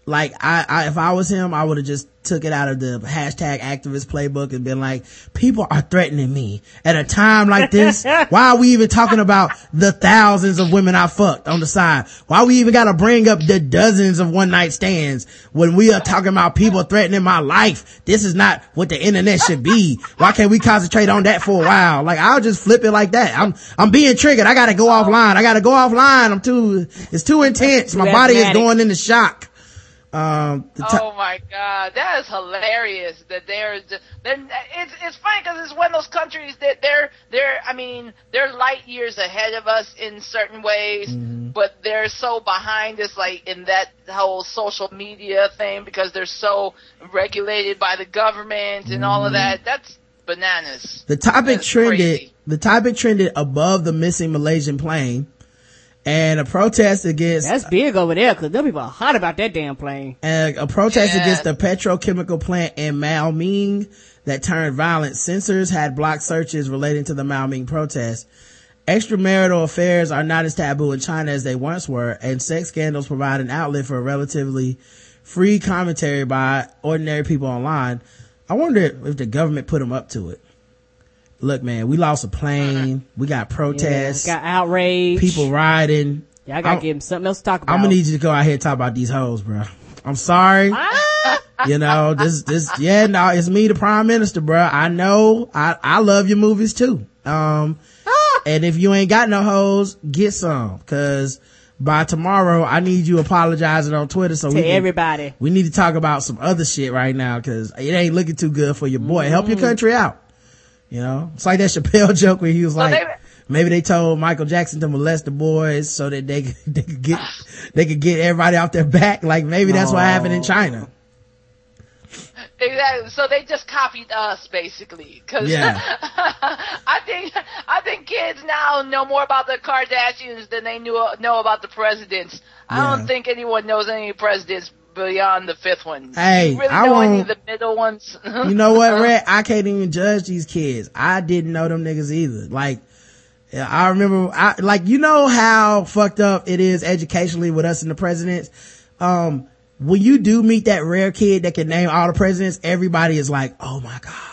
S3: like I, I if I was him, I would have just took it out of the hashtag activist playbook and been like, people are threatening me at a time like this. Why are we even talking about the thousands of women I fucked on the side? Why we even got to bring up the dozens of one night stands when we are talking about people threatening my life? This is not what the internet should be. Why can't we concentrate on that for a while? Like I'll just flip it like that. I'm, I'm being triggered. I got to go offline. I got to go offline. I'm too, it's too intense. My body is going into shock. Um, ti-
S2: Oh my god, that is hilarious. That they're just, then it's it's funny because it's one of those countries that they're they're I mean they're light years ahead of us in certain ways,
S3: Mm-hmm.
S2: but they're so behind us like in that whole social media thing because they're so regulated by the government and all
S3: Mm-hmm.
S2: of that. That's bananas.
S3: The topic
S2: That's
S3: trended,
S2: crazy.
S3: the topic trended above the missing Malaysian plane and a protest against,
S4: That's big over there because them people are hot about that damn plane.
S3: and a protest
S2: Yeah.
S3: against the petrochemical plant in Maoming that turned violent. Censors had blocked searches relating to the Maoming protest Extramarital affairs are not as taboo in China as they once were, and sex scandals provide an outlet for a relatively free commentary by ordinary people online. I wonder if the government put them up to it. Look, man, we lost a plane. We got protests.
S4: Yeah, got outrage.
S3: People riding.
S4: Yeah, I gotta
S3: I'm-
S4: give him something else to talk about.
S3: I'm gonna need you to go out here and talk about these hoes, bro. I'm sorry. Ah! you know, this, this, yeah, no, it's me, the prime minister, bro. I know, I, I love your movies too. Um, ah! and if you ain't got no hoes, get some, cause by tomorrow, I need you apologizing on Twitter so
S4: to
S3: we
S4: everybody.
S3: we need to talk about some other shit right now, cause it ain't looking too good for your boy. Help your mm. country out. You know, it's like that Chappelle joke where he was like,
S2: they-
S3: maybe they told Michael Jackson to molest the boys so that they could, they could get, they could get everybody off their back. Like maybe that's what happened in oh. China.
S2: Exactly. So they just copied us, basically. Cause
S3: Yeah.
S2: I think I think kids now know more about the Kardashians than they knew know about the presidents. I
S3: Yeah.
S2: don't think anyone knows any presidents beyond the fifth one.
S3: Hey,
S2: you really
S3: I
S2: know any of the middle ones?
S3: You know what, Rhett? I can't even judge these kids. I didn't know them niggas either. Like, I remember, I, like, you know how fucked up it is educationally with us and the presidents? Um, when you do meet that rare kid that can name all the presidents, everybody is like, oh my God.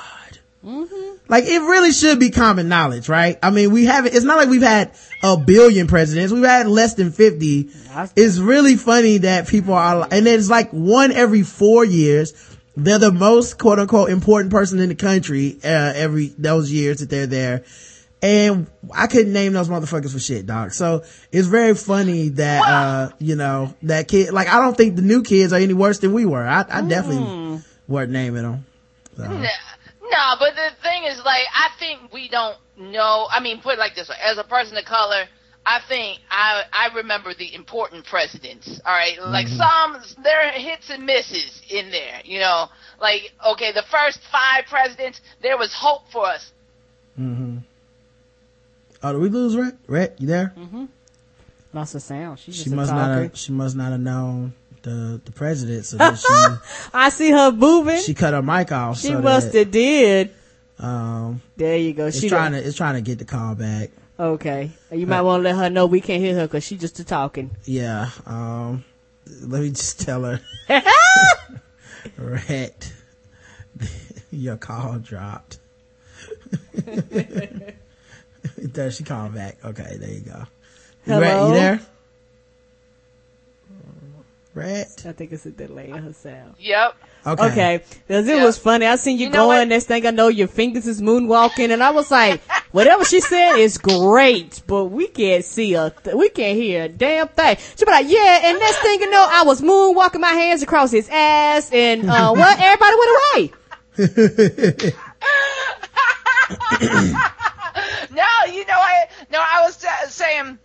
S3: Like, it really should be common knowledge, right? I mean, we haven't, it's not like we've had a billion presidents. We've had less than 50.
S4: That's-
S3: It's really funny that people are, and it's like one every four years. They're the most quote unquote important person in the country, uh, every, those years that they're there. And I couldn't name those motherfuckers for shit, dog. So it's very funny that, uh, you know, that kid, like, I don't think the new kids are any worse than we were. I, I definitely weren't naming them. So.
S2: No, but the thing is, like, I think we don't know. I mean, put it like this way: as a person of color, I think I I remember the important presidents. All right, like some there are hits and misses in there. You know, like okay, the first five presidents, there was hope for us. Mm-hmm.
S3: Oh, did we lose Rhett? Rhett, you there? Mm-hmm.
S4: Lost of sound. She's
S3: She
S4: just
S3: must not
S4: talker.
S3: have, she must not have known the, the president. So she,
S4: I see her moving.
S3: she
S4: She,
S3: cut her mic off. so
S4: must have did.
S3: um,
S4: There you go.
S3: it's
S4: She
S3: trying
S4: done-
S3: to, it's trying to get the call back.
S4: Okay. You might want to let her know we can't hear her because she's just talking.
S3: Yeah. Um, let me just tell her. Rhett, your call dropped. there, she called back. Okay, there you go.
S4: Hello?
S3: You there? Rhett?
S4: I think it's a delay in her sound.
S2: Yep.
S3: Okay.
S4: Okay, because it
S2: Yeah.
S4: was funny. I seen you,
S2: You know
S4: going.
S2: what?
S4: Next thing I know, your fingers is moonwalking, and I was like, whatever she said is great, but we can't see a, th- we can't hear a damn thing. She be like, yeah, and next thing you know, I was moonwalking my hands across his ass, and uh, what? Everybody went away.
S2: No, you know, I no, I was uh, saying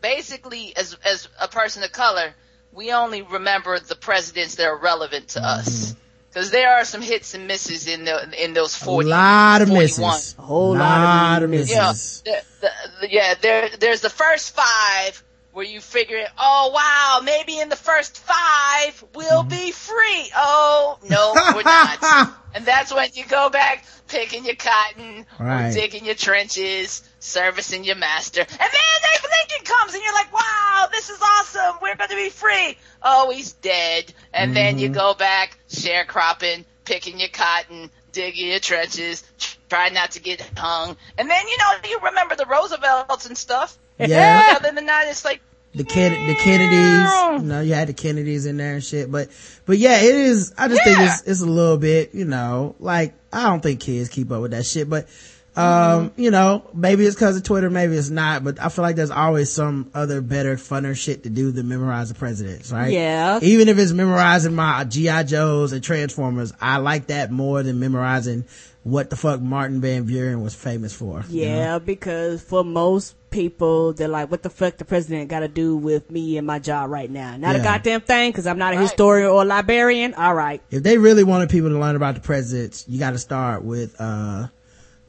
S2: basically, as as a person of color, we only remember the presidents that are relevant to us. Mm-hmm. Because there are some hits and misses in the in those
S3: 40.
S2: A
S3: lot of
S2: 41.
S3: misses.
S4: A whole lot of
S3: misses.
S2: You know, the, the, the, yeah, there there's the first five where you figure, oh wow, maybe in the first five we'll mm-hmm. be free. Oh no, we're not. and that's when you go back picking your cotton,
S3: Right.
S2: or digging your trenches, servicing your master, and then Abe Lincoln comes and you're like, wow, this is awesome. We're going to be free. Oh, he's dead. And then you mm-hmm. go back sharecropping, picking your cotton, digging your trenches, try not to get hung, and then you know you remember the Roosevelts and stuff.
S3: Yeah.
S2: Other than that, it's like
S3: the the Kennedys, you know, you had the Kennedys in there and shit, but, but yeah, it is, I just think it's, it's a little bit, you know, like, I don't think kids keep up with that shit, but, um, you know, maybe it's cause of Twitter, maybe it's not, but I feel like there's always some other better, funner shit to do than memorize the presidents, right?
S4: Yeah.
S3: Even if it's memorizing my G.I. Joes and Transformers, I like that more than memorizing what the fuck Martin Van Buren was famous for. you know?
S4: Yeah, because for most people, they're like, what the fuck the president got to do with me and my job right now? Not a goddamn thing, because I'm not a
S2: Right.
S4: historian or a librarian. All right.
S3: if they really wanted people to learn about the presidents, you got to start with uh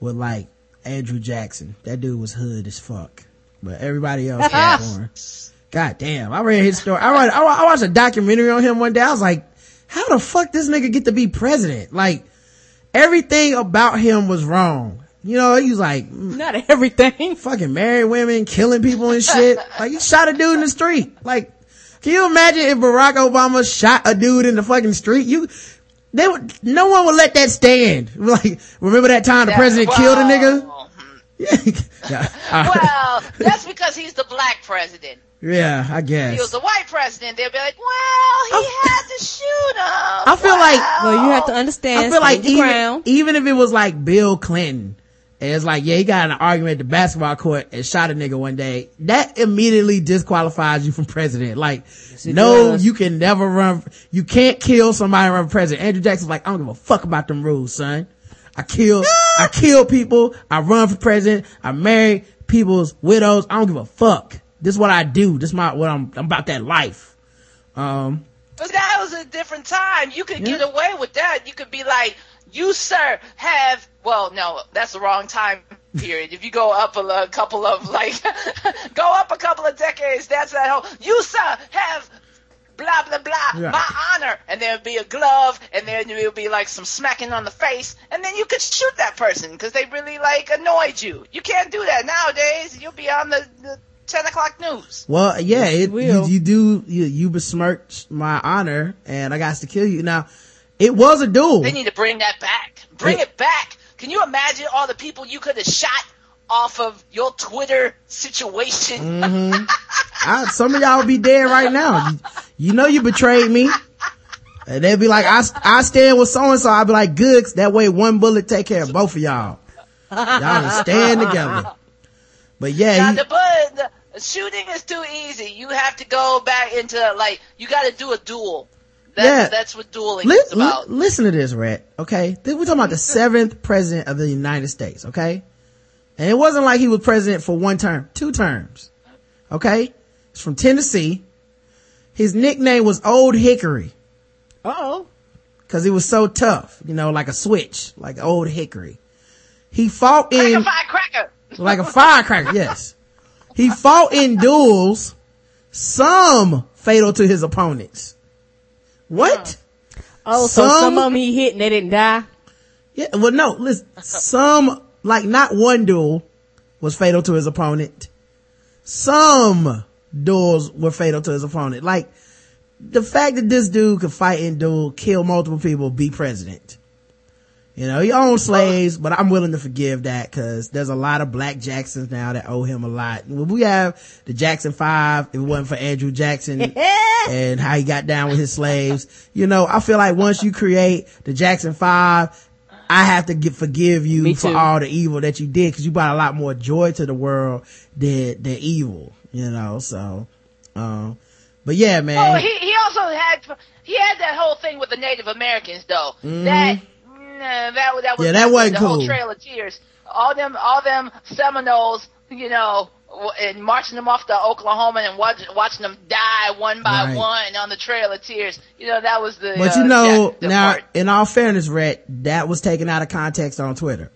S3: with like Andrew Jackson. That dude was hood as fuck, but everybody else was born. God damn! I read his story. I read. I, I watched a documentary on him one day. I was like, how the fuck this nigga get to be president? Like everything about him was wrong. You know, he was like, mm,
S4: Not everything.
S3: fucking married women, killing people and shit. like, he shot a dude in the street. Like, can you imagine if Barack Obama shot a dude in the fucking street? You, they would, no one would let that stand. Like, remember that time the
S2: That-
S3: president killed a nigga?
S2: well,
S3: yeah.
S2: Well, that's because he's the black president.
S3: yeah, I guess.
S2: If
S3: guess.
S2: he was the white president, they'd be like, well, he had to shoot him.
S3: I feel like-
S4: Well, you have to understand.
S3: I feel like even, even if it was like Bill Clinton, and it's like, yeah, he got in an argument at the basketball court and shot a nigga one day, that immediately disqualifies you from president. Like,
S4: it
S3: no,
S4: does.
S3: you can never run, you can't kill somebody and run for president. Andrew Jackson's like, I don't give a fuck about them rules, son. I kill, I kill people, I run for president, I marry people's widows, I don't give a fuck. This is what I do. This is my, what I'm, I'm about that life. Um,
S2: But that was a different time. You could get away with that. You could be like, you, sir, have, well, no, that's the wrong time period. If you go up a, a couple of, like, go up a couple of decades, that's that whole, you, sir, have blah, blah, blah,
S3: Yeah.
S2: my honor. And there'd be a glove, and then there would be, like, some smacking on the face, and then you could shoot that person because they really, like, annoyed you. You can't do that nowadays. You'll be on the, the 10 o'clock news.
S3: Well, yeah, it, you, you do, you, you besmirched my honor and I got to kill you. Now, it was a duel.
S2: They need to bring that back. Bring
S3: Yeah.
S2: it back. Can you imagine all the people you could have shot off of your Twitter situation?
S3: Mm-hmm. I, some of y'all would be dead right now. You, you know you betrayed me. And they'd be like, I, I stand with so and so. I'd be like, good. that way one bullet take care of both of y'all. Y'all stand together. But yeah, he,
S2: the, the shooting is too easy. You have to go back into like you got to do a duel. That's,
S3: Yeah.
S2: that's what dueling
S3: li-
S2: is about.
S3: li- listen to this, Rhett. Okay. We're talking about the seventh president of the United States. Okay. And it wasn't like he was president for one term, two terms. Okay. He's from Tennessee. His nickname was Old Hickory.
S4: Uh-oh.
S3: Cause he was so tough, you know, like a switch, like Old Hickory. He fought
S2: Crack a
S3: in,
S2: firecracker.
S3: like a firecracker, yes. He fought in duels, some fatal to his opponents. What?
S4: Oh, so
S3: Some-
S4: some of them he hit and they didn't die?
S3: Yeah, well, no, listen, some, like not one duel was fatal to his opponent. Some duels were fatal to his opponent. Like, the fact that this dude could fight in duel, kill multiple people, be president. You know, he owns slaves, but I'm willing to forgive that because there's a lot of black Jacksons now that owe him a lot. We have the Jackson Five. If it wasn't for Andrew Jackson and how he got down with his slaves, you know, I feel like once you create the Jackson Five, I have to give, forgive you for all the evil that you did because you brought a lot more joy to the world than, than evil, you know, so, um, but yeah, man.
S2: Oh, he he also had he had that whole thing with the Native Americans though. That nah, that that was.
S3: Yeah, that wasn't
S2: the
S3: cool.
S2: whole Trail of Tears. All them all them Seminoles, you know, and marching them off to Oklahoma and watch, watching them die one by
S3: Right.
S2: one on the Trail of Tears. You know, that was the.
S3: But
S2: uh,
S3: you know, now,
S2: part.
S3: in all fairness, Rhett, that was taken out of context on Twitter.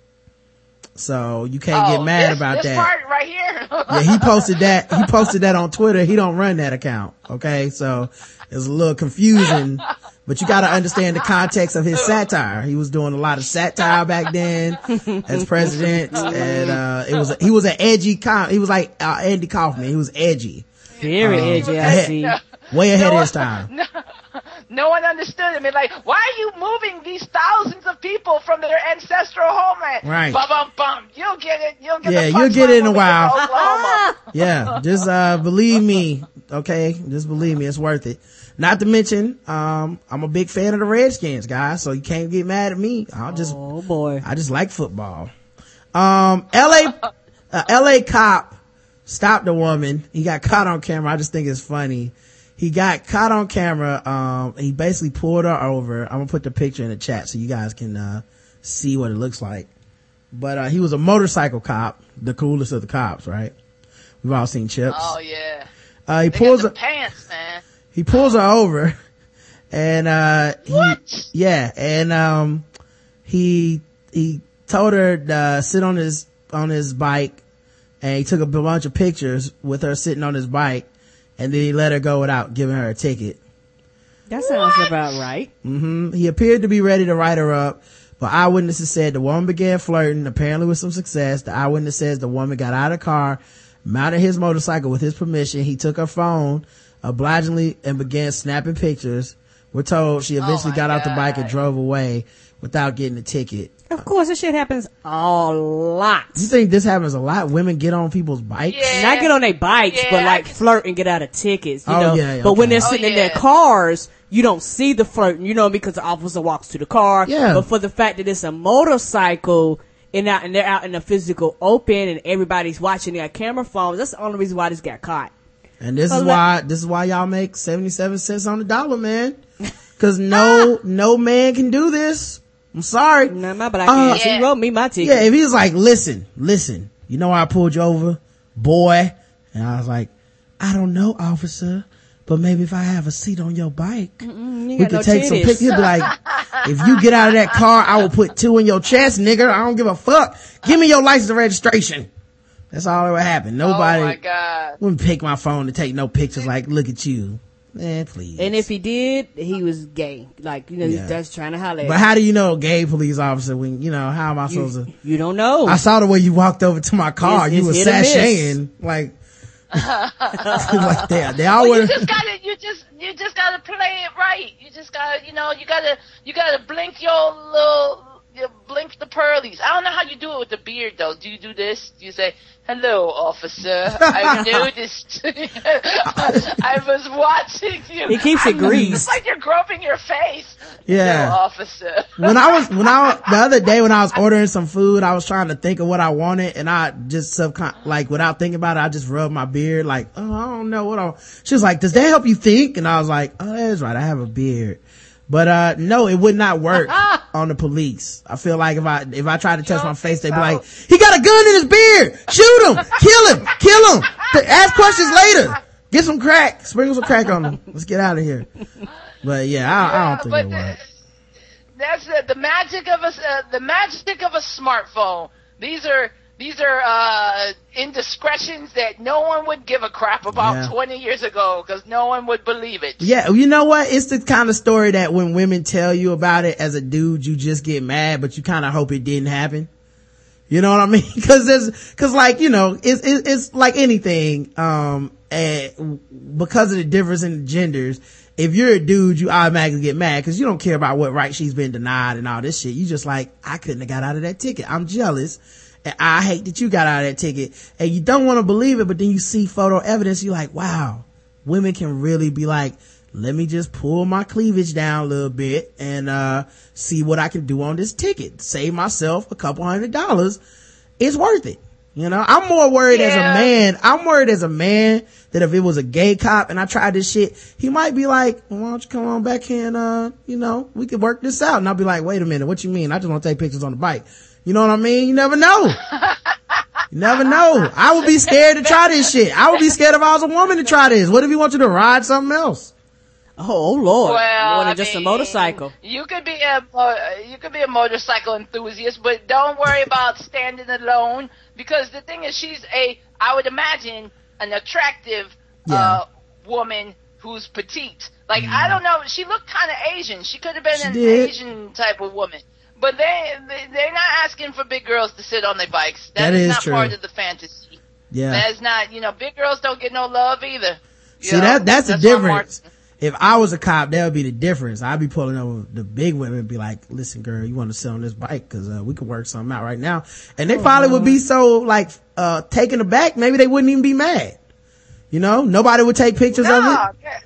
S3: So you can't get
S2: Oh,
S3: mad
S2: this,
S3: about
S2: this
S3: that.
S2: part right here.
S3: yeah, he posted that, he posted that on Twitter. He don't run that account. Okay. So it's a little confusing, but you gotta understand the context of his satire. He was doing a lot of satire back then as president and, uh, it was, he was an edgy com, he was like, uh, Andy Kaufman. He was edgy.
S4: Very edgy, I see.
S3: Way ahead
S2: No
S3: of his time.
S2: No, no one understood him. It's like, why are you moving these thousands of people from their ancestral homeland?
S3: Right.
S2: Bum, bum, bum. You'll get it. You'll get
S3: Yeah,
S2: the
S3: you'll get it in a
S2: punchline when we get to
S3: while. Yeah, just uh believe me, okay? Just believe me, it's worth it. Not to mention, um, I'm a big fan of the Redskins, guys, so you can't get mad at me. I'll just,
S4: Oh boy.
S3: I just like football. Um, LA, uh, LA cop stopped a woman. He got caught on camera. I just think it's funny. He got caught on camera. Um, he basically pulled her over. I'm gonna put the picture in the chat so you guys can, uh, see what it looks like. But, uh, he was a motorcycle cop, the coolest of the cops, right? We've all seen Chips.
S2: Oh yeah.
S3: Uh, he
S2: They
S3: pulls
S2: got
S3: her,
S2: the pants, man.
S3: He pulls her over and, uh, he,
S2: What?
S3: yeah, and, um, he, he told her to uh, sit on his, on his bike and he took a bunch of pictures with her sitting on his bike and then he let her go without giving her a ticket.
S4: That sounds about right.
S3: Mm-hmm. He appeared to be ready to write her up, But eyewitnesses said the woman began flirting, apparently with some success. The eyewitness says the woman got out of the car, mounted his motorcycle with his permission. He took her phone obligingly and began snapping pictures. We're told she eventually
S2: my
S3: got off the bike and drove away without getting a ticket.
S4: Of course, this shit happens a lot.
S3: You think this happens a lot? Women get on people's bikes?
S2: Yeah.
S4: Not get on their bikes,
S2: Yeah,
S4: but like flirt and get out of tickets, you
S3: Oh,
S4: know.
S3: yeah,
S4: But when they're
S2: Oh,
S4: sitting in their cars, you don't see the flirting, you know, because the officer walks to the car.
S3: Yeah.
S4: But for the fact that it's a motorcycle and out and they're out in the physical open and everybody's watching their camera phones, that's the only reason why this got caught.
S3: And this
S4: Well,
S3: is
S4: let-
S3: why, this is why y'all make 77 cents on the dollar, man. Cause no, no man can do this. I'm sorry.
S4: No, my black
S3: Uh,
S4: ass,
S2: Yeah.
S4: he wrote me my ticket.
S3: Yeah, if he was like, listen, listen, you know why I pulled you over, boy? And I was like, I don't know, officer, but maybe if I have a seat on your bike,
S4: you
S3: we could
S4: no
S3: take some pictures. He'd be like, if you get out of that car, I will put two in your chest, nigga. I don't give a fuck. Give me your license and registration. That's all that would happen.
S2: Oh my
S3: Nobody
S2: god.
S3: wouldn't pick my phone to take no pictures like, look at you. Man, please.
S4: And if he did, he was gay. Like, you know,
S3: Yeah.
S4: he's just trying to holler
S3: but how do you know a gay police officer when, you know, how am I supposed to?
S4: You don't know.
S3: I saw the way you walked over to my car.
S4: It's-
S3: you were
S4: hit or miss.
S3: sashaying like, like they, they all
S2: Well,
S3: were.
S2: you just gotta, you just, you just gotta play it right. You just gotta, you know, you gotta, you gotta blink your little, you blink the pearlies. I don't know how you do it with the beard though. Do you do this? Do you say, "Hello, officer. I noticed. I was watching you."
S4: He keeps it greased.
S2: It's like you're groping your face.
S3: Yeah.
S2: Hello, officer.
S3: when I was when I the other day when I was ordering some food, I was trying to think of what I wanted, and I just subcon like without thinking about it, I just rubbed my beard like, oh, I don't know what I. She was like, "Does that help you think?" And I was like, "Oh, that's right, I have a beard." But uh no, it would not work on the police. I feel like if I if I tried to touch my face, they'd be like, "He got a gun in his beard. Shoot him, kill him, kill him. Ask questions later. Get some crack, sprinkle some crack on him. Let's get out of here." But yeah, I, I don't think it works.
S2: That's the, the magic of a uh, the magic of a smartphone. These are these are uh, indiscretions that no one would give a crap about
S3: Yeah.
S2: 20 years ago because no one would believe it.
S3: Yeah, you know what? It's the kind of story that when women tell you about it as a dude, you just get mad, but you kind of hope it didn't happen. You know what I mean? Cause there's, cause like, you know, it's, it's, it's like anything, um, because of the difference in genders, if you're a dude, you automatically get mad because you don't care about what right she's been denied and all this shit. You just like, I couldn't have got out of that ticket. I'm jealous. And I hate that you got out of that ticket and you don't want to believe it, but then you see photo evidence. You're like, wow, women can really be like, let me just pull my cleavage down a little bit and, uh, see what I can do on this ticket. Save myself a couple hundred dollars. It's worth it. You know, I'm more worried as a man. I'm worried as a man that if it was a gay cop and I tried this shit, he might be like, well, why don't you come on back here and, uh, you know, we could work this out. And I'll be like, wait a minute. What you mean? I just want to take pictures on the bike. You know what I mean? You never know. You never know. I would be scared to try this shit. I would be scared if I was a woman to try this. What if he wants you to ride something else?
S4: oh, Lord.
S2: Well,
S4: More than
S2: I
S4: just a motorcycle.
S2: You could be a mo- you could be a motorcycle enthusiast, but don't worry about standing alone because the thing is, she's a I would imagine an attractive
S3: Yeah.
S2: uh, woman who's petite. Like I don't know, she looked kind of Asian. She could have been
S3: She
S2: an
S3: did.
S2: Asian type of woman. But they they- they're not asking for big girls to sit on their bikes.
S3: That
S2: is,
S3: is
S2: not
S3: true.
S2: part of the fantasy.
S3: Yeah.
S2: That's not you know big girls don't get no love either.
S3: See
S2: know,
S3: that that's the
S2: why
S3: difference. If I was a cop, that would be the difference. I'd be pulling over the big women and be like, "Listen, girl, you want to sit on this bike because uh, we could work something out right now." And they probably would be so like uh taken aback. Maybe they wouldn't even be mad. You know, nobody would take pictures of it.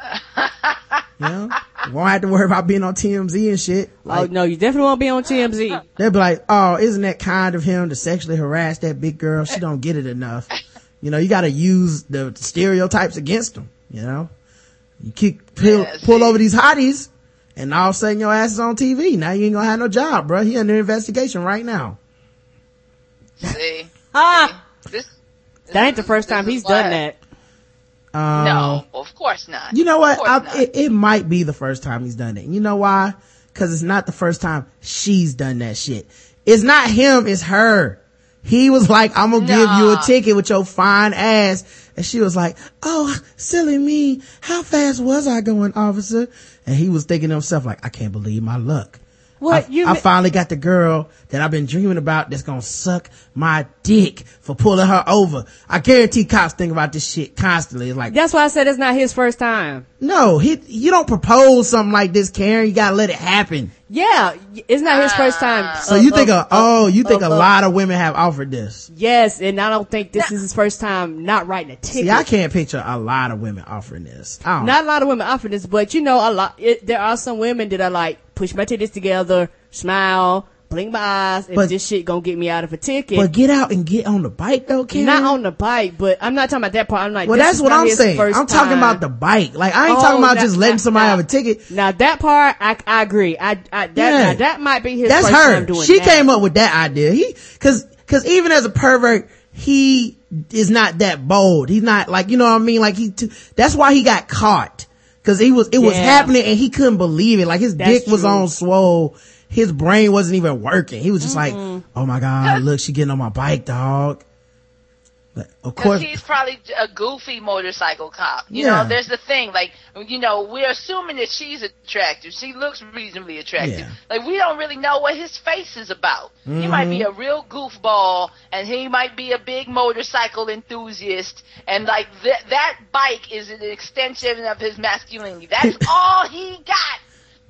S2: No, yeah.
S3: You know, won't have to worry about being on TMZ and shit.
S4: oh,
S3: Like
S4: no, you definitely won't be on TMZ.
S3: they'd be like, "Oh, isn't that kind of him to sexually harass that big girl? She don't get it enough." You know, you got to use the stereotypes against them. You know, you keep pull,
S2: Yeah,
S3: pull over these hotties, and all of a sudden your ass is on TV. Now you ain't gonna have no job, bro. He under investigation right now.
S2: See,
S4: Ah!
S2: this.
S4: That ain't the first time he's done that.
S3: Um,
S2: No, of course not.
S3: You know what? I, it, it might be the first time he's done it. You know why? Cause it's not the first time she's done that shit. It's not him, it's her. He was like, I'm gonna give you a ticket with your fine ass. And she was like, oh, silly me. How fast was I going, officer? And he was thinking to himself like, I can't believe my luck.
S4: What
S3: I,
S4: you?
S3: I finally got the girl that I've been dreaming about that's gonna suck my dick for pulling her over. I guarantee cops think about this shit constantly. It's like,
S4: That's why I said it's not his first time.
S3: no, he, you don't propose something like this, Karen. You gotta let it happen.
S4: Yeah, it's not his first time.
S3: So
S4: Uh,
S3: you think,
S4: uh,
S3: a, oh, you think
S4: uh,
S3: a lot of women have offered this.
S4: Yes, and I don't think this is his first time not writing a ticket.
S3: See, I can't picture a lot of women offering this. I don't
S4: Not a lot of women offering this, but you know, a lot. It, there are some women that are like, push my titties together, smile, blink my eyes, and
S3: But-
S4: this shit gonna get me out of a ticket.
S3: But get out and get on the bike though, Karen.
S4: not on the bike, but I'm not talking about that part. I'm like,
S3: Well, that's what I'm saying. I'm talking
S4: time.
S3: about the bike. Like, I ain't
S4: Oh,
S3: talking about
S4: now-
S3: just letting
S4: now-
S3: somebody
S4: now-
S3: have a ticket.
S4: Now that part, I, I agree. I, I that,
S3: Yeah.
S4: that might be his
S3: That's
S4: first
S3: her.
S4: time doing
S3: She
S4: that.
S3: came up with that idea. He, cause, cause even as a pervert, he is not that bold. He's not like, you know what I mean? Like he, t- that's why he got caught. Cause he was, it was happening and he couldn't believe it. Like his
S4: That's
S3: dick was
S4: true.
S3: on swole. His brain wasn't even working. He was just like, oh my God, look, she getting on my bike, dog. But of course,
S2: he's probably a goofy motorcycle cop. You
S3: Yeah.
S2: know, there's the thing. Like, you know, we're assuming that she's attractive. She looks reasonably attractive.
S3: Yeah.
S2: Like, we don't really know what his face is about. He might be
S3: Mm-hmm.
S2: a real goofball, and he might be a big motorcycle enthusiast, and like that that bike is an extension of his masculinity. That's all he got.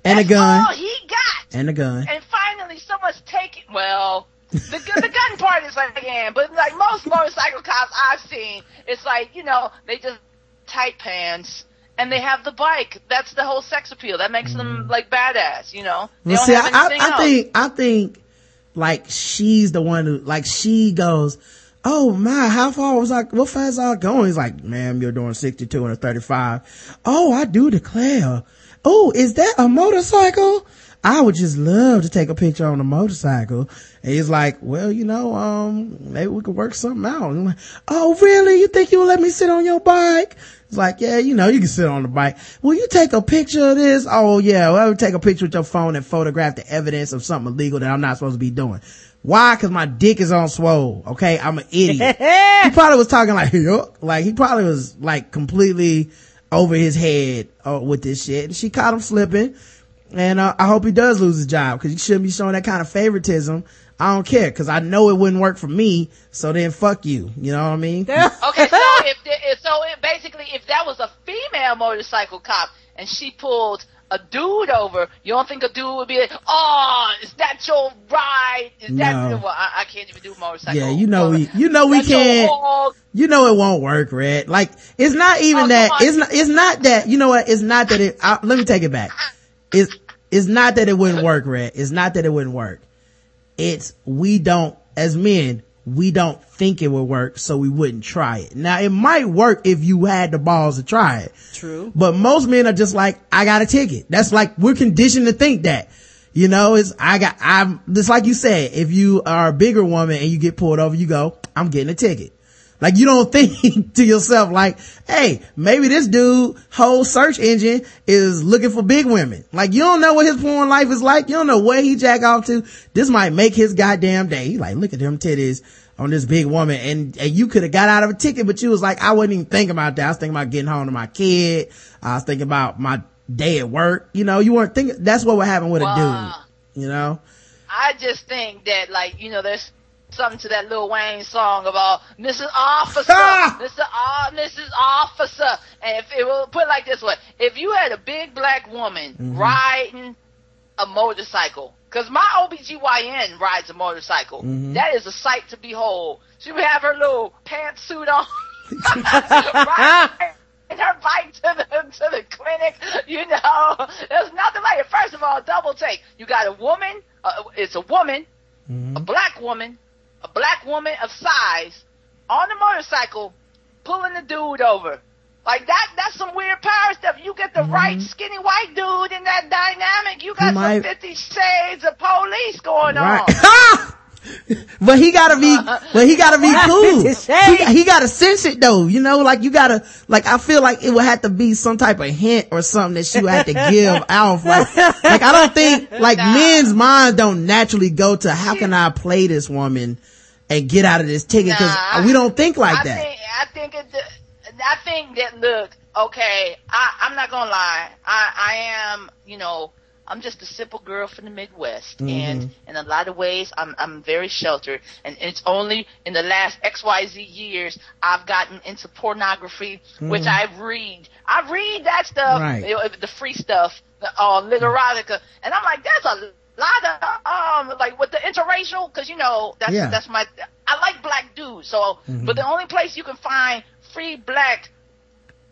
S3: And a gun,
S2: all he got.
S3: and a gun.
S2: And finally, someone's taking. Well, the the gun part is like, yeah, but like most motorcycle cops I've seen, it's like you know they just tight pants and they have the bike. That's the whole sex appeal. That makes them mm-hmm. like badass. You know, they
S3: Well, see, I, I, I think, I think, like, she's the one who, like, she goes, oh my, how far was I, what fast I going? He's like, ma'am, you're doing 62 and a 35. Oh, I do declare. Oh, is that a motorcycle? I would just love to take a picture on a motorcycle. And he's like, well, you know, um, maybe we could work something out. And I'm like, oh, really? You think you'll let me sit on your bike? It's like, yeah, you know, you can sit on the bike. Will you take a picture of this? Oh yeah, well, I would take a picture with your phone and photograph the evidence of something illegal that I'm not supposed to be doing. Why? Cause my dick is on swole. Okay. I'm an idiot. he probably was talking like, yuck. like he probably was like completely over his head uh, with this shit. And she caught him slipping. And uh, I hope he does lose his job because you shouldn't be showing that kind of favoritism. I don't care because I know it wouldn't work for me. So then fuck you. You know what I mean?
S2: Okay, so if the, if- so, it basically, if that was a female motorcycle cop and she pulled a dude over, you don't think a dude would be like, "Oh, is that your ride? Is that
S3: No.
S2: well, I, I can't even do motorcycle."
S3: Yeah, you know we, you know we can't. you know it won't work, Rhett. Like it's not oh, even
S2: Oh,
S3: that. It's not. It's not that. You know what? It's not that it. I, let me take it back. It's it's not that it wouldn't work, Rhett. It's not that it wouldn't work. It's we don't as men we don't think it would work, so we wouldn't try it. Now it might work if you had the balls to try it.
S4: True.
S3: But most men are just like, I got a ticket. That's like, we're conditioned to think that. You know, it's, I got, I'm, just like you said, if you are a bigger woman and you get pulled over, you go, I'm getting a ticket. Like you don't think to yourself like, hey, maybe this dude whole search engine is looking for big women. Like you don't know what his porn life is like. You don't know where he jack off to. This might make his goddamn day. He like, look at them titties on this big woman and, and you could have got out of a ticket, but you was like, I wasn't even thinking about that. I was thinking about getting home to my kid. I was thinking about my day at work. You know, you weren't thinking, that's what would happen with
S2: Wow.
S3: a dude. You know?
S2: I just think that, like, you know, there's something to that Lil Wayne song about Mrs. Officer,
S3: Ah!
S2: Mr. O- Mrs. Officer. And if it will put it like this way, if you had a big black woman
S3: Mm-hmm.
S2: riding a motorcycle, because my OBGYN rides a motorcycle,
S3: Mm-hmm.
S2: that is a sight to behold. She would have her little pantsuit on. right? And her bike to the to the clinic, you know, there's nothing like it. First of all, double take. You got a woman, uh, it's a woman, a black woman, a black woman of size on a motorcycle pulling the dude over. Like that, that's some weird power stuff. You get the right mm-hmm. skinny white dude in that dynamic. You got some Fifty Shades of Police going
S3: Right.
S2: on.
S3: but he gotta be, uh, uh, uh, but he gotta be cool. He, he gotta sense it though, you know, like you gotta, like I feel like it would have to be some type of hint or something that she would have to give off. Like, like I don't think, like
S2: Nah.
S3: men's minds don't naturally go to how can I play this woman and get out of this ticket because
S2: Nah,
S3: we don't think like
S2: I
S3: that.
S2: Think, I think it, I think that look, okay, I, I'm not gonna lie. I, I am, you know, I'm just a simple girl from the Midwest,
S3: Mm-hmm.
S2: and in a lot of ways, I'm I'm very sheltered. And it's only in the last X Y Z years I've gotten into pornography, which I read. I read that stuff,
S3: Mm-hmm. Right.
S2: you know, the free stuff, the uh, literotica, and I'm like, that's a lot of um, like with the interracial, because you know that's
S3: Yeah.
S2: that's my. I like black dudes, so but the only place you can find free black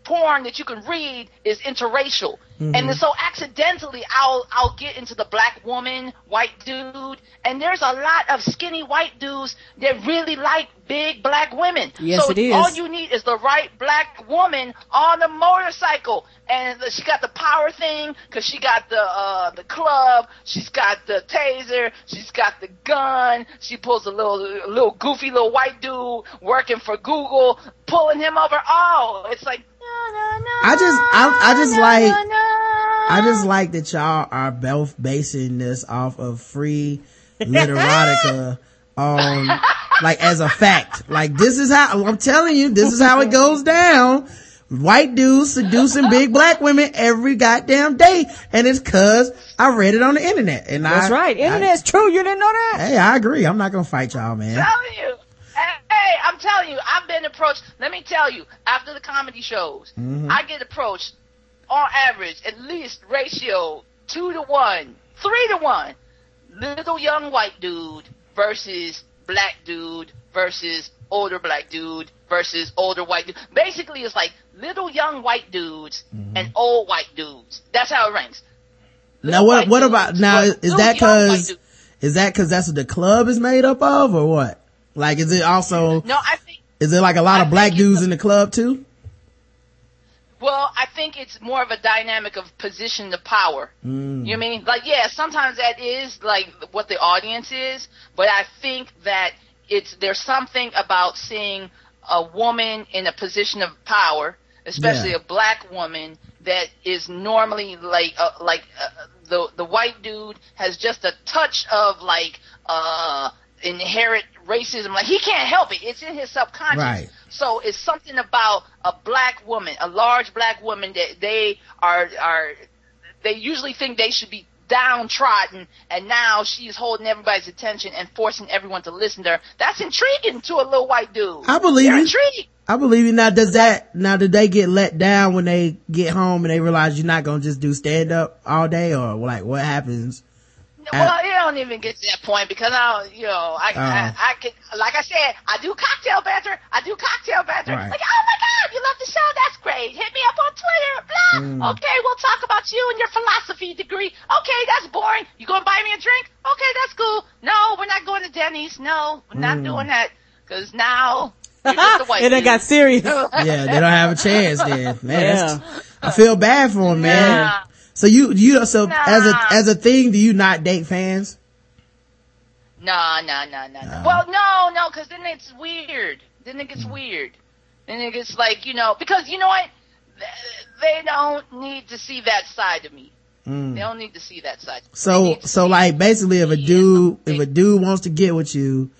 S2: porn that you can read is interracial. And so accidentally I'll I'll get into the black woman, white dude, and there's a lot of skinny white dudes that really like big black women.
S4: Yes,
S2: so
S4: it is.
S2: all you need is the right black woman on the motorcycle. And she got the power thing cuz she got the uh the club, she's got the taser, she's got the gun, she pulls a little little goofy little white dude working for Google, pulling him over. Oh, it's like
S3: I just, I, I just like, I just like that y'all are both basing this off of free literotica on, like, as a fact. Like, this is how, I'm telling you, this is how it goes down. White dudes seducing big black women every goddamn day. And it's cause I read it on the internet. And
S4: That's
S3: I,
S4: right. Internet's true. You didn't know that?
S3: Hey, I agree. I'm not gonna fight y'all, man.
S2: telling you. Hey, I'm telling you, I've been approached. Let me tell you, after the comedy shows, mm-hmm. I get approached on average, at least ratio two to one, three to one. Little young white dude versus black dude versus older black dude versus older white dude. Basically, it's like little young white dudes mm-hmm. and old white dudes. That's how it ranks.
S3: Now what, what about, now is,
S2: little
S3: that cause, is that cause that's what the club is made up of or what? Like, is it also,
S2: No, I think
S3: is there like a lot
S2: I
S3: of black dudes
S2: a-
S3: in the club too?
S2: Well, I think it's more of a dynamic of position to power. You know what I mean? Like, yeah, sometimes that is like what the audience is, but I think that it's there's something about seeing a woman in a position of power, especially
S3: Yeah.
S2: a black woman that is normally like uh, like uh, the the white dude has just a touch of like uh inherent racism like he can't help it it's in his subconscious
S3: Right.
S2: so it's something about a black woman, a large black woman that they are are they usually think they should be downtrodden and now she's holding everybody's attention and forcing everyone to listen to her. That's intriguing to a little white dude.
S3: I believe
S2: They're
S3: it. I believe you. Now, does that, now did they get let down when they get home and they realize you're not gonna just do stand up all day or like what happens?
S2: Well, it don't even get to that point because I, don't- you know, I, oh. I, I could, like I said, I do cocktail banter. I do cocktail banter.
S3: Right.
S2: Like, oh my God, you love the show? That's great. Hit me up on Twitter. Blah. Mm. Okay, we'll talk about you and your philosophy degree. Okay, that's boring. You gonna buy me a drink? Okay, that's cool. No, we're not going to Denny's. No, we're not mm. doing that because now you're just a white
S4: and it
S2: dude.
S4: got serious.
S3: Yeah, they don't have a chance then. Man,
S4: Yeah.
S3: I feel bad for them, man.
S2: Nah.
S3: So you, you, so
S2: Nah.
S3: as a, as a thing, do you not date fans?
S2: No, no, no, no, no. Well, no, no, because then it's weird. Then it gets
S3: Hmm.
S2: weird. Then it gets like, you know, because you know what? They don't need to see that side of me. They don't need to see that side.
S3: So, so like basically if a dude, if a dude wants to get with you,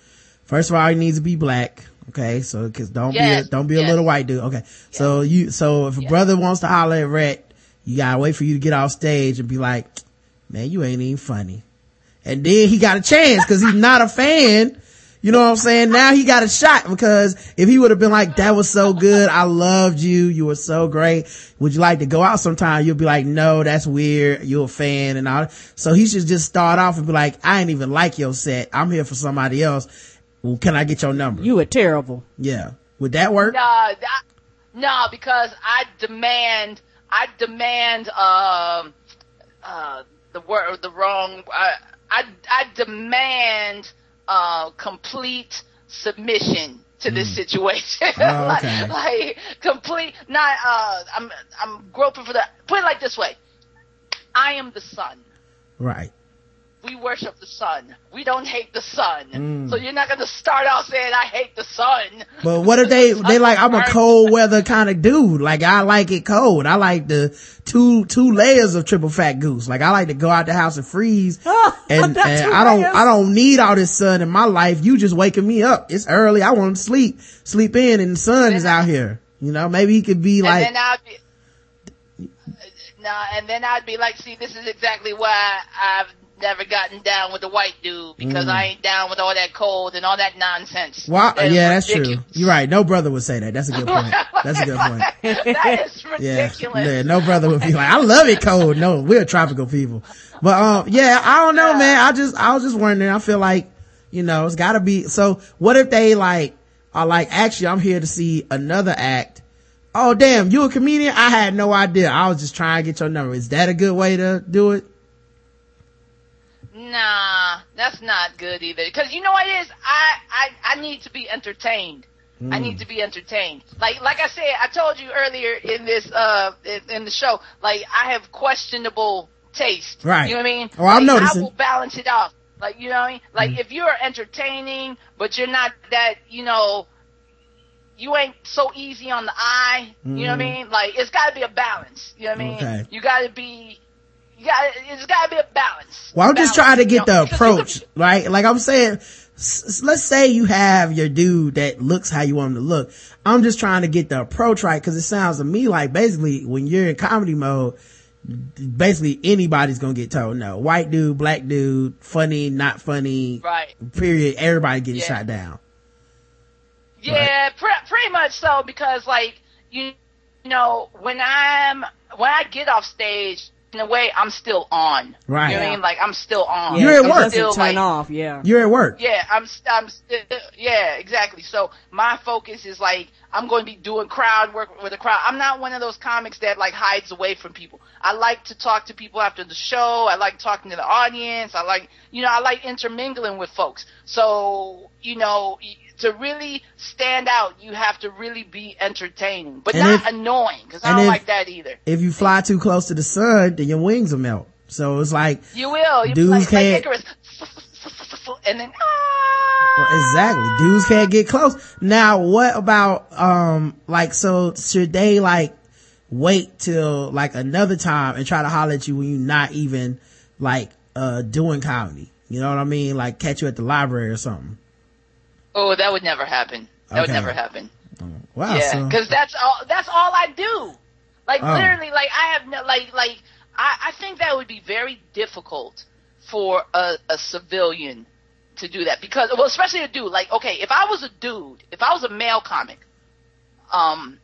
S3: first of all, he needs to be black. Okay. So, cause don't be, a, don't be a little white dude. Okay. So you, so if a brother wants to holler at Rhett, you gotta wait for you to get off stage and be like, man, you ain't even funny. And then he got a chance cause he's not a fan. You know what I'm saying? Now he got a shot because if he would have been like, that was so good. I loved you. You were so great. Would you like to go out sometime? You'll be like, no, that's weird. You're a fan and all. So he should just start off and be like, I ain't even like your set. I'm here for somebody else. Well, can I get your number?
S4: You were terrible.
S3: yeah. Would that work?
S2: No, that, no, because I demand, I demand, um, uh, the word, the wrong, I, I, I demand, uh, complete submission to this situation.
S3: Oh,
S2: like,
S3: okay.
S2: like, complete, not, uh, I'm, I'm groping for the, put it like this way. I am the sun.
S3: Right.
S2: We worship the sun. We don't hate the sun.
S3: Mm.
S2: So you're not going to start out saying, I hate the sun.
S3: But what if they, they like, I'm a cold weather kind of dude. Like I like it cold. I like the two, two layers of triple fat goose. Like I like to go out the house and freeze. and, and I don't,
S4: layers.
S3: I don't need all this sun in my life. You just waking me up. It's early. I want to sleep, sleep in and the sun is out here. You know, maybe he could be
S2: And
S3: like,
S2: then I'll be, no, and then I'd be like, see, this is exactly why I've never gotten down with the white dude because
S3: Mm.
S2: I ain't down with all that cold and all that nonsense.
S3: Wow,
S2: That
S3: yeah, that's true. You're right. No brother would say that. That's a good point. That's a good point.
S2: that is
S3: Yeah.
S2: ridiculous.
S3: yeah. No brother would be like, I love it cold. No, we're tropical people. But, um, yeah, I don't know, man. I just, I was just wondering. I feel like, you know, it's gotta be, so what if they like, are like, actually, I'm here to see another act. Oh, damn, you a comedian? I had no idea. I was just trying to get your number. Is that a good way to do it?
S2: Nah, that's not good either. Because you know what it is? I, I, I need to be entertained. I
S3: Mm.
S2: need to be entertained. Like, like I said, I told you earlier in this, uh, in, the show, like, I have questionable taste.
S3: Right.
S2: You know what I mean?
S3: Oh, I'm
S2: Like,
S3: noticing.
S2: I will balance it off. Like, you know what I mean? Like,
S3: Mm.
S2: if you're entertaining, but you're not that, you know, you ain't so easy on the eye. You know what I
S3: Mhm.
S2: mean? Like, it's gotta be a balance. You know what I mean?
S3: Okay.
S2: You gotta be, you gotta, it's gotta be a balance.
S3: Well, I'm just trying to
S2: you
S3: get
S2: know,
S3: the approach,
S2: could-
S3: right? Like I'm saying, let's say you have your dude that looks how you want him to look. I'm just trying to get the approach right because it sounds to me like basically when you're in comedy mode, basically anybody's gonna get told no. White dude, black dude, funny, not funny,
S2: Right.
S3: period. Everybody getting
S2: Yeah.
S3: shot down.
S2: Yeah, pre- pretty much so because like you, you know when I'm when I get off stage in a way I'm still on.
S3: Right.
S2: You know what I mean? Like I'm still on.
S4: Yeah,
S3: You're at
S4: it
S3: work.
S2: Still,
S4: turn
S2: like,
S4: off. Yeah.
S3: You're at work.
S2: Yeah, I'm, I'm, st- yeah, exactly. So my focus is like, I'm going to be doing crowd work with a crowd. I'm not one of those comics that like hides away from people. I like to talk to people after the show. I like talking to the audience. I like, you know, I like intermingling with folks. So, you know, y- to really stand out, you have to really be entertaining, but
S3: And
S2: not
S3: if-
S2: annoying, because I don't
S3: if-
S2: like that either.
S3: If you fly too close to the sun, then your wings will melt. So it's like,
S2: You will. You
S3: Dudes
S2: like,
S3: can't-.
S2: And then, ah!
S3: Exactly. Dudes can't get close. Now, what about, um, like, so should they like wait till like another time and try to holler at you when you're not even like, uh, doing comedy? You know what I mean? Like catch you at the library or something.
S2: Oh, that would never happen. That would never happen.
S3: Wow.
S2: yeah,
S3: so-
S2: because that's all. That's all I do. Like
S3: Oh.
S2: literally, like I have no, like, like I, I think that would be very difficult for a, a civilian to do that because, well, especially a dude. Like, okay, if I was a dude, if I was a male comic, um,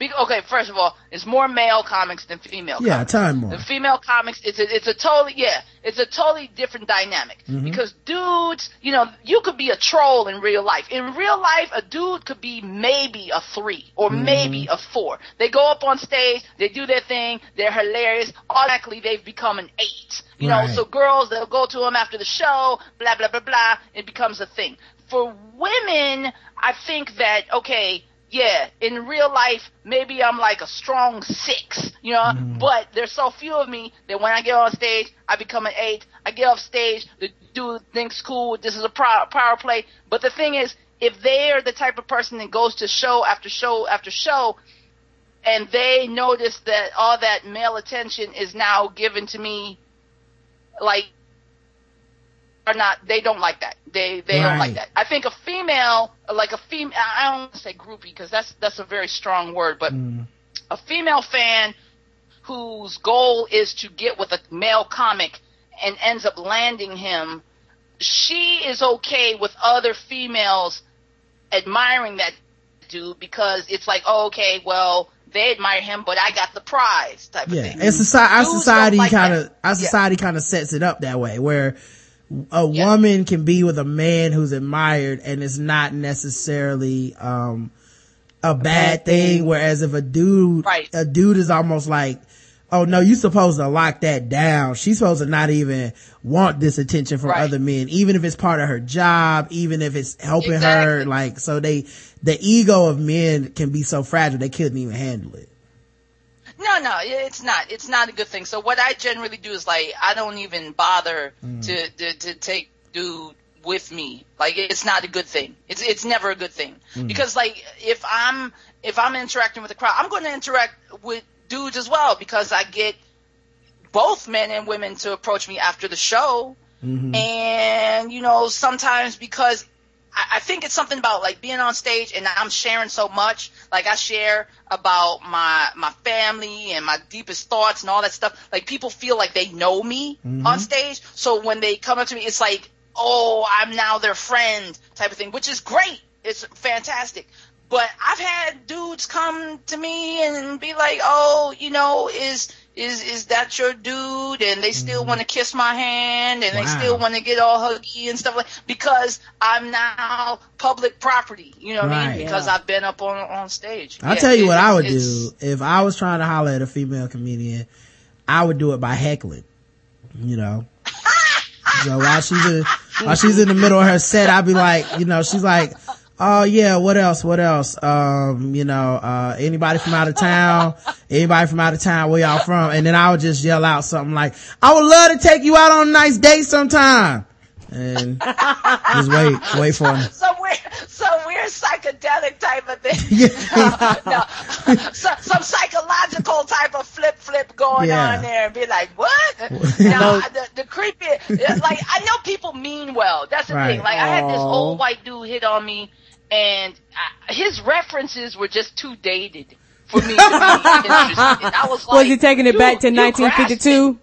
S2: be, okay, first of all, it's more male comics than female.
S3: yeah,
S2: comics.
S3: ton more.
S2: The female comics, it's a, it's a totally, yeah, it's a totally different dynamic.
S3: Mm-hmm.
S2: Because dudes, you know, you could be a troll in real life. In real life, a dude could be maybe a three or
S3: Mm-hmm.
S2: maybe a four. They go up on stage, they do their thing, they're hilarious. Automatically, they've become an eight. You know, so girls, they'll go to them after the show, blah, blah, blah, blah. It becomes a thing. For women, I think that, okay, yeah, in real life, maybe I'm like a strong six, you know, mm. but there's so few of me that when I get on stage, I become an eight. I get off stage, the dude thinks cool, this is a power, power play. But the thing is, if they're the type of person that goes to show after show after show, and they notice that all that male attention is now given to me, like, are not, they don't like that. They, they don't like that. I think a female, like a female, I don't want to say groupie because that's, that's a very strong word, but
S3: Mm.
S2: a female fan whose goal is to get with a male comic and ends up landing him, she is okay with other females admiring that dude because it's like, oh, okay, well, they admire him, but I got the prize type of
S3: Yeah,
S2: thing.
S3: and society, our society kind of, our
S2: Yeah.
S3: society kind of sets it up that way, where a
S2: Yeah.
S3: woman can be with a man who's admired, and it's not necessarily um a bad thing. Whereas if a dude,
S2: Right.
S3: a dude is almost like, oh no, you're supposed to lock that down. She's supposed to not even want this attention from
S2: Right.
S3: other men, even if it's part of her job, even if it's helping her. Like, so they, the ego of men can be so fragile they couldn't even handle it.
S2: No, no, it's not. It's not a good thing. So what I generally do is like I don't even bother
S3: Mm.
S2: to, to to take dude with me. Like it's not a good thing. It's it's never a good thing
S3: Mm.
S2: because like if I'm if I'm interacting with the crowd, I'm going to interact with dudes as well because I get both men and women to approach me after the show.
S3: Mm-hmm.
S2: And, you know, sometimes because I, I think it's something about like being on stage and I'm sharing so much. Like I share about my my family and my deepest thoughts and all that stuff. Like people feel like they know me mm-hmm. on stage. So when they come up to me, it's like, oh, I'm now their friend type of thing, which is great. It's fantastic. But I've had dudes come to me and be like, "Oh, you know, is is is that your dude?" And they still mm-hmm. want to kiss my hand and they still want to get all huggy and stuff like because I'm now public property. You know what I mean? Because
S4: Yeah.
S2: I've been up on on stage.
S3: I'll
S2: Yeah,
S3: tell you
S2: it-
S3: what I would do if I was trying to holler at a female comedian. I would do it by heckling. You know. so while she's in, while she's in the middle of her set, I'd be like, you know, she's like, oh yeah, what else? What else? Um, you know, uh, anybody from out of town? Anybody from out of town? Where y'all from? And then I would just yell out something like, I would love to take you out on a nice date sometime. And just wait, wait for him.
S2: some weird, some weird psychedelic type of thing.
S3: Yeah.
S2: no, some, some psychological type of flip flip going
S3: Yeah.
S2: on there and be like, what? no, the, the creepy, like, I know people mean well. That's the
S3: Right.
S2: thing. Like, I had this old white dude hit on me and I, his references were just too dated for me to be interested. I was like,
S4: Was he taking it back to
S2: you grasped it.
S4: 1952?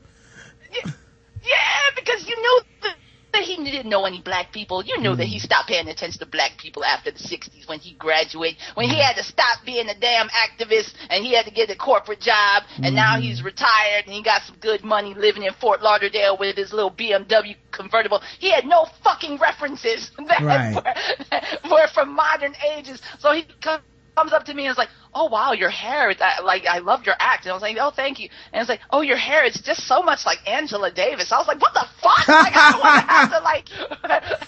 S2: Yeah, because you knew that that he didn't know any black people. You knew that he hmm. stopped paying attention to black people after the 60s when he graduated, when he hmm. had to stop being a damn activist and he had to get a corporate job and now hmm. he's retired and he got some good money living in Fort Lauderdale with his little BMW convertible. He had no fucking references that
S3: Right.
S2: were, were from modern ages. So he comes comes up to me and is like, "Oh wow, your hair! is- uh, like I loved your act." And I was like, "Oh, thank you." And it's like, "Oh, your hair! It's just so much like Angela Davis." I was like, "What the fuck?" Like I don't have to like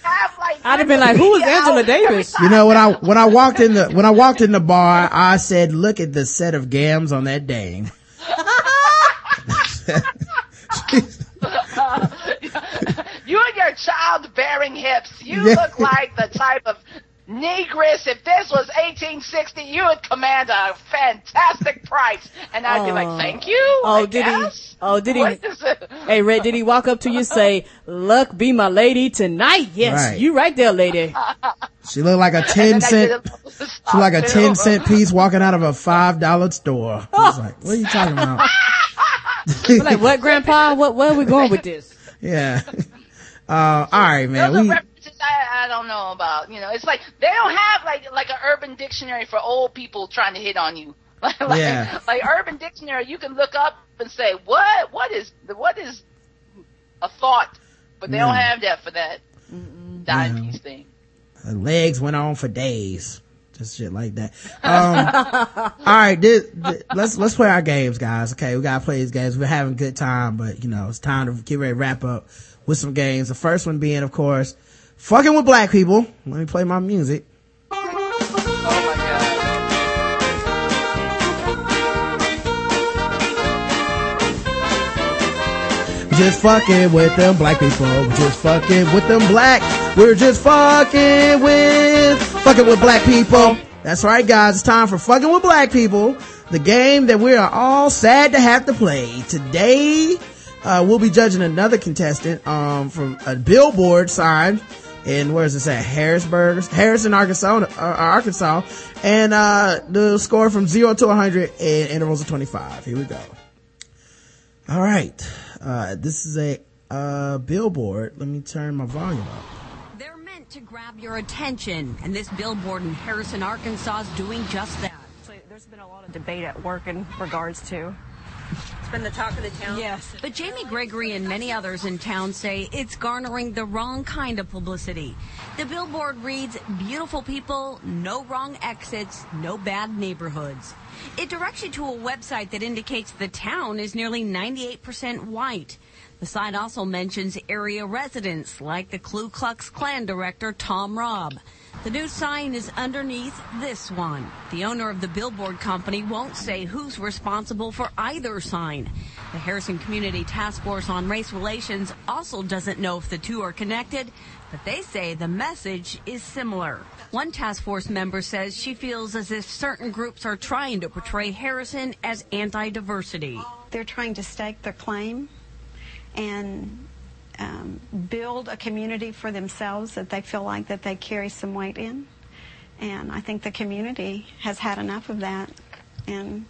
S2: have like.
S4: I'd have been like, "Who is Angela Davis?"
S3: You know when I when I walked in the when I walked in the bar, I said, "Look at the set of gams on that dame."
S2: you and your childbearing hips, you
S3: Yeah.
S2: look like the type of negress. If this was 1860, you would command a fantastic price. And I'd be
S4: Oh.
S2: like, thank you.
S4: Oh,
S2: I
S4: did he- oh, did he-
S2: What is it?
S4: Hey, Rhett, did he walk up to you and say, "Luck be my lady tonight"? Yes,
S3: Right.
S4: you right there, lady.
S3: She looked like a ten
S2: And I did a little
S3: She like a ten
S2: too.
S3: cent piece walking out of a five dollar store. I was like, "What are you talking about?"
S4: I'm like, what, Grandpa? What? Where are we going with this?
S3: yeah. Uh, all right, man.
S2: Those are
S3: We
S2: references I, I don't know about. You know, it's like they don't have like like an urban dictionary for old people trying to hit on you. like,
S3: Yeah.
S2: like urban dictionary, you can look up and say what what is what is a thought, but they don't have that for that dime
S3: Yeah.
S2: piece thing.
S3: her legs went on for days. Just shit like that. Um, all right, this, this- let's let's play our games, guys. Okay, we gotta play these games. We're having a good time, but you know it's time to get ready to wrap up with some games. The first one being, of course, fucking with black people. Let me play my music.
S2: Oh my.
S3: Just fucking with them black people. Just fucking with them black. We're just fucking with fucking with black people. That's right, guys. It's time for fucking with black people. The game that we are all sad to have to play today. Uh, we'll be judging another contestant um, from a billboard sign in where is this at Harrisburg, Harrison, Arkansas, uh, Arkansas, and uh, the score from zero to 100 in intervals of 25. Here we go. All right. Uh, this is a, uh, billboard. Let me turn my volume up.
S6: They're meant to grab your attention, and this billboard in Harrison, Arkansas is doing just that.
S7: Actually, there's been a lot of debate at work in regards to.
S6: Been the talk of the town?
S7: Yes.
S6: But Jamie Gregory and many others in town say it's garnering the wrong kind of publicity. The billboard reads, beautiful people, no wrong exits, no bad neighborhoods. It directs you to a website that indicates the town is nearly 98% white. The site also mentions area residents like the Ku Klux Klan director Tom Robb. The new sign is underneath this one. The owner of the billboard company won't say who's responsible for either sign. The Harrison Community Task Force on Race Relations also doesn't know if the two are connected, but they say the message is similar. One task force member says she feels as if certain groups are trying to portray Harrison as anti-diversity.
S8: they're trying to stake their claim and um, build a community for themselves that they feel like that they carry some weight in. And I think the community has had enough of that and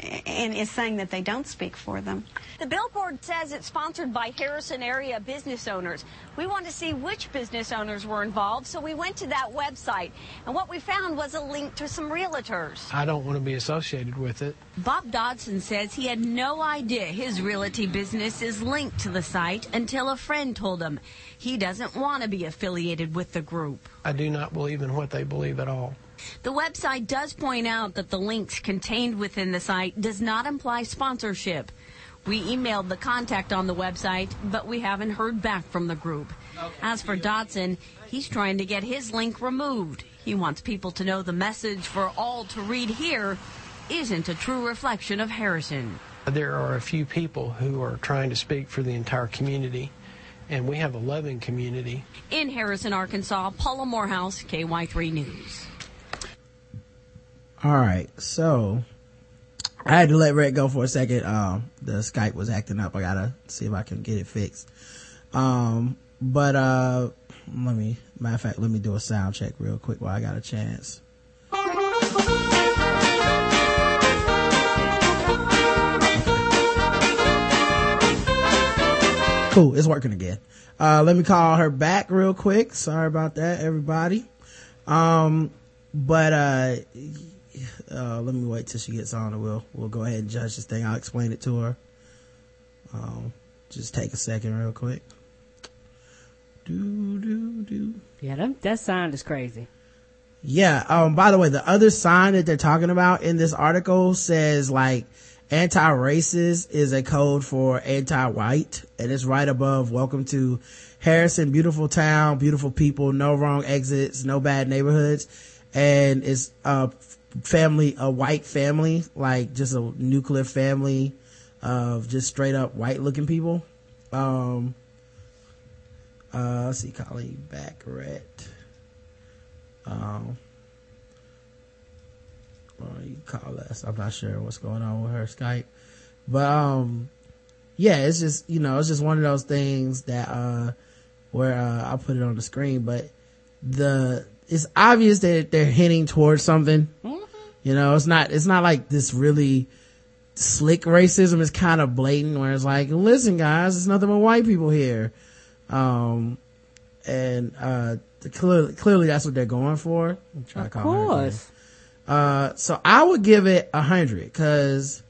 S8: and is saying that they don't speak for them.
S6: The billboard says it's sponsored by Harrison area business owners. We want to see which business owners were involved, so we went to that website. And what we found was a link to some realtors.
S9: I don't want to be associated with it.
S6: Bob Dodson says he had no idea his realty business is linked to the site until a friend told him he doesn't want to be affiliated with the group.
S9: I do not believe in what they believe at all.
S6: The website does point out that the links contained within the site does not imply sponsorship. We emailed the contact on the website, but we haven't heard back from the group. As for Dodson, he's trying to get his link removed. He wants people to know the message for all to read here isn't a true reflection of Harrison.
S9: There are a few people who are trying to speak for the entire community, and we have a loving community.
S6: In Harrison, Arkansas, Paula Morehouse, KY3 News.
S3: All right. So I had to let Rhett go for a second. Um, the Skype was acting up. I gotta see if I can get it fixed. Um, but, uh, let me, matter of fact, let me do a sound check real quick while I got a chance. Cool. It's working again. Uh, let me call her back real quick. Sorry about that, everybody. Um, but, uh, uh, let me wait till she gets on and we'll, we'll go ahead and judge this thing. I'll explain it to her. Um, just take a second real quick. Do, do, do.
S4: Yeah, that, that sound is crazy.
S3: Yeah. Um, by the way, the other sign that they're talking about in this article says like anti-racist is a code for anti-white and it's right above welcome to Harrison, beautiful town, beautiful people, no wrong exits, no bad neighborhoods. And it's, uh, family, a white family, like just a nuclear family of just straight up white looking people. Um, uh, let's see, Colleen Baccarat. Um, or you call us. I'm not sure what's going on with her Skype, but, um, yeah, it's just, you know, it's just one of those things that, uh, where, uh, I'll put it on the screen, but the, it's obvious that they're hinting towards something. You know, it's not, it's not like this really slick racism. It's kind of blatant where it's like, listen guys, it's nothing but white people here. Um, and, uh, clearly, clearly that's what they're going for. I'm
S4: Of
S3: to call
S4: course.
S3: Uh, so I would give it a hundred cause,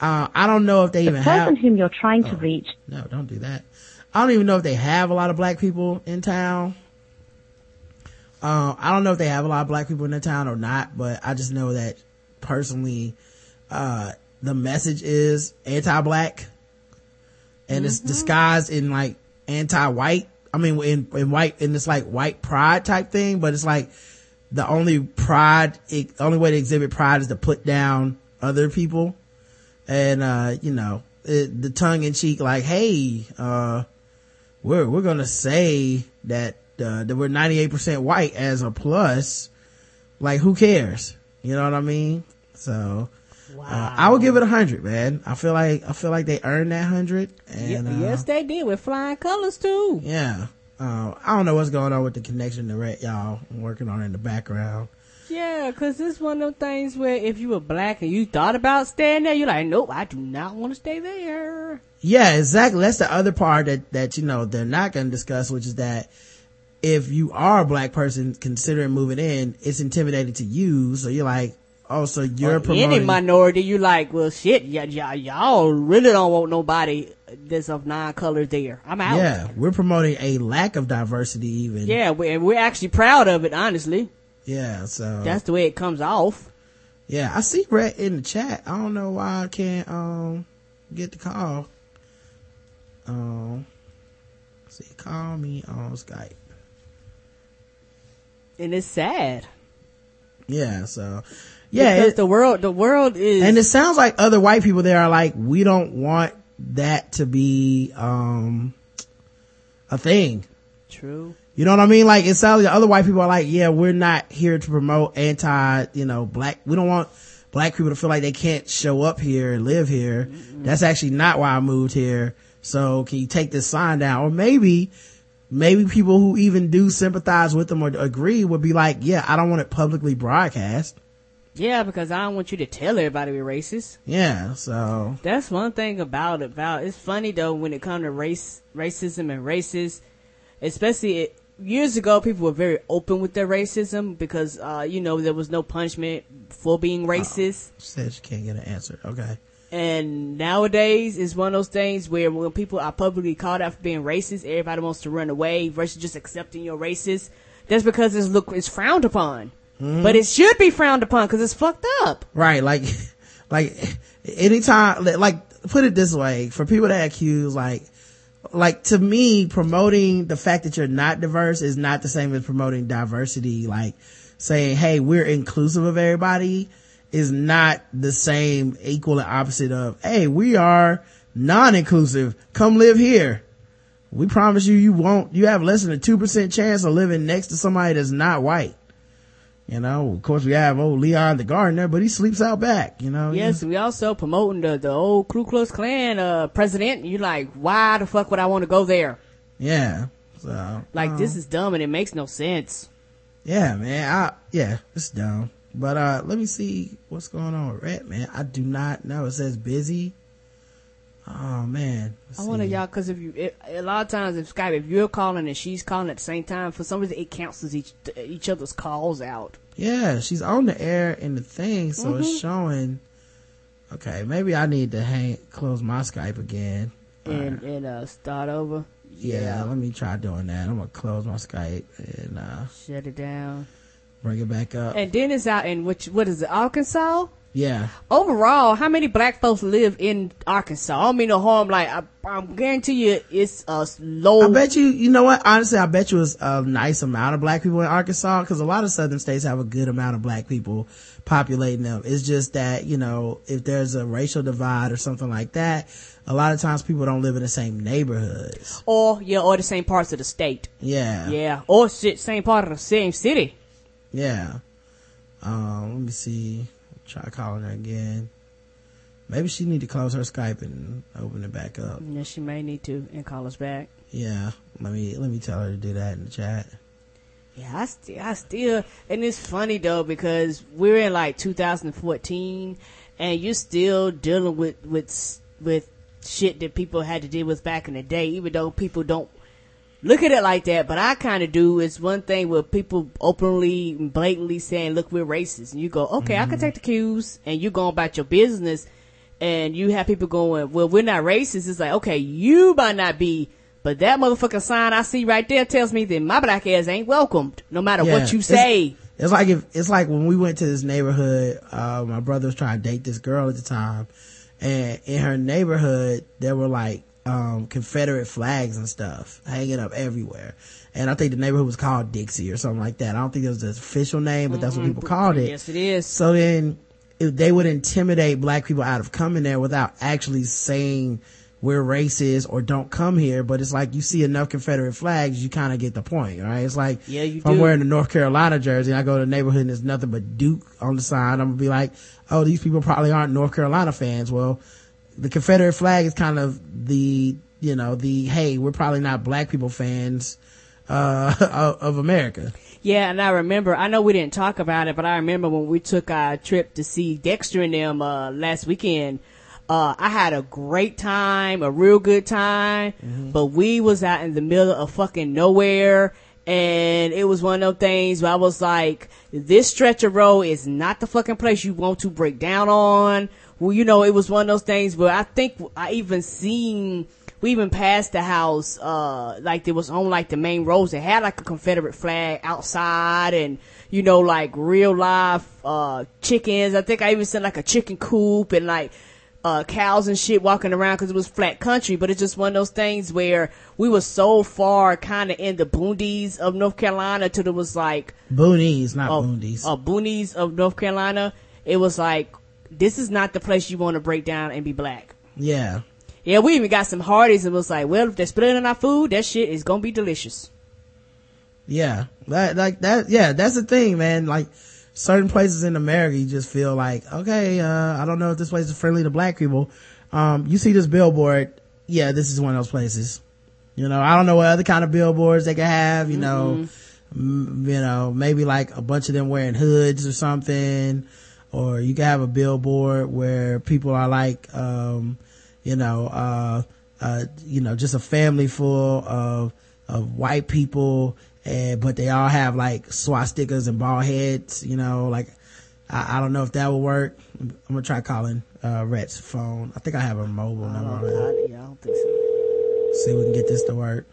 S3: uh, I don't know if they even have.
S10: The person whom you're trying to reach.
S3: No, don't do that. I don't even know if they have a lot of black people in town. Uh, I don't know if they have a lot of black people in the town or not, but I just know that personally, uh, the message is anti-black and it's disguised in like anti-white. I mean, in, in white, in this like white pride type thing, but it's like the only pride, it, the only way to exhibit pride is to put down other people. And, uh, you know, it, the tongue in cheek, like, hey, uh, we're, we're gonna say that, uh, that we're 98% white as a plus. Like, who cares? You know what I mean? So, uh, I would give it a hundred, man. I feel like, I feel like they earned that hundred. And, uh,
S4: yes, they did with flying colors too.
S3: yeah. Uh, I don't know what's going on with the connection to Rhett, y'all. I'm working on it in the background.
S4: Yeah, cause it's one of them things where if you were black and you thought about staying there, you're like, nope, I do not want to stay there.
S3: Yeah, exactly. That's the other part that, that, you know, they're not going to discuss, which is that if you are a black person considering moving in, it's intimidating to you. So you're like, oh, so you're promoting.
S4: any minority, you like, well, shit, y- y- y'all really don't want nobody that's of non-color there. I'm out.
S3: yeah, we're promoting a lack of diversity even.
S4: Yeah, we, and we're actually proud of it, honestly.
S3: Yeah, so.
S4: That's the way it comes off.
S3: yeah, I see Rhett in the chat. I don't know why I can't, um, get the call. Um, see, call me on Skype.
S4: And it's sad.
S3: Yeah, so. Yeah,
S4: Because
S3: it-
S4: the world, the world is.
S3: and it sounds like other white people there are like, we don't want that to be, um, a thing.
S4: True.
S3: You know what I mean? Like it sounds like other white people are like, yeah, we're not here to promote anti, you know, black. We don't want black people to feel like they can't show up here and live here. That's actually not why I moved here. So can you take this sign down? Or maybe, maybe people who even do sympathize with them or agree would be like, yeah, I don't want it publicly broadcast.
S4: Yeah, because I don't want you to tell everybody we're racist.
S3: Yeah, so
S4: That's one thing about it. About it's funny though when it comes to race, racism and racists, especially it, years ago, people were very open with their racism because uh, you know there was no punishment for being racist.
S3: said you can't get an answer. Okay.
S4: And nowadays, it's one of those things where when people are publicly called out for being racist, everybody wants to run away versus just accepting you're racist. That's because it's look it's frowned upon, mm-hmm. but it should be frowned upon because it's fucked up.
S3: Right. Like, like anytime, like, put it this way, for people that accuse, like, like to me, promoting the fact that you're not diverse is not the same as promoting diversity. Like saying, hey, we're inclusive of everybody is not the same equal and opposite of, hey, we are non-inclusive. Come live here. We promise you, you won't, you have less than a 2% chance of living next to somebody that's not white. You know, of course we have old Leon the gardener, but he sleeps out back, you know.
S4: Yes, we also promoting the the old Ku Klux Klan uh, president. You're like, why the fuck would I want to go there?
S3: Yeah. So
S4: Like
S3: um,
S4: this is dumb and it makes no sense.
S3: Yeah, man. I yeah, it's dumb. But uh let me see what's going on with Rhett, man. I do not know. It says busy. Oh man. Let's
S4: I want to
S3: see.
S4: y'all because if you it, a lot of times in Skype, if you're calling and she's calling at the same time, for some reason it cancels each each other's calls out.
S3: Yeah, she's on the air in the thing, so
S4: Mm-hmm.
S3: it's showing. Okay, maybe I need to hang close my Skype again.
S4: and and uh start over.
S3: Yeah, let me try doing that. I'm gonna close my Skype and uh
S4: shut it down.
S3: Bring it back up.
S4: And then it's out in which what is it, Arkansas?
S3: yeah.
S4: Overall, how many black folks live in Arkansas? I don't mean no harm. Like I, I guarantee you, it's a low.
S3: I bet you, you know what? Honestly, I bet you it's a nice amount of black people in Arkansas because a lot of southern states have a good amount of black people populating them. It's just that, you know, if there's a racial divide or something like that, a lot of times people don't live in the same neighborhoods.
S4: or yeah, or the same parts of the state.
S3: Yeah.
S4: Yeah, or shit, same part of the same city.
S3: Yeah. Um, let me see. Try calling her again. Maybe she need to close her Skype and open it back up.
S4: Yeah, she may need to and call us back.
S3: Yeah. Let me, let me tell her to do that in the chat.
S4: Yeah, I still, I still, and it's funny though because we're in like 2014, and you're still dealing with with with shit that people had to deal with back in the day. Even though people don't look at it like that, but I kind of do. It's one thing where people openly, blatantly saying, "Look, we're racist," and you go, "Okay, I can take the cues," and you go about your business, and you have people going, "Well, we're not racist." It's like, okay, you might not be. But that motherfucking sign I see right there tells me that my black ass ain't welcomed, no matter
S3: Yeah,
S4: what you
S3: it's-
S4: say.
S3: It's like if it's like when we went to this neighborhood. Uh, my brother was trying to date this girl at the time, and in her neighborhood there were like um, Confederate flags and stuff hanging up everywhere. And I think the neighborhood was called Dixie or something like that. I don't think it was the official name, but that's what people called it.
S4: Yes, it is.
S3: So then if they would intimidate black people out of coming there without actually saying we're racist or don't come here. But it's like you see enough Confederate flags, you kind of get the point, right? It's like
S4: Yeah, you
S3: if I'm
S4: do.
S3: wearing a North Carolina jersey, and I go to the neighborhood and there's nothing but Duke on the sign. I'm gonna be like, oh, these people probably aren't North Carolina fans. Well, the Confederate flag is kind of the, you know, the, hey, we're probably not black people fans, uh, of, America.
S4: Yeah, and I remember, I know we didn't talk about it, but I remember when we took our trip to see Dexter and them, uh, last weekend, uh, I had a great time, a real good time, but we was out in the middle of fucking nowhere, and it was one of those things where I was like, this stretch of road is not the fucking place you want to break down on. Well, you know, it was one of those things where I think I even seen, we even passed the house, uh, like it was on like the main roads that had like a Confederate flag outside and, you know, like real life, uh, chickens. I think I even seen like a chicken coop and like, uh, cows and shit walking around because it was flat country, but it's just one of those things where we were so far kind of in the boonies of North Carolina till it was like,
S3: Boonies, not
S4: uh,
S3: boondies.
S4: uh, boonies of North Carolina. It was like, this is not the place you want to break down and be black.
S3: yeah.
S4: Yeah, we even got some Hardee's and it was like, well, if they're splitting our food, that shit is gonna be delicious.
S3: Yeah, that like that. Yeah, that's the thing, man. Like certain places in America, you just feel like, okay, uh, I don't know if this place is friendly to black people. Um, you see this billboard yeah, this is one of those places. You know, I don't know what other kind of billboards they could have, you know, m- you know, maybe like a bunch of them wearing hoods or something, or you could have a billboard where people are like, um, you know, uh, uh, you know, just a family full of, of white people, and, but they all have like swastikas and bald heads, you know, like, I, I don't know if that will work. I'm gonna try calling, uh, Rhett's phone. I think I have a mobile number on.
S4: I, yeah, I don't think so.
S3: See if we can get this to work.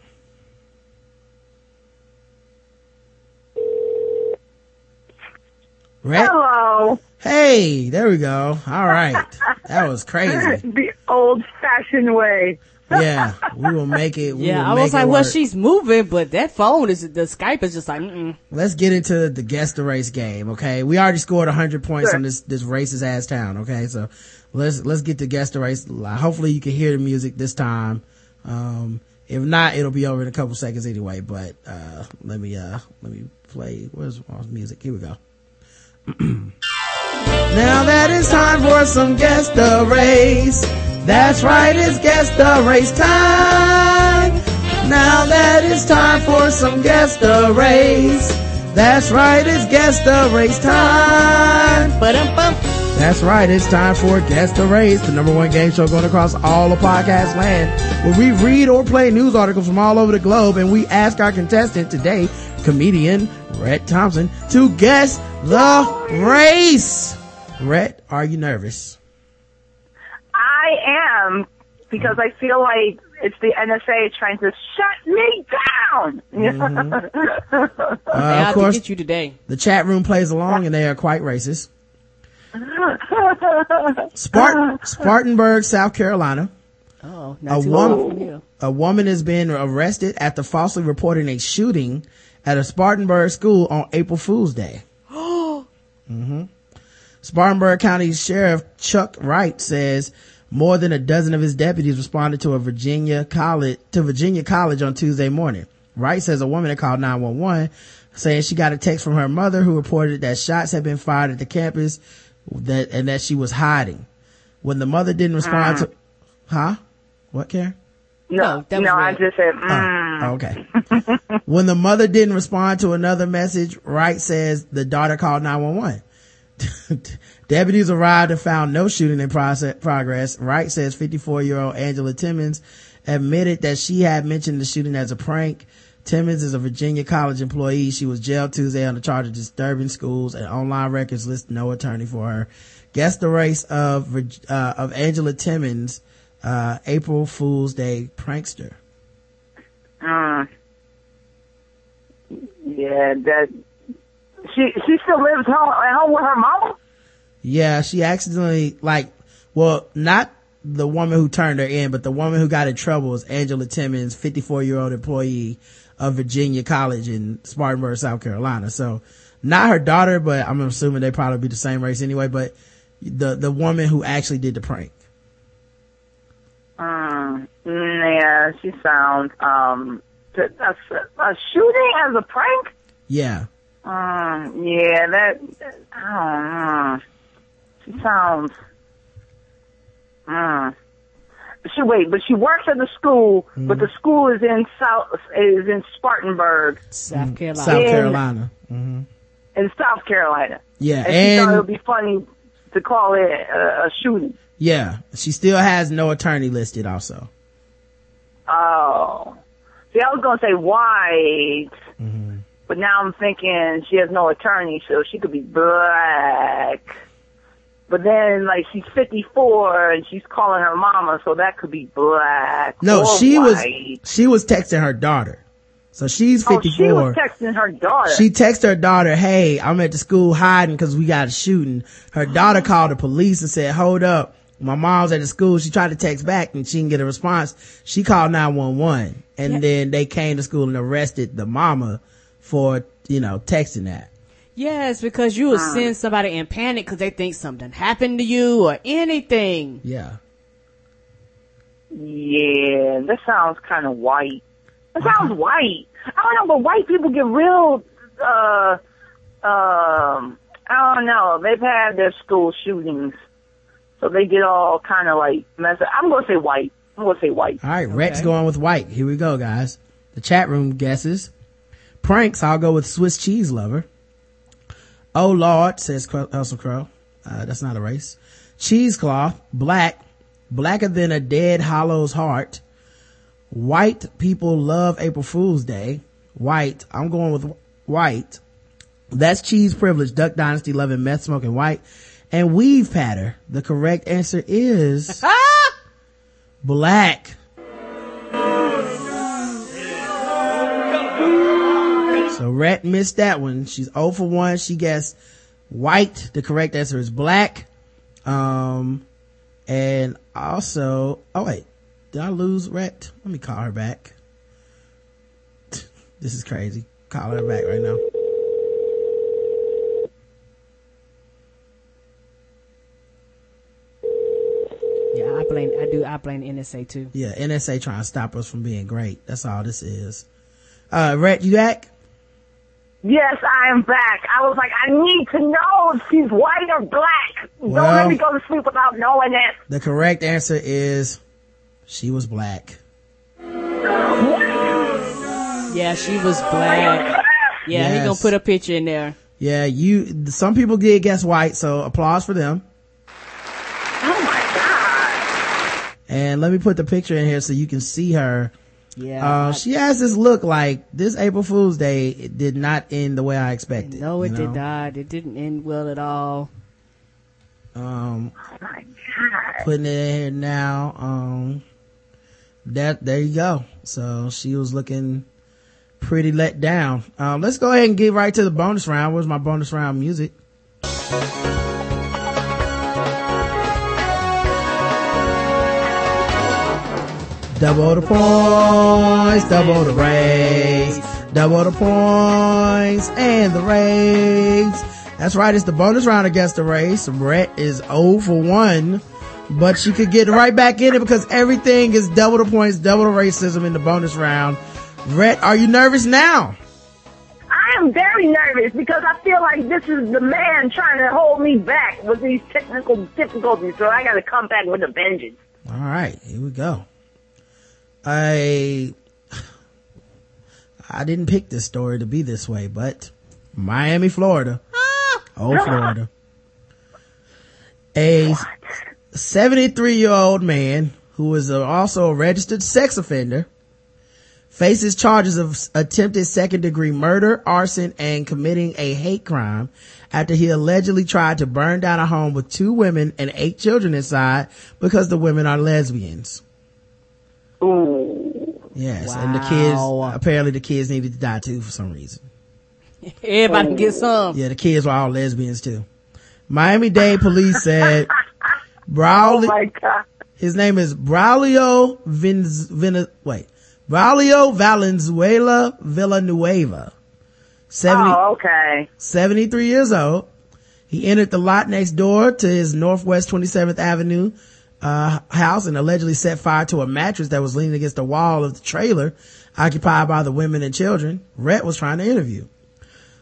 S3: Rhett?
S10: Hello.
S3: Hey, there we go. All right. That was crazy.
S10: the old fashioned way.
S3: Yeah, we will make it. We
S4: Yeah,
S3: will
S4: I was like, well,
S3: work.
S4: she's moving, but that phone is, the Skype is just like, mm
S3: Let's get into the guess the race game, okay? We already scored 100 points
S10: Sure.
S3: on this, this racist ass town, okay? So let's, let's get to guess the race. Hopefully you can hear the music this time. Um, if not, it'll be over in a couple seconds anyway, but, uh, let me, uh, let me play, where's my music? Here we go. now that it's time for some guess the race. That's right, it's guess the race time. Now that it's time for some guess the race. That's right, it's guess the race time.
S4: Ba-dum-bum.
S3: That's right, it's time for Guess the Race, the number one game show going across all of podcast land, where we read or play news articles from all over the globe, and we ask our contestant today, comedian Rhett Thompson, to guess the race. Rhett, are you nervous?
S10: I am because I feel like it's the NSA trying to shut me down.
S3: Mm-hmm. Uh,
S4: They
S3: of course,
S4: get you today.
S3: the chat room plays along, and they are quite racist. Spart- Spartanburg, South Carolina.
S4: Oh,
S3: a
S4: not too
S3: woman,
S4: from here.
S3: a woman has been arrested after falsely reporting a shooting at a Spartanburg school on April Fool's Day. mm-hmm. Spartanburg County Sheriff Chuck Wright says more than a dozen of his deputies responded to a Virginia college, to Virginia College on Tuesday morning. Wright says a woman had called 911 saying she got a text from her mother who reported that shots had been fired at the campus that, and that she was hiding. When the mother didn't respond to, huh? What, Karen?
S10: no,
S4: that was
S10: no, I just said, mm.
S3: Okay. when the mother didn't respond to another message, Wright says the daughter called 911. Deputies arrived and found no shooting in process, progress. Wright says 54 year old Angela Timmons admitted that she had mentioned the shooting as a prank. Timmons is a Virginia college employee. She was jailed Tuesday on the charge of disturbing schools and online records list no attorney for her. Guess the race of, uh, of Angela Timmons, uh, April Fool's Day prankster.
S10: Mm. Yeah, that she she still lives home at home with her mama.
S3: Yeah, she accidentally like, well, not the woman who turned her in, but the woman who got in trouble was Angela Timmons, 54 year old employee of Virginia College in Spartanburg, South Carolina. So not her daughter, but I'm assuming they probably be the same race anyway, but the, the woman who actually did the prank.
S10: Mm. Yeah, she sounds um a, a, a shooting as a prank.
S3: Yeah.
S10: Um, yeah, that I don't know. She sounds. Mm. She wait, but she works at the school, but the school is in South is in Spartanburg
S4: South Carolina.
S3: South
S10: Yeah.
S3: Carolina. hmm
S10: in South Carolina.
S3: Yeah.
S10: And, she thought it would be funny to call it a, a shooting.
S3: Yeah, she still has no attorney listed also.
S10: Oh, see, I was gonna say white,
S3: Mm-hmm.
S10: but now I'm thinking she has no attorney, so she could be black. But then, like, she's 54 and she's calling her mama, so that could be black.
S3: No, she was, she was texting her daughter. So she's
S10: Oh,
S3: 54.
S10: she was texting her daughter.
S3: She texted her daughter, hey, I'm at the school hiding because we got a shooting. Her daughter called the police and said, hold up. My mom's at the school. She tried to text back and she didn't get a response. She called 911 and
S4: Yeah.
S3: then they came to school and arrested the mama for, you know, texting that.
S4: Yes, because you will send somebody in panic because they think something happened to you or anything.
S3: Yeah.
S10: Yeah, that sounds kind of white. That sounds white. I don't know, but white people get real, uh, um, I don't know. They've had their school shootings, so they get all kind of like messed up. I'm gonna say white. I'm gonna say white.
S3: All right, Rhett's going with white. Here we go, guys. The chat room guesses. Pranks, I'll go with Swiss cheese lover. Oh Lord, says Hustle Crow. Uh, that's not a race. Cheesecloth, black, blacker than a dead hollow's heart. White people love April Fool's Day. White, I'm going with white. That's cheese privilege, Duck Dynasty loving meth smoking white. And weave patter. The correct answer is black. So Rhett missed that one. She's 0 for 1. She guessed white. The correct answer is black. Um, and also, oh wait, did I lose Rhett? Let me call her back. this is crazy. Call her back right now.
S4: Yeah, I blame, I do, I blame NSA too.
S3: Yeah, NSA trying to stop us from being great. That's all this is. Uh, Rhett, you back?
S10: Yes, I am back. I was like, I need to know if she's white or black. Don't let me go to sleep without knowing it.
S3: The correct answer is she was black.
S4: Yeah, she was black. Yeah, he gonna put a picture in there.
S3: Yeah, you, some people did guess white, so applause for them.
S10: Oh my god.
S3: And let me put the picture in here so you can see her.
S4: Yeah.
S3: Uh, she has this look like this April Fool's Day it did not end the way I expected.
S4: no, it
S3: you
S4: did
S3: know?
S4: not. It didn't end well at all.
S3: Um,
S10: Oh my god.
S3: putting it in here now. Um, that, there you go. So she was looking pretty let down. Um, let's go ahead and get right to the bonus round. Where's my bonus round music? Double the points, double the race, double the points and the race. That's right, it's the bonus round against the race. Rhett is 0 for 1, but she could get right back in it because everything is double the points, double the racism in the bonus round. Rhett, are you nervous now?
S10: I am very nervous because I feel like this is the man trying to hold me back with these technical difficulties, so I gotta come back with a vengeance.
S3: All right, here we go. I I didn't pick this story to be this way, but Miami, Florida. Ah, oh, Florida. A 73 year old man who is also a registered sex offender faces charges of attempted second degree murder, arson, and committing a hate crime after he allegedly tried to burn down a home with two women and eight children inside because the women are lesbians.
S10: Ooh.
S3: Yes, and the kids, apparently the kids needed to die too for some reason.
S4: Everybody can get oh. some.
S3: Yeah, the kids were all lesbians too. Miami-Dade police said Brawley,
S10: Oh my god.
S3: his name is Braulio Vinz, Vin, wait, Braulio Valenzuela Villanueva. 70,
S10: Oh, okay.
S3: 73 years old. He entered the lot next door to his Northwest 27th Avenue uh, house and allegedly set fire to a mattress that was leaning against the wall of the trailer occupied by the women and children Rhett was trying to interview.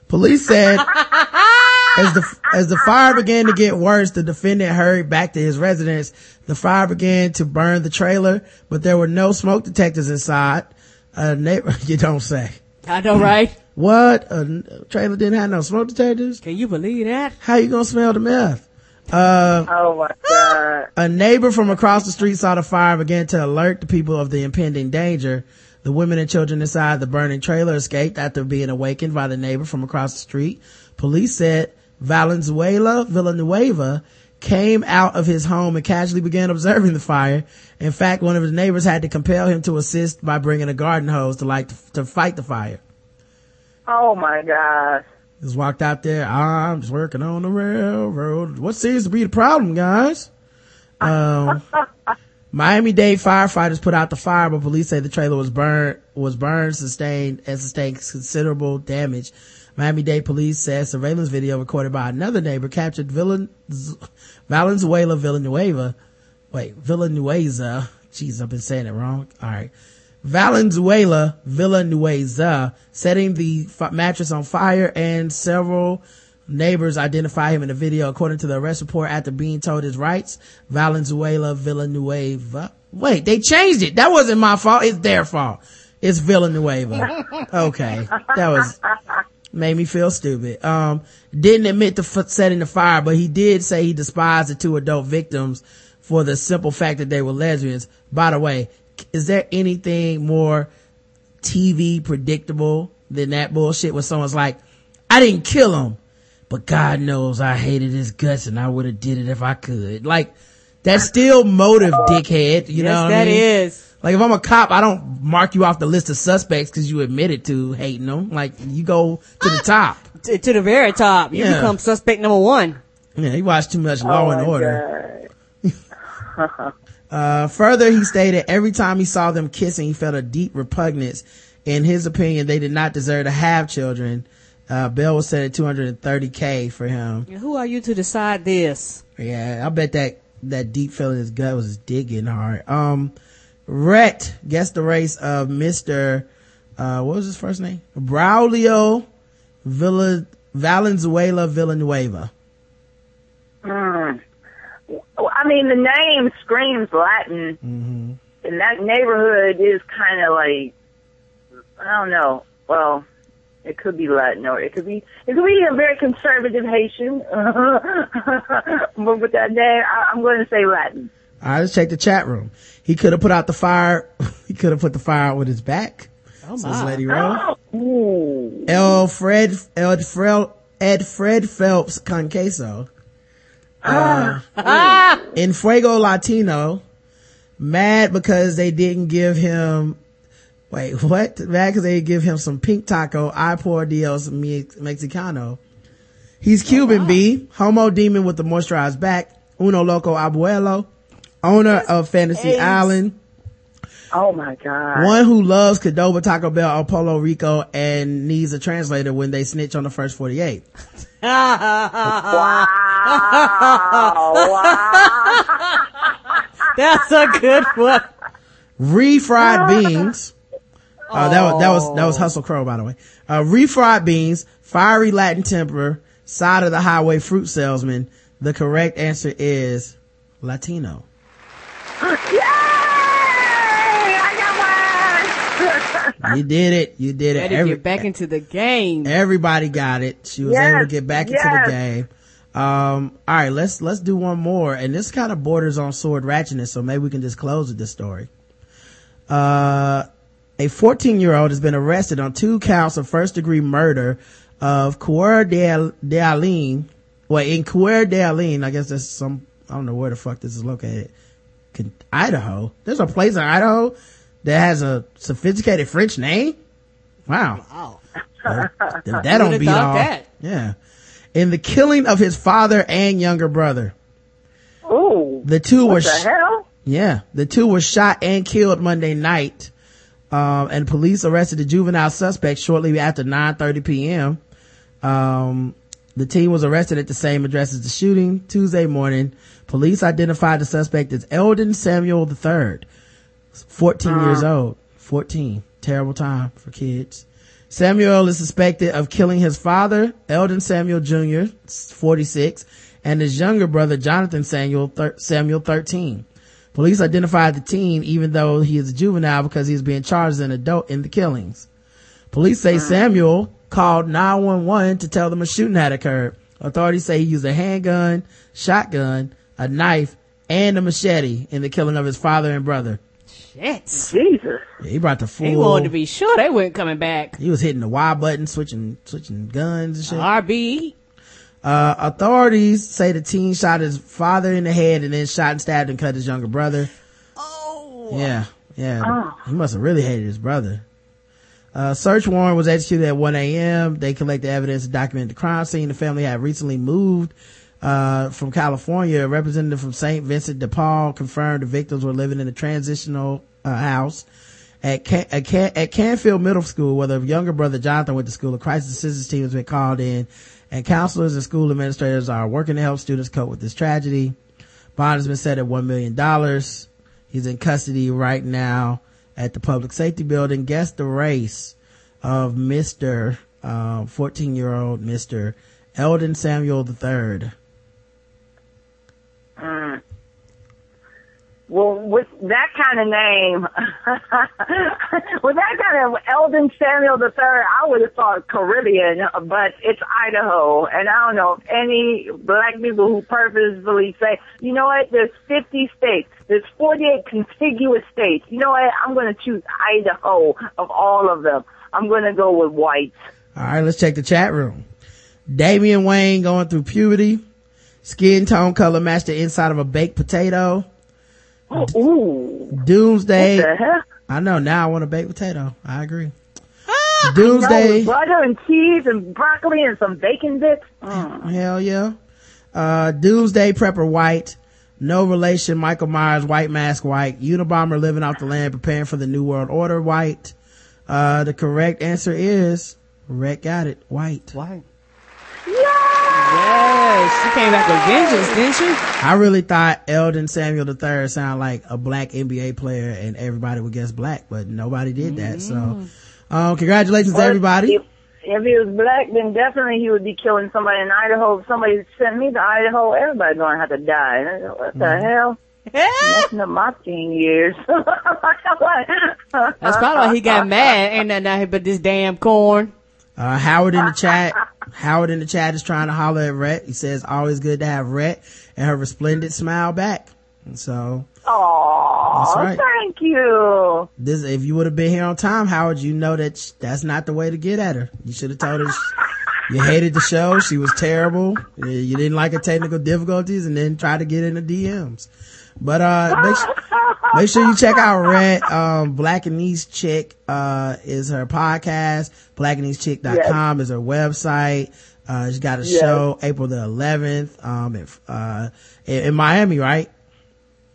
S3: Police said as the as the fire began to get worse, the defendant hurried back to his residence. The fire began to burn the trailer, but there were no smoke detectors inside. A neighbor, you don't say.
S4: I know, right?
S3: What? A trailer didn't have no smoke detectors?
S4: Can you believe that?
S3: How you gonna smell the meth? Uh,
S10: Oh my god.
S3: a neighbor from across the street saw the fire and began to alert the people of the impending danger. The women and children inside the burning trailer escaped after being awakened by the neighbor from across the street. Police said Valenzuela Villanueva came out of his home and casually began observing the fire. In fact, one of his neighbors had to compel him to assist by bringing a garden hose to light to fight the fire.
S10: Oh my god.
S3: Just walked out there. I'm just working on the railroad. What seems to be the problem, guys? Um, Miami-Dade firefighters put out the fire, but police say the trailer was burned, was burned, sustained, and sustained considerable damage. Miami-Dade police said surveillance video recorded by another neighbor captured Villan, Valenzuela Villanueva, wait, Villanueva. Jeez, I've been saying it wrong. All right. Valenzuela Villanueva setting the f- mattress on fire and several Neighbors identify him in the video. According to the arrest report, after being told his rights, Valenzuela Villanueva. Wait, they changed it. That wasn't my fault. It's their fault. It's Villanueva. Okay. That was, made me feel stupid. Um, didn't admit to f- setting the fire, but he did say he despised the two adult victims for the simple fact that they were lesbians. By the way, is there anything more TV predictable than that bullshit when someone's like, I didn't kill him, but God knows I hated his guts and I would have did it if I could. Like, that's still motive, dickhead. You
S4: yes,
S3: know what
S4: that
S3: I mean?
S4: is.
S3: Like if I'm a cop, I don't mark you off the list of suspects because you admitted to hating them. Like you go to the ah, top.
S4: To, to the very top. You
S3: Yeah.
S4: become suspect number one.
S3: Yeah, he watched too much Law
S10: Oh
S3: and
S10: my
S3: Order.
S10: God.
S3: Uh, further, he stated every time he saw them kissing, he felt a deep repugnance. In his opinion, they did not deserve to have children. Uh, Bell was set at 230k for him.
S4: Who are you to decide this?
S3: Yeah, I bet that, that deep feeling in his gut was digging hard. Um, Rhett guessed the race of Mr. Uh, what was his first name? Braulio Villa, Valenzuela Villanueva.
S10: Mm. Well, I mean, the name screams Latin,
S3: Mm-hmm.
S10: and that neighborhood is kind of like I don't know. Well, it could be Latin, or it could be it could be a very conservative Haitian. but with that name, I, I'm going to say Latin.
S3: All right, let's check the chat room. He could have put out the fire. he could have put the fire out with his back.
S4: Oh
S3: Says
S4: my.
S3: Lady Rose.
S10: Oh, ooh.
S3: El Fred, El Fred, Ed Fred Phelps Conqueso. Uh, in Fuego Latino, mad because they didn't give him, wait, what? Mad because they give him some pink taco, I pour Dios Mexicano. He's Cuban B, homo demon with the moisturized back, uno loco abuelo, owner of Fantasy. Island,
S10: Oh my God.
S3: one who loves Cadoba Taco Bell or Polo Rico and needs a translator when they snitch on the first 48.
S10: Wow. wow.
S4: That's a good one.
S3: refried beans. Uh, that was, that was, that was Hustle Crow, by the way. Uh, refried beans, fiery Latin temper, side of the highway fruit salesman. The correct answer is Latino.
S10: Yay! I got one.
S3: You did it. You did it.
S4: Ready to
S3: Every-
S4: get back into the game.
S3: everybody got it. She was
S10: Yes,
S3: able to get back into the game. Um, all right, let's, let's do one more. And this kind of borders on sword ratchetness. So maybe we can just close with this story. Uh, a 14 year old has been arrested on two counts of first degree murder of Coeur de, de Alene. Well, in Coeur de Alene, I guess that's some, I don't know where the fuck this is located. Idaho. There's a place in Idaho that has a sophisticated French name. Wow.
S4: Wow.
S3: Well, that don't beat all.
S4: that.
S3: Yeah. In the killing of his father and younger brother.
S10: Ooh.
S3: The two were,
S10: What the
S3: sh-
S10: hell?
S3: yeah, the two were shot and killed Monday night. Um, and police arrested the juvenile suspect shortly after 9.30 p.m. Um, the team was arrested at the same address as the shooting Tuesday morning. Police identified the suspect as Eldon Samuel III, 14 years uh-huh. old. 14. Terrible time for kids. Samuel is suspected of killing his father, Eldon Samuel Jr., 46, and his younger brother, Jonathan Samuel, thir- Samuel, 13. Police identified the teen even though he is a juvenile because he is being charged as an adult in the killings. Police say uh-huh. Samuel called 911 to tell them a shooting had occurred. Authorities say he used a handgun, shotgun, a knife, and a machete in the killing of his father and brother.
S4: Shit.
S10: Jesus.
S3: Yeah, he brought the full.
S4: He wanted to be sure they weren't coming back.
S3: He was hitting the Y button, switching, switching guns and shit.
S4: RB.
S3: Uh, authorities say the teen shot his father in the head and then shot and stabbed and cut his younger brother.
S4: Oh.
S3: Yeah, yeah. He must have really hated his brother. Uh, search warrant was executed at 1 a.m. They collected evidence and documented the crime scene. The family had recently moved, uh, from California. A representative from St. Vincent de Paul confirmed the victims were living in a transitional, uh, house at, Can- at, Can- at Canfield Middle School, where the younger brother Jonathan went to school. A crisis assistance team has been called in and counselors and school administrators are working to help students cope with this tragedy. Bond has been set at $1 million. He's in custody right now at the public safety building. Guess the race of Mr. 14 year old Mr. Eldon Samuel III.
S10: Mm. Well, with that kind of name, with that kind of Eldon Samuel III, I would have thought Caribbean, but it's Idaho. And I don't know if any black people who purposefully say, you know what, there's 50 states, there's 48 contiguous states. You know what, I'm going to choose Idaho of all of them. I'm going to go with whites.
S3: All right, let's check the chat room. Damian Wayne going through puberty. Skin tone color match the inside of a baked potato.
S10: Ooh.
S3: Doomsday.
S10: What the heck?
S3: I know now I want a baked potato. I agree.
S10: No,
S3: Doomsday.
S10: with butter and cheese and broccoli and some bacon bits. Mm.
S3: Hell yeah. Uh, Doomsday Prepper White. No relation. Michael Myers White Mask White. Unabomber living off the land preparing for the New World Order White. Uh, the correct answer is Rhett got it. White.
S4: White. Yes, she came back with vengeance, didn't she?
S3: I really thought Eldon Samuel III sounded like a black NBA player and everybody would guess black, but nobody did that. So, um, congratulations to everybody.
S10: If, if he was black, then definitely he would be killing somebody in Idaho. If somebody sent me to Idaho, everybody's going to have to die. And I go, What the
S3: Mm-hmm.
S10: hell? Messing up my teen years.
S4: That's probably why he got mad. Ain't nothing out here but this damn corn.
S3: Uh, Howard in the chat, Howard in the chat is trying to holler at Rhett. He says, always good to have Rhett and her resplendent smile back. And so,
S10: Oh,
S3: right.
S10: thank you.
S3: this, if you would have been here on time, Howard, you know that sh- that's not the way to get at her. You should have told her sh- you hated the show. She was terrible. You didn't like her technical difficulties and then try to get in the DMs. But, uh, make sure, make sure you check out Rhett, um, Blackanese Chick, uh, is her podcast. blackanesechick.com is her website. Uh, she's got a
S10: Yes.
S3: show April the 11th, um, in, uh, in, in Miami, right?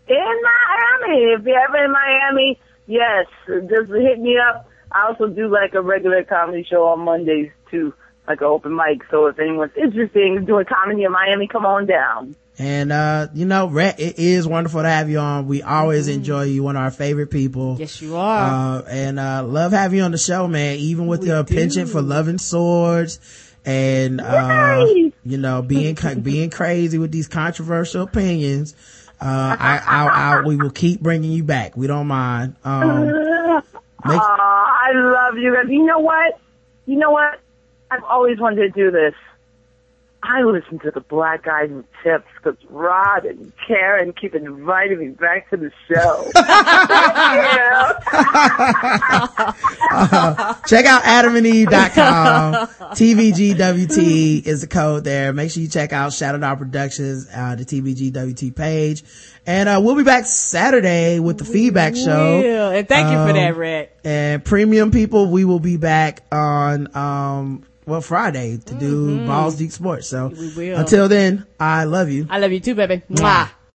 S10: In Miami. If you're ever in Miami, yes, just hit me up. I also do like a regular comedy show on Mondays too, like an open mic. So if anyone's interested in doing comedy in Miami, come on down.
S3: And, uh, you know, Rhett, it is wonderful to have you on. We always enjoy you. One of our favorite people.
S4: Yes, you are.
S3: Uh, and, uh, love having you on the show, man. Even with your penchant for loving swords and, uh, you know, being, being crazy with these controversial opinions. Uh, I, I, I, we will keep bringing you back. We don't mind. Um, make,
S10: I love you guys. You know what? You know what? I've always wanted to do this. I listen to the Black Guy Who Tips because Rod and Karen keep inviting me back to the show.
S3: uh, check out adamandeve.com. TBGWT is the code there. Make sure you check out Shadow Dog Productions, uh, the TBGWT page. And, uh, we'll be back Saturday with the feedback show.
S4: Yeah, and thank you for
S3: Um,
S4: that, Rhett.
S3: And premium people, we will be back on, um, well, Friday to do Balls Deep Sports. So
S4: Mm-hmm. We will.
S3: until then, I love you.
S4: I love you too, baby. Mwah.